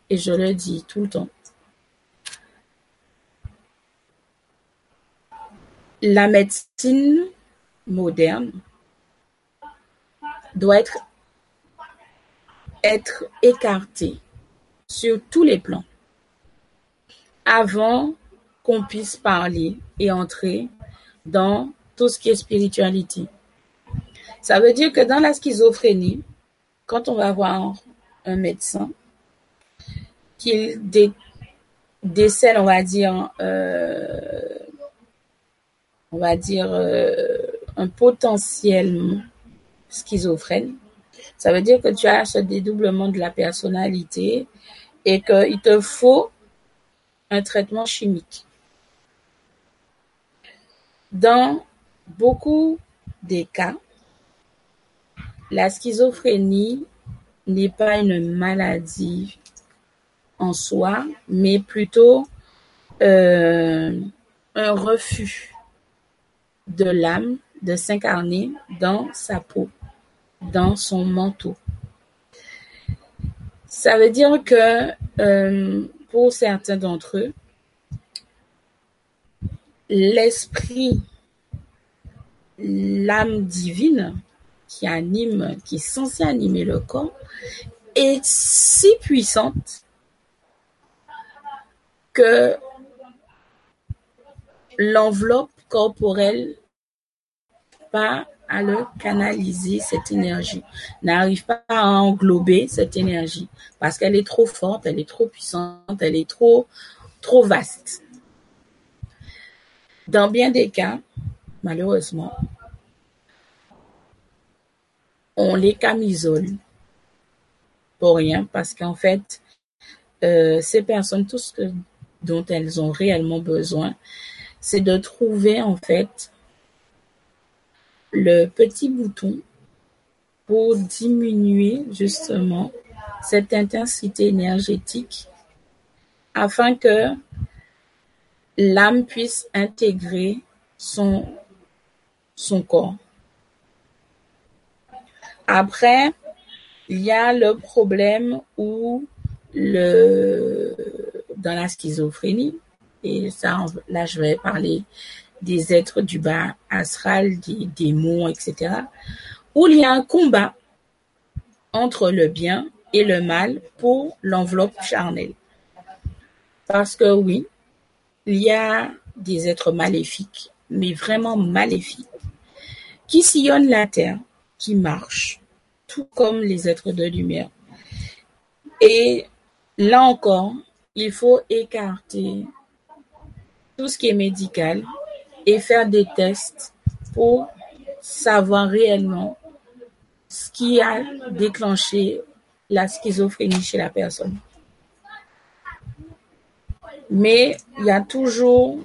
et je le dis tout le temps. La médecine moderne doit être, écartée sur tous les plans avant qu'on puisse parler et entrer dans tout ce qui est spiritualité. Ça veut dire que dans la schizophrénie, quand on va voir un médecin qu'il décèle, on va dire, euh, on va dire euh, un potentiel schizophrène. Ça veut dire que tu as ce dédoublement de la personnalité et qu'il te faut un traitement chimique. Dans beaucoup des cas, la schizophrénie n'est pas une maladie en soi, mais plutôt euh, un refus de l'âme de s'incarner dans sa peau, dans son manteau. Ça veut dire que euh, pour certains d'entre eux, l'esprit, l'âme divine qui anime, qui est censée animer le corps, est si puissante que l'enveloppe corporelle à le canaliser cette énergie, n'arrive pas à englober cette énergie. Parce qu'elle est trop forte, elle est trop puissante, elle est trop trop vaste. Dans bien des cas, malheureusement, on les camisole pour rien. Parce qu'en fait, euh, ces personnes, tout ce dont elles ont réellement besoin, c'est de trouver en fait le petit bouton pour diminuer justement cette intensité énergétique afin que l'âme puisse intégrer son, corps. Après, il y a le problème où le, dans la schizophrénie, et ça, là, je vais parler des êtres du bas astral, des démons, etc., où il y a un combat entre le bien et le mal pour l'enveloppe charnelle. Parce que oui, il y a des êtres maléfiques, mais vraiment maléfiques, qui sillonnent la terre, qui marchent, tout comme les êtres de lumière. Et là encore, il faut écarter tout ce qui est médical et faire des tests pour savoir réellement ce qui a déclenché la schizophrénie chez la personne. Mais il y a toujours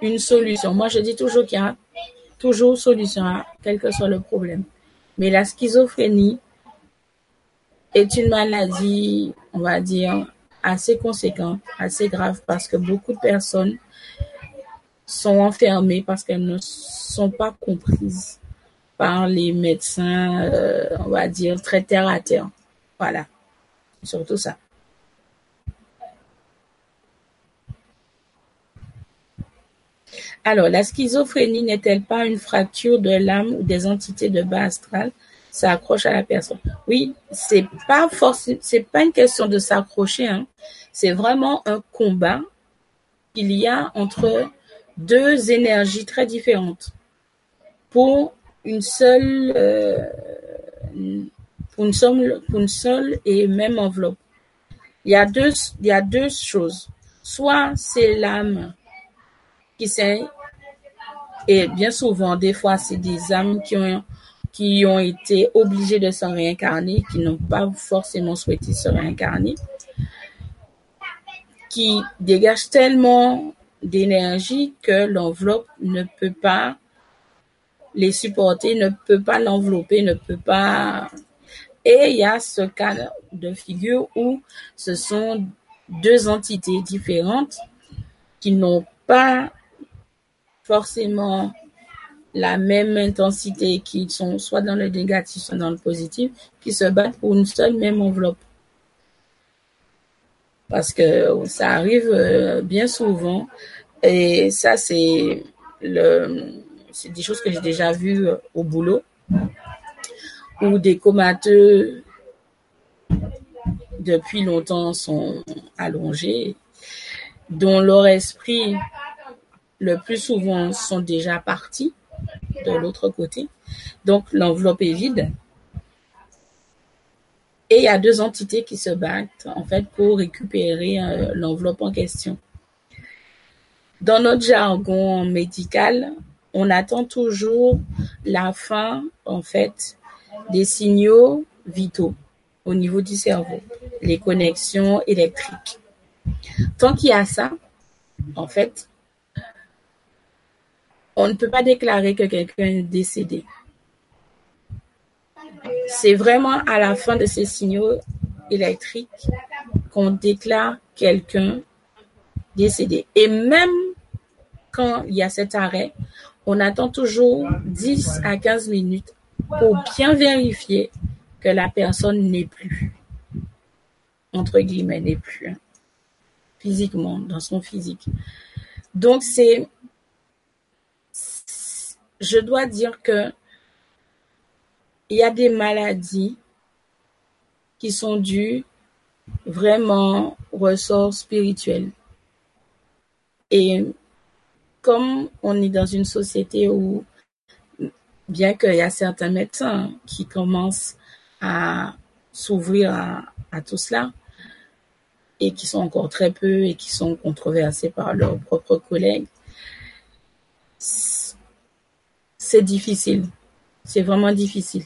une solution. Moi, je dis toujours qu'il y a toujours solution quel que soit le problème. Mais la schizophrénie est une maladie, on va dire, assez conséquente, assez grave, parce que beaucoup de personnes sont enfermées parce qu'elles ne sont pas comprises par les médecins, euh, on va dire, très terre à terre. Voilà, surtout ça. Alors, la schizophrénie n'est-elle pas une fracture de l'âme ou des entités de bas astral? S'accrochent à la personne Oui, c'est pas forcément, c'est pas une question de s'accrocher. Hein. C'est vraiment un combat qu'il y a entre deux énergies très différentes pour une seule, euh, pour une seule, et même enveloppe. Il y a deux, il y a deux choses. Soit c'est l'âme qui s'est, et bien souvent, des fois, c'est des âmes qui ont, qui ont été obligées de se réincarner, qui n'ont pas forcément souhaité se réincarner, qui dégagent tellement d'énergie que l'enveloppe ne peut pas les supporter, ne peut pas l'envelopper, ne peut pas. Et il y a ce cas de figure où ce sont deux entités différentes qui n'ont pas forcément la même intensité, qui sont soit dans le négatif, soit dans le positif, qui se battent pour une seule même enveloppe. Parce que ça arrive euh, bien souvent, et ça c'est des choses que j'ai déjà vues euh, au boulot, où des comateux depuis longtemps sont allongés, dont leur esprit le plus souvent sont déjà partis de l'autre côté. Donc l'enveloppe est vide. Et il y a deux entités qui se battent en fait pour récupérer euh, l'enveloppe en question. Dans notre jargon médical, on attend toujours la fin en fait des signaux vitaux au niveau du cerveau, les connexions électriques. Tant qu'il y a ça, en fait, on ne peut pas déclarer que quelqu'un est décédé. C'est vraiment à la fin de ces signaux électriques qu'on déclare quelqu'un décédé. Et même quand il y a cet arrêt, on attend toujours 10 à 15 minutes pour bien vérifier que la personne n'est plus, entre guillemets, n'est plus, hein, physiquement, dans son physique. Donc c'est je dois dire que il y a des maladies qui sont dues vraiment au ressort spirituel. Et comme on est dans une société où, bien qu'il y a certains médecins qui commencent à s'ouvrir à, à, tout cela, et qui sont encore très peu et qui sont controversés par leurs propres collègues, c'est difficile. C'est vraiment difficile.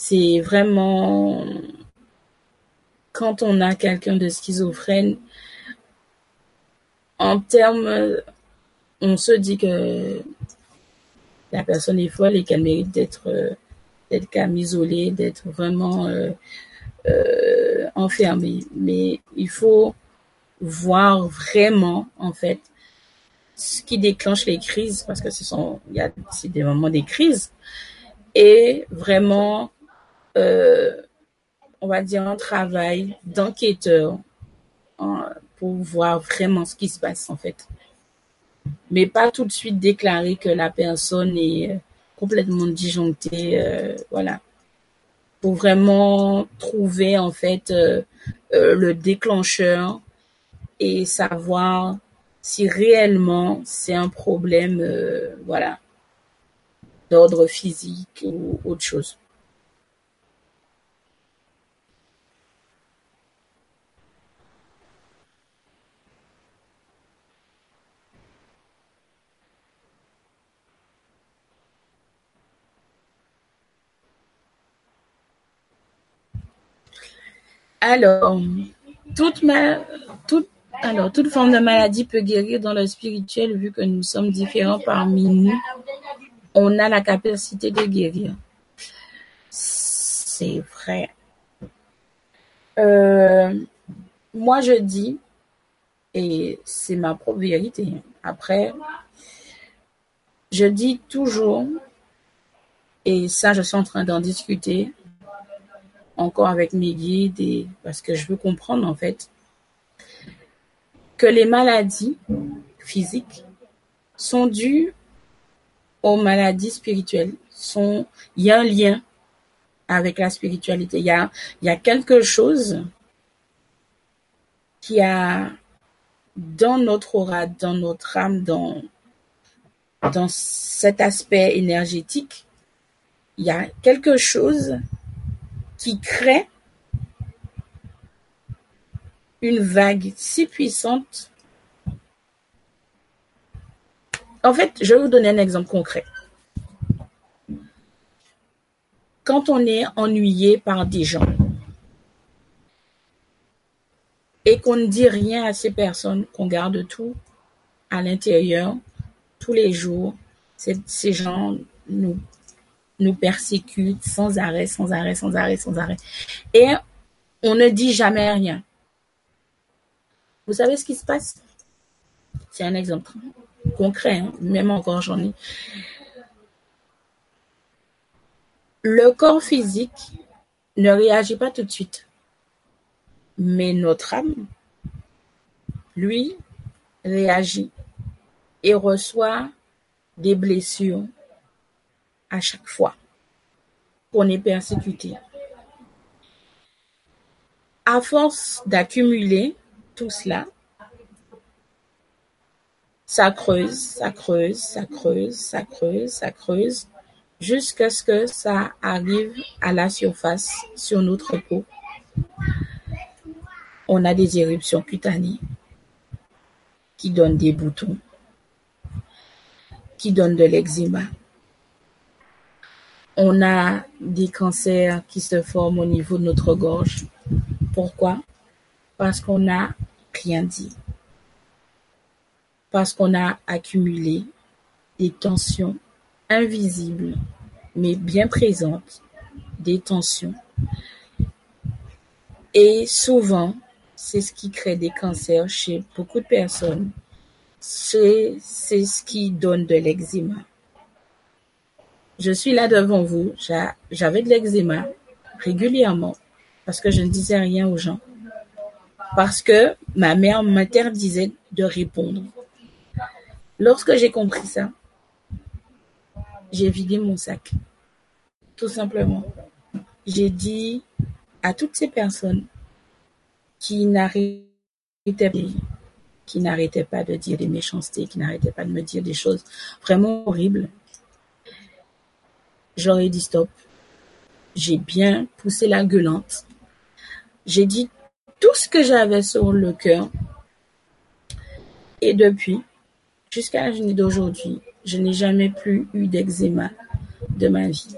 C'est vraiment quand on a quelqu'un de schizophrène, en termes, on se dit que la personne est folle et qu'elle mérite d'être d'être isolée, d'être vraiment euh, euh, enfermée. Mais il faut voir vraiment, en fait, ce qui déclenche les crises, parce que ce sont, il y a des moments des crises, et vraiment, on va dire un travail d'enquêteur pour voir vraiment ce qui se passe en fait. Mais pas tout de suite déclarer que la personne est euh, complètement disjonctée, euh, voilà. Pour vraiment trouver en fait euh, euh, le déclencheur et savoir si réellement c'est un problème, euh, voilà, d'ordre physique ou autre chose. Alors, toute, ma, toute, alors, toute forme de maladie peut guérir dans le spirituel vu que nous sommes différents parmi nous. On a la capacité de guérir. C'est vrai. Euh, moi, je dis, et c'est ma propre vérité. Après, je dis toujours, et ça, je suis en train d'en discuter encore avec mes guides, parce que je veux comprendre en fait que les maladies physiques sont dues aux maladies spirituelles. Sont, il y a un lien avec la spiritualité. Il y a, il y a quelque chose qui a dans notre aura, dans notre âme, dans, dans cet aspect énergétique, il y a quelque chose qui crée une vague si puissante. En fait, je vais vous donner un exemple concret. Quand on est ennuyé par des gens et qu'on ne dit rien à ces personnes, qu'on garde tout à l'intérieur tous les jours, ces gens nous, nous persécutent sans arrêt, sans arrêt, sans arrêt, sans arrêt. Et on ne dit jamais rien. Vous savez ce qui se passe? C'est un exemple concret, hein. même encore j'en ai. Le corps physique ne réagit pas tout de suite. Mais notre âme, lui, réagit et reçoit des blessures à chaque fois qu'on est persécuté. À force d'accumuler tout cela, ça creuse, ça creuse, ça creuse, ça creuse, ça creuse, jusqu'à ce que ça arrive à la surface sur notre peau. On a des éruptions cutanées qui donnent des boutons, qui donnent de l'eczéma. On a des cancers qui se forment au niveau de notre gorge. Pourquoi? Parce qu'on n'a rien dit. Parce qu'on a accumulé des tensions invisibles, mais bien présentes, des tensions. Et souvent, c'est ce qui crée des cancers chez beaucoup de personnes. C'est ce qui donne de l'eczéma. Je suis là devant vous, j'avais de l'eczéma régulièrement parce que je ne disais rien aux gens. Parce que ma mère m'interdisait de répondre. Lorsque j'ai compris ça, j'ai vidé mon sac. Tout simplement. J'ai dit à toutes ces personnes qui n'arrêtaient qui n'arrêtaient pas de dire des méchancetés, qui n'arrêtaient pas de me dire des choses vraiment horribles. J'aurais dit stop. J'ai bien poussé la gueulante. J'ai dit tout ce que j'avais sur le cœur. Et depuis, jusqu'à la journée d'aujourd'hui, je n'ai jamais plus eu d'eczéma de ma vie.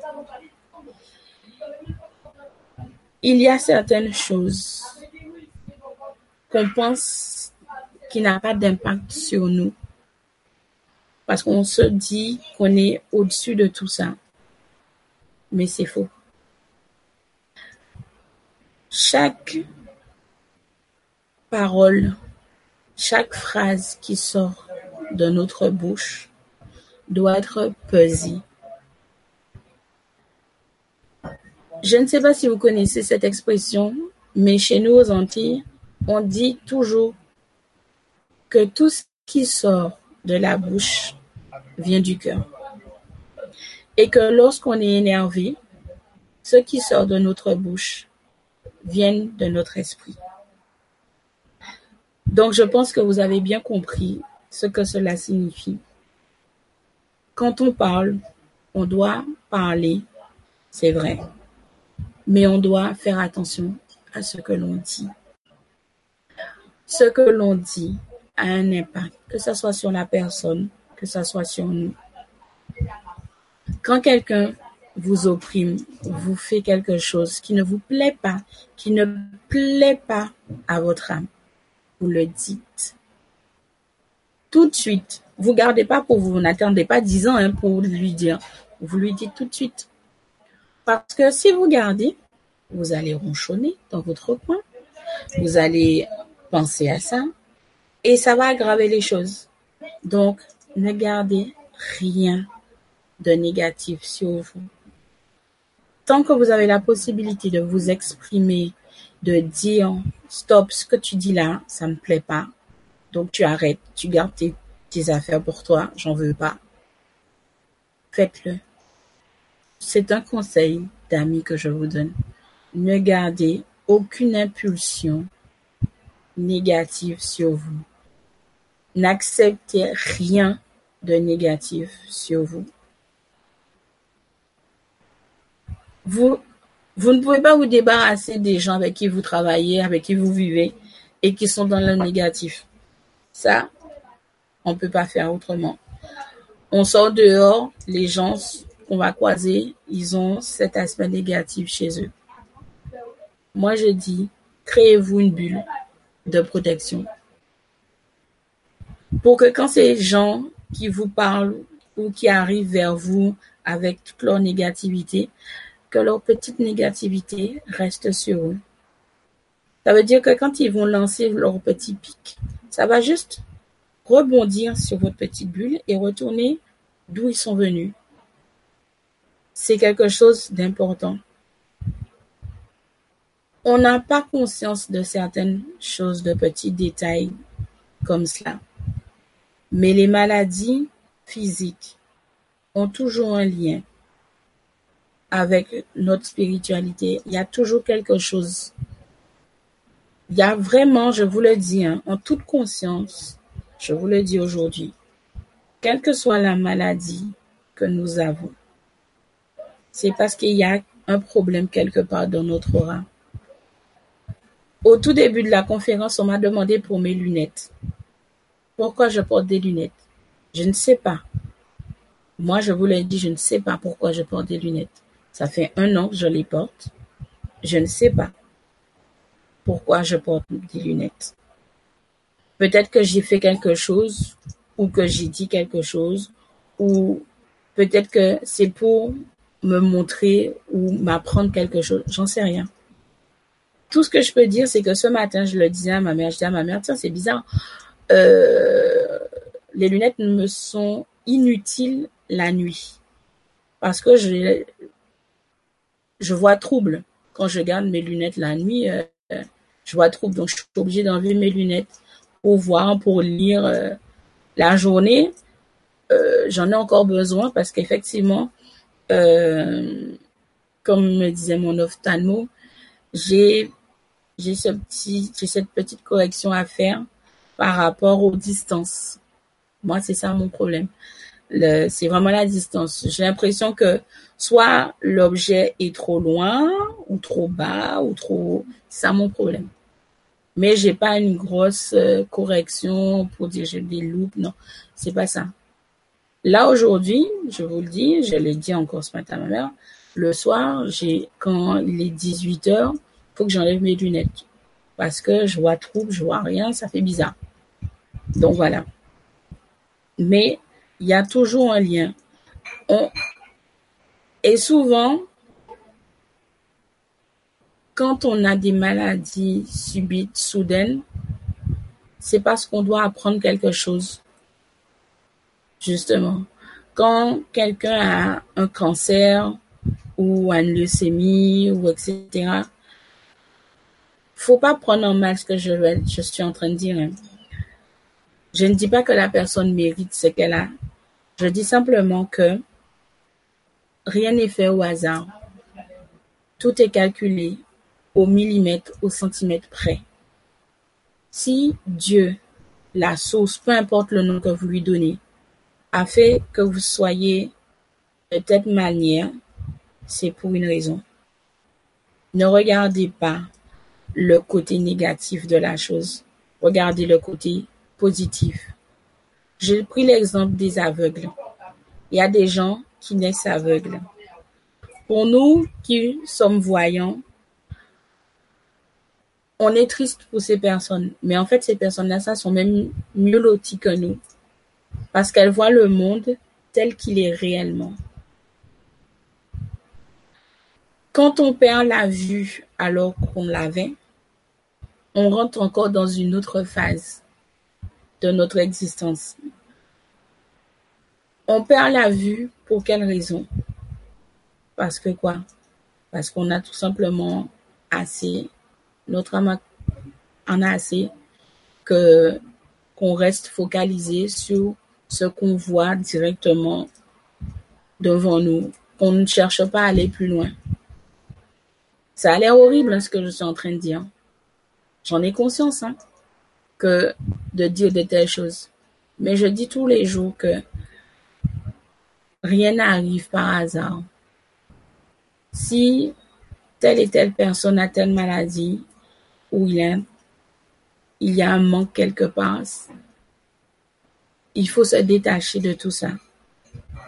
Il y a certaines choses qu'on pense qui n'a pas d'impact sur nous parce qu'on se dit qu'on est au-dessus de tout ça. Mais c'est faux. Chaque parole, chaque phrase qui sort de notre bouche doit être pesée. Je ne sais pas si vous connaissez cette expression, mais chez nous aux Antilles, on dit toujours que tout ce qui sort de la bouche vient du cœur. Et que lorsqu'on est énervé, ce qui sort de notre bouche vient de notre esprit. Donc je pense que vous avez bien compris ce que cela signifie. Quand on parle, on doit parler, c'est vrai, mais on doit faire attention à ce que l'on dit. Ce que l'on dit a un impact, que ce soit sur la personne, que ce soit sur nous. Quand quelqu'un vous opprime, vous fait quelque chose qui ne vous plaît pas, qui ne plaît pas à votre âme, vous le dites. Tout de suite. Vous gardez pas pour vous, vous n'attendez pas dix ans hein, pour lui dire. Vous lui dites tout de suite. Parce que si vous gardez, vous allez ronchonner dans votre coin, vous allez penser à ça, et ça va aggraver les choses. Donc, ne gardez rien de négatif sur vous. Tant que vous avez la possibilité de vous exprimer, de dire stop, ce que tu dis là, ça me plaît pas. Donc tu arrêtes, tu gardes tes, affaires pour toi, j'en veux pas. Faites-le. C'est un conseil d'amis que je vous donne. Ne gardez aucune impulsion négative sur vous. N'acceptez rien de négatif sur vous. Vous, vous ne pouvez pas vous débarrasser des gens avec qui vous travaillez, avec qui vous vivez et qui sont dans le négatif. Ça, on peut pas faire autrement. On sort dehors, les gens qu'on va croiser, ils ont cet aspect négatif chez eux. Moi, je dis, créez-vous une bulle de protection pour que quand ces gens qui vous parlent ou qui arrivent vers vous avec toute leur négativité, que leur petite négativité reste sur eux. Ça veut dire que quand ils vont lancer leur petit pic, ça va juste rebondir sur votre petite bulle et retourner d'où ils sont venus. C'est quelque chose d'important. On n'a pas conscience de certaines choses, de petits détails comme cela. Mais les maladies physiques ont toujours un lien avec notre spiritualité. Il y a toujours quelque chose. Il y a vraiment, je vous le dis, hein, en toute conscience, je vous le dis aujourd'hui, quelle que soit la maladie que nous avons, c'est parce qu'il y a un problème quelque part dans notre aura. Au tout début de la conférence, on m'a demandé pour mes lunettes. Pourquoi je porte des lunettes? Je ne sais pas. Moi, je vous l'ai dit, je ne sais pas pourquoi je porte des lunettes. Ça fait un an que je les porte. Je ne sais pas pourquoi je porte des lunettes. Peut-être que j'ai fait quelque chose ou que j'ai dit quelque chose ou peut-être que c'est pour me montrer ou m'apprendre quelque chose. J'en sais rien. Tout ce que je peux dire, c'est que ce matin, je le disais à ma mère, je disais à ma mère, tiens, c'est bizarre. Euh, les lunettes me sont inutiles la nuit parce que je, je vois trouble. Quand je garde mes lunettes la nuit, euh, je vois trouble. Donc, je suis obligée d'enlever mes lunettes pour voir, pour lire euh, la journée. Euh, j'en ai encore besoin parce qu'effectivement, comme me disait mon ophtalmo, j'ai j'ai ce petit j'ai cette petite correction à faire par rapport aux distances. Moi, c'est ça mon problème c'est vraiment la distance. J'ai l'impression que soit l'objet est trop loin ou trop bas ou trop c'est ça mon problème. Mais j'ai pas une grosse euh, correction pour dire j'ai des loupes, non, c'est pas ça. Là aujourd'hui, je vous le dis, je l'ai dit encore ce matin à ma mère, le soir, j'ai quand il est 18 heures, faut que j'enlève mes lunettes parce que je vois trop, je vois rien, ça fait bizarre. Donc voilà. Mais il y a toujours un lien. Et souvent, quand on a des maladies subites, soudaines, c'est parce qu'on doit apprendre quelque chose. Justement, quand quelqu'un a un cancer ou une leucémie ou etc., faut pas prendre en mal ce que je, je suis en train de dire. Hein. Je ne dis pas que la personne mérite ce qu'elle a. Je dis simplement que rien n'est fait au hasard. Tout est calculé au millimètre, au centimètre près. Si Dieu, la source, peu importe le nom que vous lui donnez, a fait que vous soyez de telle manière, c'est pour une raison. Ne regardez pas le côté négatif de la chose. Regardez le côté positif. J'ai pris l'exemple des aveugles. Il y a des gens qui naissent aveugles. Pour nous qui sommes voyants, on est triste pour ces personnes. Mais en fait, ces personnes-là, sont même mieux loties que nous. Parce qu'elles voient le monde tel qu'il est réellement. Quand on perd la vue alors qu'on l'avait, on rentre encore dans une autre phase de notre existence. On perd la vue pour quelle raison? Parce que quoi? Parce qu'on a tout simplement assez, notre âme en a assez que qu'on reste focalisé sur ce qu'on voit directement devant nous, qu'on ne cherche pas à aller plus loin. Ça a l'air horrible ce que je suis en train de dire. J'en ai conscience hein, que de dire de telles choses. Mais je dis tous les jours que rien n'arrive par hasard. Si telle et telle personne a telle maladie ou il il y a un manque quelque part, il faut se détacher de tout ça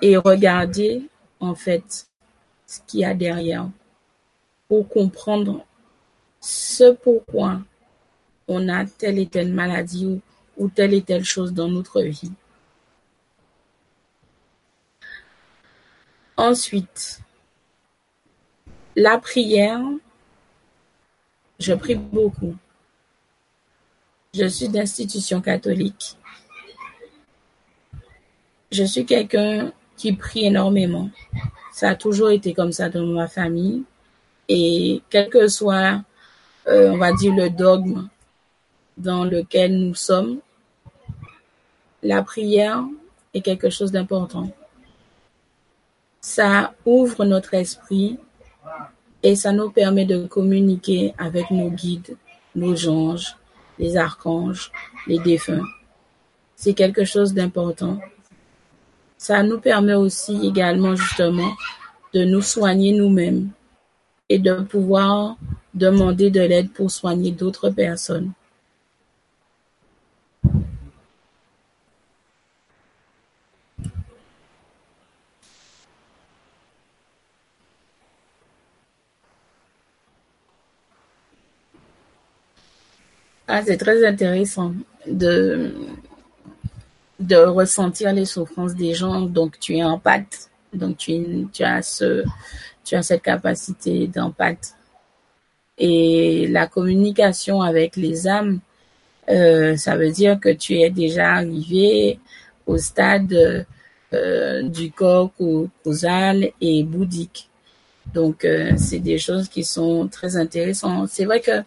et regarder en fait ce qu'il y a derrière pour comprendre ce pourquoi on a telle et telle maladie ou, telle et telle chose dans notre vie. Ensuite, la prière, je prie beaucoup. Je suis d'institution catholique. Je suis quelqu'un qui prie énormément. Ça a toujours été comme ça dans ma famille. Et quel que soit, euh, on va dire, le dogme dans lequel nous sommes, la prière est quelque chose d'important. Ça ouvre notre esprit et ça nous permet de communiquer avec nos guides, nos anges, les archanges, les défunts. C'est quelque chose d'important. Ça nous permet aussi également justement de nous soigner nous-mêmes et de pouvoir demander de l'aide pour soigner d'autres personnes. Ah, c'est très intéressant de, de ressentir les souffrances des gens, donc tu es en pâte, donc tu, tu as ce, tu as cette capacité d'impact. Et la communication avec les âmes, euh, ça veut dire que tu es déjà arrivé au stade euh, du corps causal et bouddhique. Donc, euh, c'est des choses qui sont très intéressantes. C'est vrai que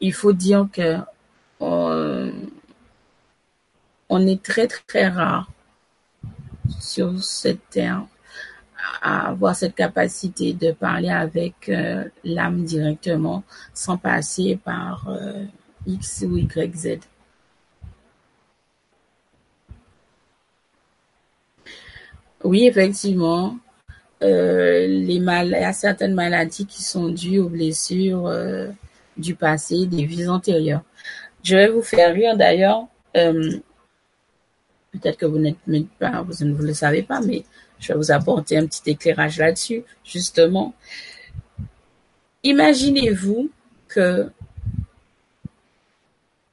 il faut dire que on, on est très très rare sur cette terre à avoir cette capacité de parler avec euh, l'âme directement sans passer par euh, X ou Y, Z. Oui, effectivement, euh, il y a certaines maladies qui sont dues aux blessures du passé, des vies antérieures. Je vais vous faire rire d'ailleurs. Peut-être que vous pas, vous ne le savez pas, mais je vais vous apporter un petit éclairage là-dessus, justement. Imaginez-vous que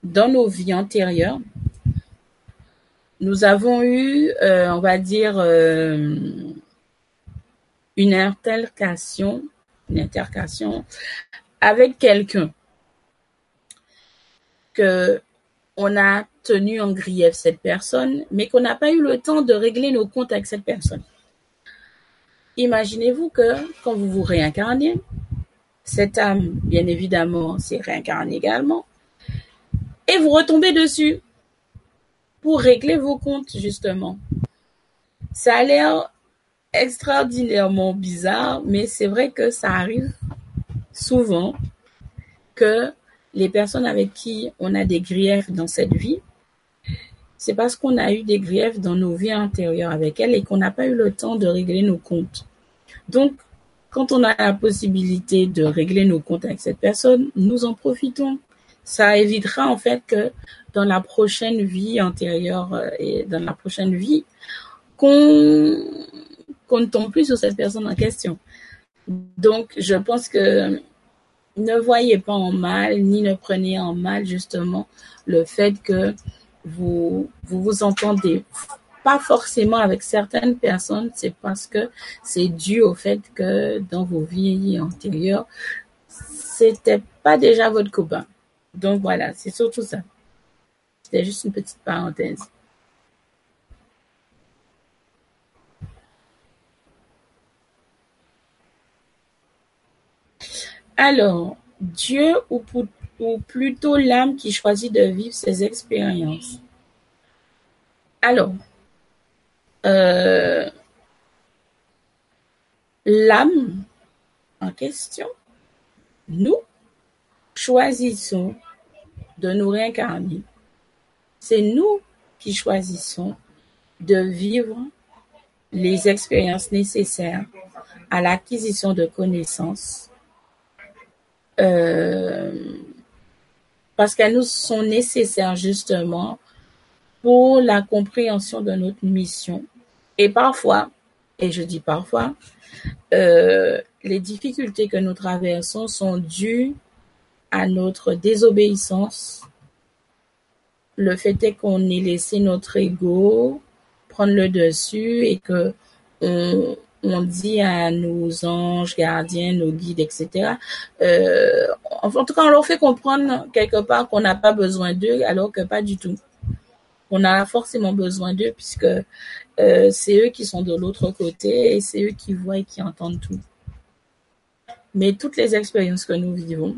dans nos vies antérieures, nous avons eu, euh, on va dire, euh, une intercation, une intercation avec quelqu'un que on a tenu en grief cette personne, mais qu'on n'a pas eu le temps de régler nos comptes avec cette personne. Imaginez-vous que quand vous vous réincarnez, cette âme, bien évidemment, s'est réincarnée également, et vous retombez dessus pour régler vos comptes, justement. Ça a l'air extraordinairement bizarre, mais c'est vrai que ça arrive souvent que les personnes avec qui on a des griefs dans cette vie, c'est parce qu'on a eu des griefs dans nos vies antérieures avec elles et qu'on n'a pas eu le temps de régler nos comptes. Donc, quand on a la possibilité de régler nos comptes avec cette personne, nous en profitons. Ça évitera en fait que dans la prochaine vie antérieure euh, et dans la prochaine vie, qu'on qu'on ne tombe plus sur cette personne en question. Donc, je pense que ne voyez pas en mal, ni ne prenez en mal justement le fait que vous vous, vous entendez pas forcément avec certaines personnes, c'est parce que c'est dû au fait que dans vos vies antérieures, c'était pas déjà votre copain. Donc voilà, c'est surtout ça. C'était juste une petite parenthèse. Alors, Dieu ou, plutôt l'âme qui choisit de vivre ses expériences. Alors, euh, l'âme en question, nous choisissons de nous réincarner. C'est nous qui choisissons de vivre les expériences nécessaires à l'acquisition de connaissances euh, parce qu'elles nous sont nécessaires justement pour la compréhension de notre mission. Et parfois, et je dis parfois, euh, les difficultés que nous traversons sont dues à notre désobéissance. Le fait est qu'on ait laissé notre ego prendre le dessus et que on, on dit à nos anges gardiens, nos guides, etc. Euh, en tout cas, on leur fait comprendre quelque part qu'on n'a pas besoin d'eux, alors que pas du tout. On a forcément besoin d'eux puisque euh, c'est eux qui sont de l'autre côté et c'est eux qui voient et qui entendent tout. Mais toutes les expériences que nous vivons,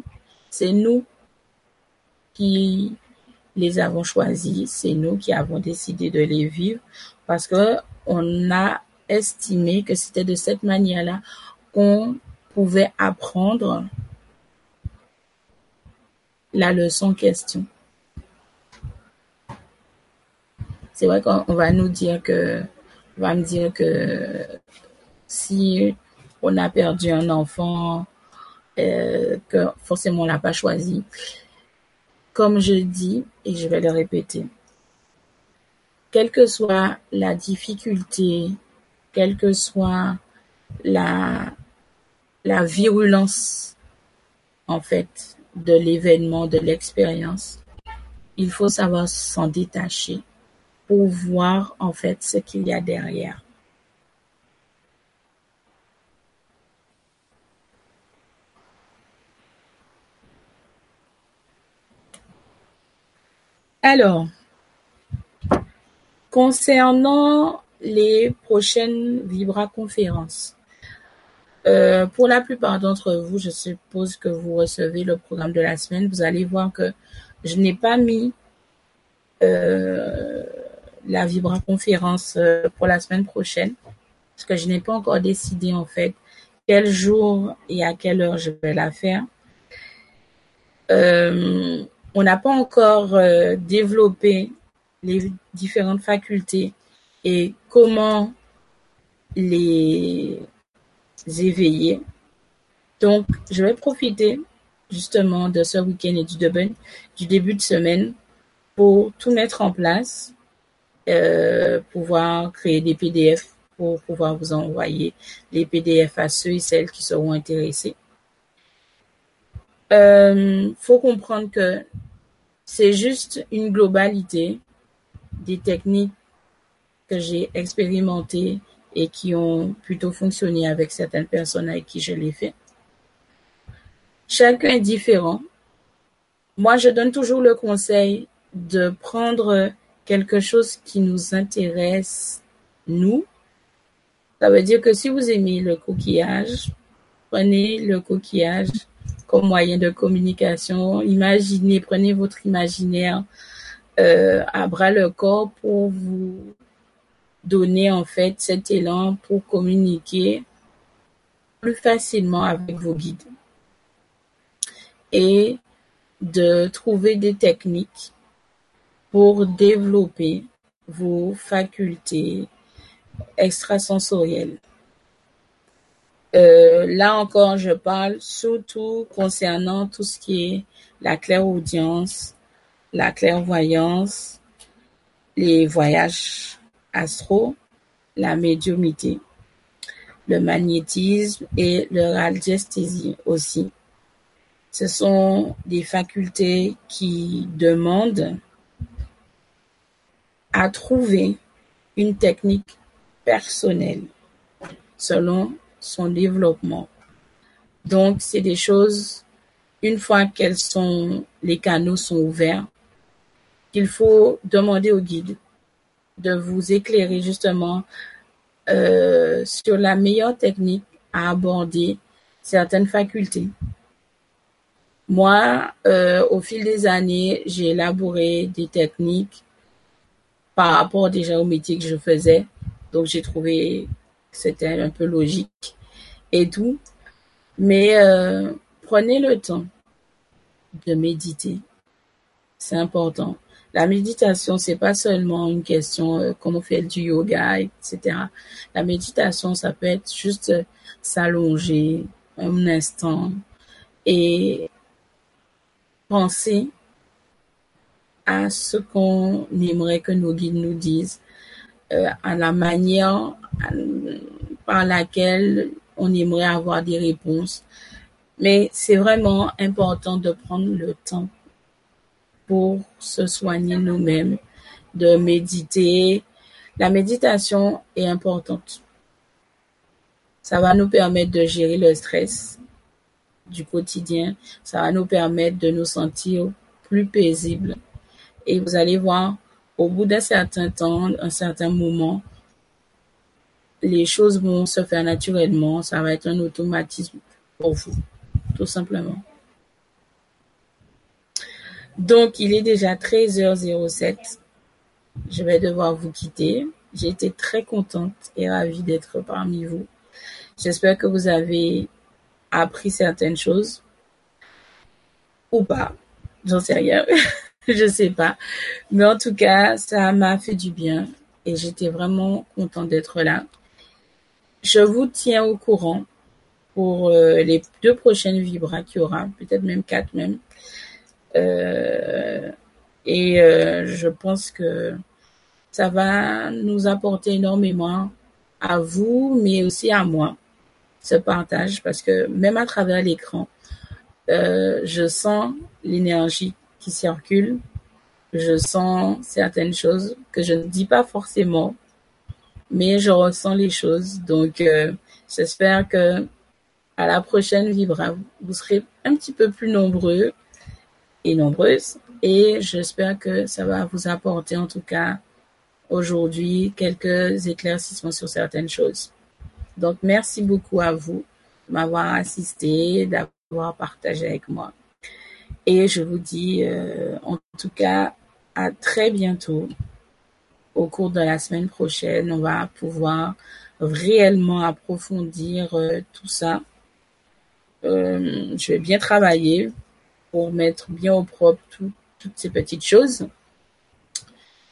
c'est nous qui les avons choisies, c'est nous qui avons décidé de les vivre parce que on a estimé que c'était de cette manière-là qu'on pouvait apprendre la leçon question. C'est vrai qu'on va nous dire que, on va me dire que si on a perdu un enfant, euh, que forcément on l'a pas choisi. Comme je dis, et je vais le répéter, quelle que soit la difficulté, quelle que soit la, la virulence, en fait, de l'événement, de l'expérience, il faut savoir s'en détacher pour voir, en fait, ce qu'il y a derrière. Alors, concernant les prochaines Vibra conférences. Euh, pour la plupart d'entre vous, je suppose que vous recevez le programme de la semaine. Vous allez voir que je n'ai pas mis euh, la Vibra conférence euh, pour la semaine prochaine parce que je n'ai pas encore décidé en fait quel jour et à quelle heure je vais la faire. on n'a pas encore développé les différentes facultés et comment les éveiller. Donc, je vais profiter justement de ce week-end et du debut, du début de semaine pour tout mettre en place, euh, pouvoir créer des PDF pour pouvoir vous envoyer les PDF à ceux et celles qui seront intéressés. Euh, faut comprendre que c'est juste une globalité des techniques j'ai expérimenté et qui ont plutôt fonctionné avec certaines personnes avec qui je l'ai fait. Chacun est différent. Moi, je donne toujours le conseil de prendre quelque chose qui nous intéresse, nous. Ça veut dire que si vous aimez le coquillage, prenez le coquillage comme moyen de communication. Imaginez, prenez votre imaginaire euh, à bras le corps pour vous donner en fait cet élan pour communiquer plus facilement avec vos guides et de trouver des techniques pour développer vos facultés extrasensorielles. Euh, là encore, je parle surtout concernant tout ce qui est la clairaudience, la clairvoyance, les voyages astro, la médiumité. le magnétisme et le radiesthésie aussi. Ce sont des facultés qui demandent à trouver une technique personnelle selon son développement. Donc, c'est des choses, une fois qu'elles sont, les canaux sont ouverts, qu'il faut demander au guide de vous éclairer justement euh, sur la meilleure technique à aborder certaines facultés. Moi, euh, au fil des années, j'ai élaboré des techniques par rapport déjà au métier que je faisais. Donc, j'ai trouvé que c'était un peu logique et tout. Mais euh, prenez le temps de méditer. C'est important. La méditation, c'est pas seulement une question euh, comme on fait du yoga, etc. La méditation, ça peut être juste euh, s'allonger un instant et penser à ce qu'on aimerait que nos guides nous disent, euh, à la manière par laquelle on aimerait avoir des réponses. Mais c'est vraiment important de prendre le temps pour se soigner nous-mêmes, de méditer. La méditation est importante. Ça va nous permettre de gérer le stress du quotidien. Ça va nous permettre de nous sentir plus paisibles. Et vous allez voir, au bout d'un certain temps, un certain moment, les choses vont se faire naturellement. Ça va être un automatisme pour vous, tout simplement. Donc, il est déjà 13h07. Je vais devoir vous quitter. J'ai été très contente et ravie d'être parmi vous. J'espère que vous avez appris certaines choses. Ou pas. J'en sais rien. je sais pas. Mais en tout cas, ça m'a fait du bien et j'étais vraiment contente d'être là. Je vous tiens au courant pour euh, les deux prochaines vibras qu'il y aura, peut-être même quatre même. Euh, et euh, je pense que ça va nous apporter énormément à vous, mais aussi à moi, ce partage, parce que même à travers l'écran, euh, je sens l'énergie qui circule, je sens certaines choses que je ne dis pas forcément, mais je ressens les choses. Donc, j'espère que à la prochaine Vibra, vous serez un petit peu plus nombreux et nombreuses. Et j'espère que ça va vous apporter en tout cas aujourd'hui quelques éclaircissements sur certaines choses. Donc merci beaucoup à vous de m'avoir assisté, d'avoir partagé avec moi. Et je vous dis euh, en tout cas à très bientôt. Au cours de la semaine prochaine, on va pouvoir réellement approfondir euh, tout ça. Euh, je vais bien travailler pour mettre bien au propre toutes ces petites choses.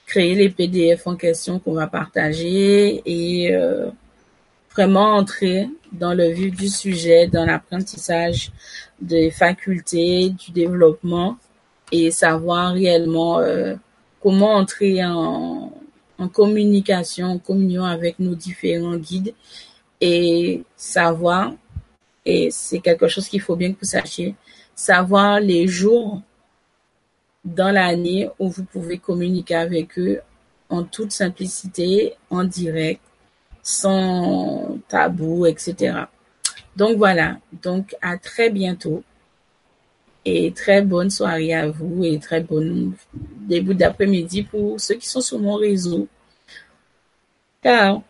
Créer les PDF en question qu'on va partager et euh, vraiment entrer dans le vif du sujet, dans l'apprentissage des facultés, du développement et savoir réellement euh, comment entrer en, en communication, en communion avec nos différents guides et savoir, et c'est quelque chose qu'il faut bien que vous sachiez, savoir les jours dans l'année où vous pouvez communiquer avec eux en toute simplicité, en direct, sans tabou, etc. Donc voilà, donc à très bientôt et très bonne soirée à vous et très bon début d'après-midi pour ceux qui sont sur mon réseau. Ciao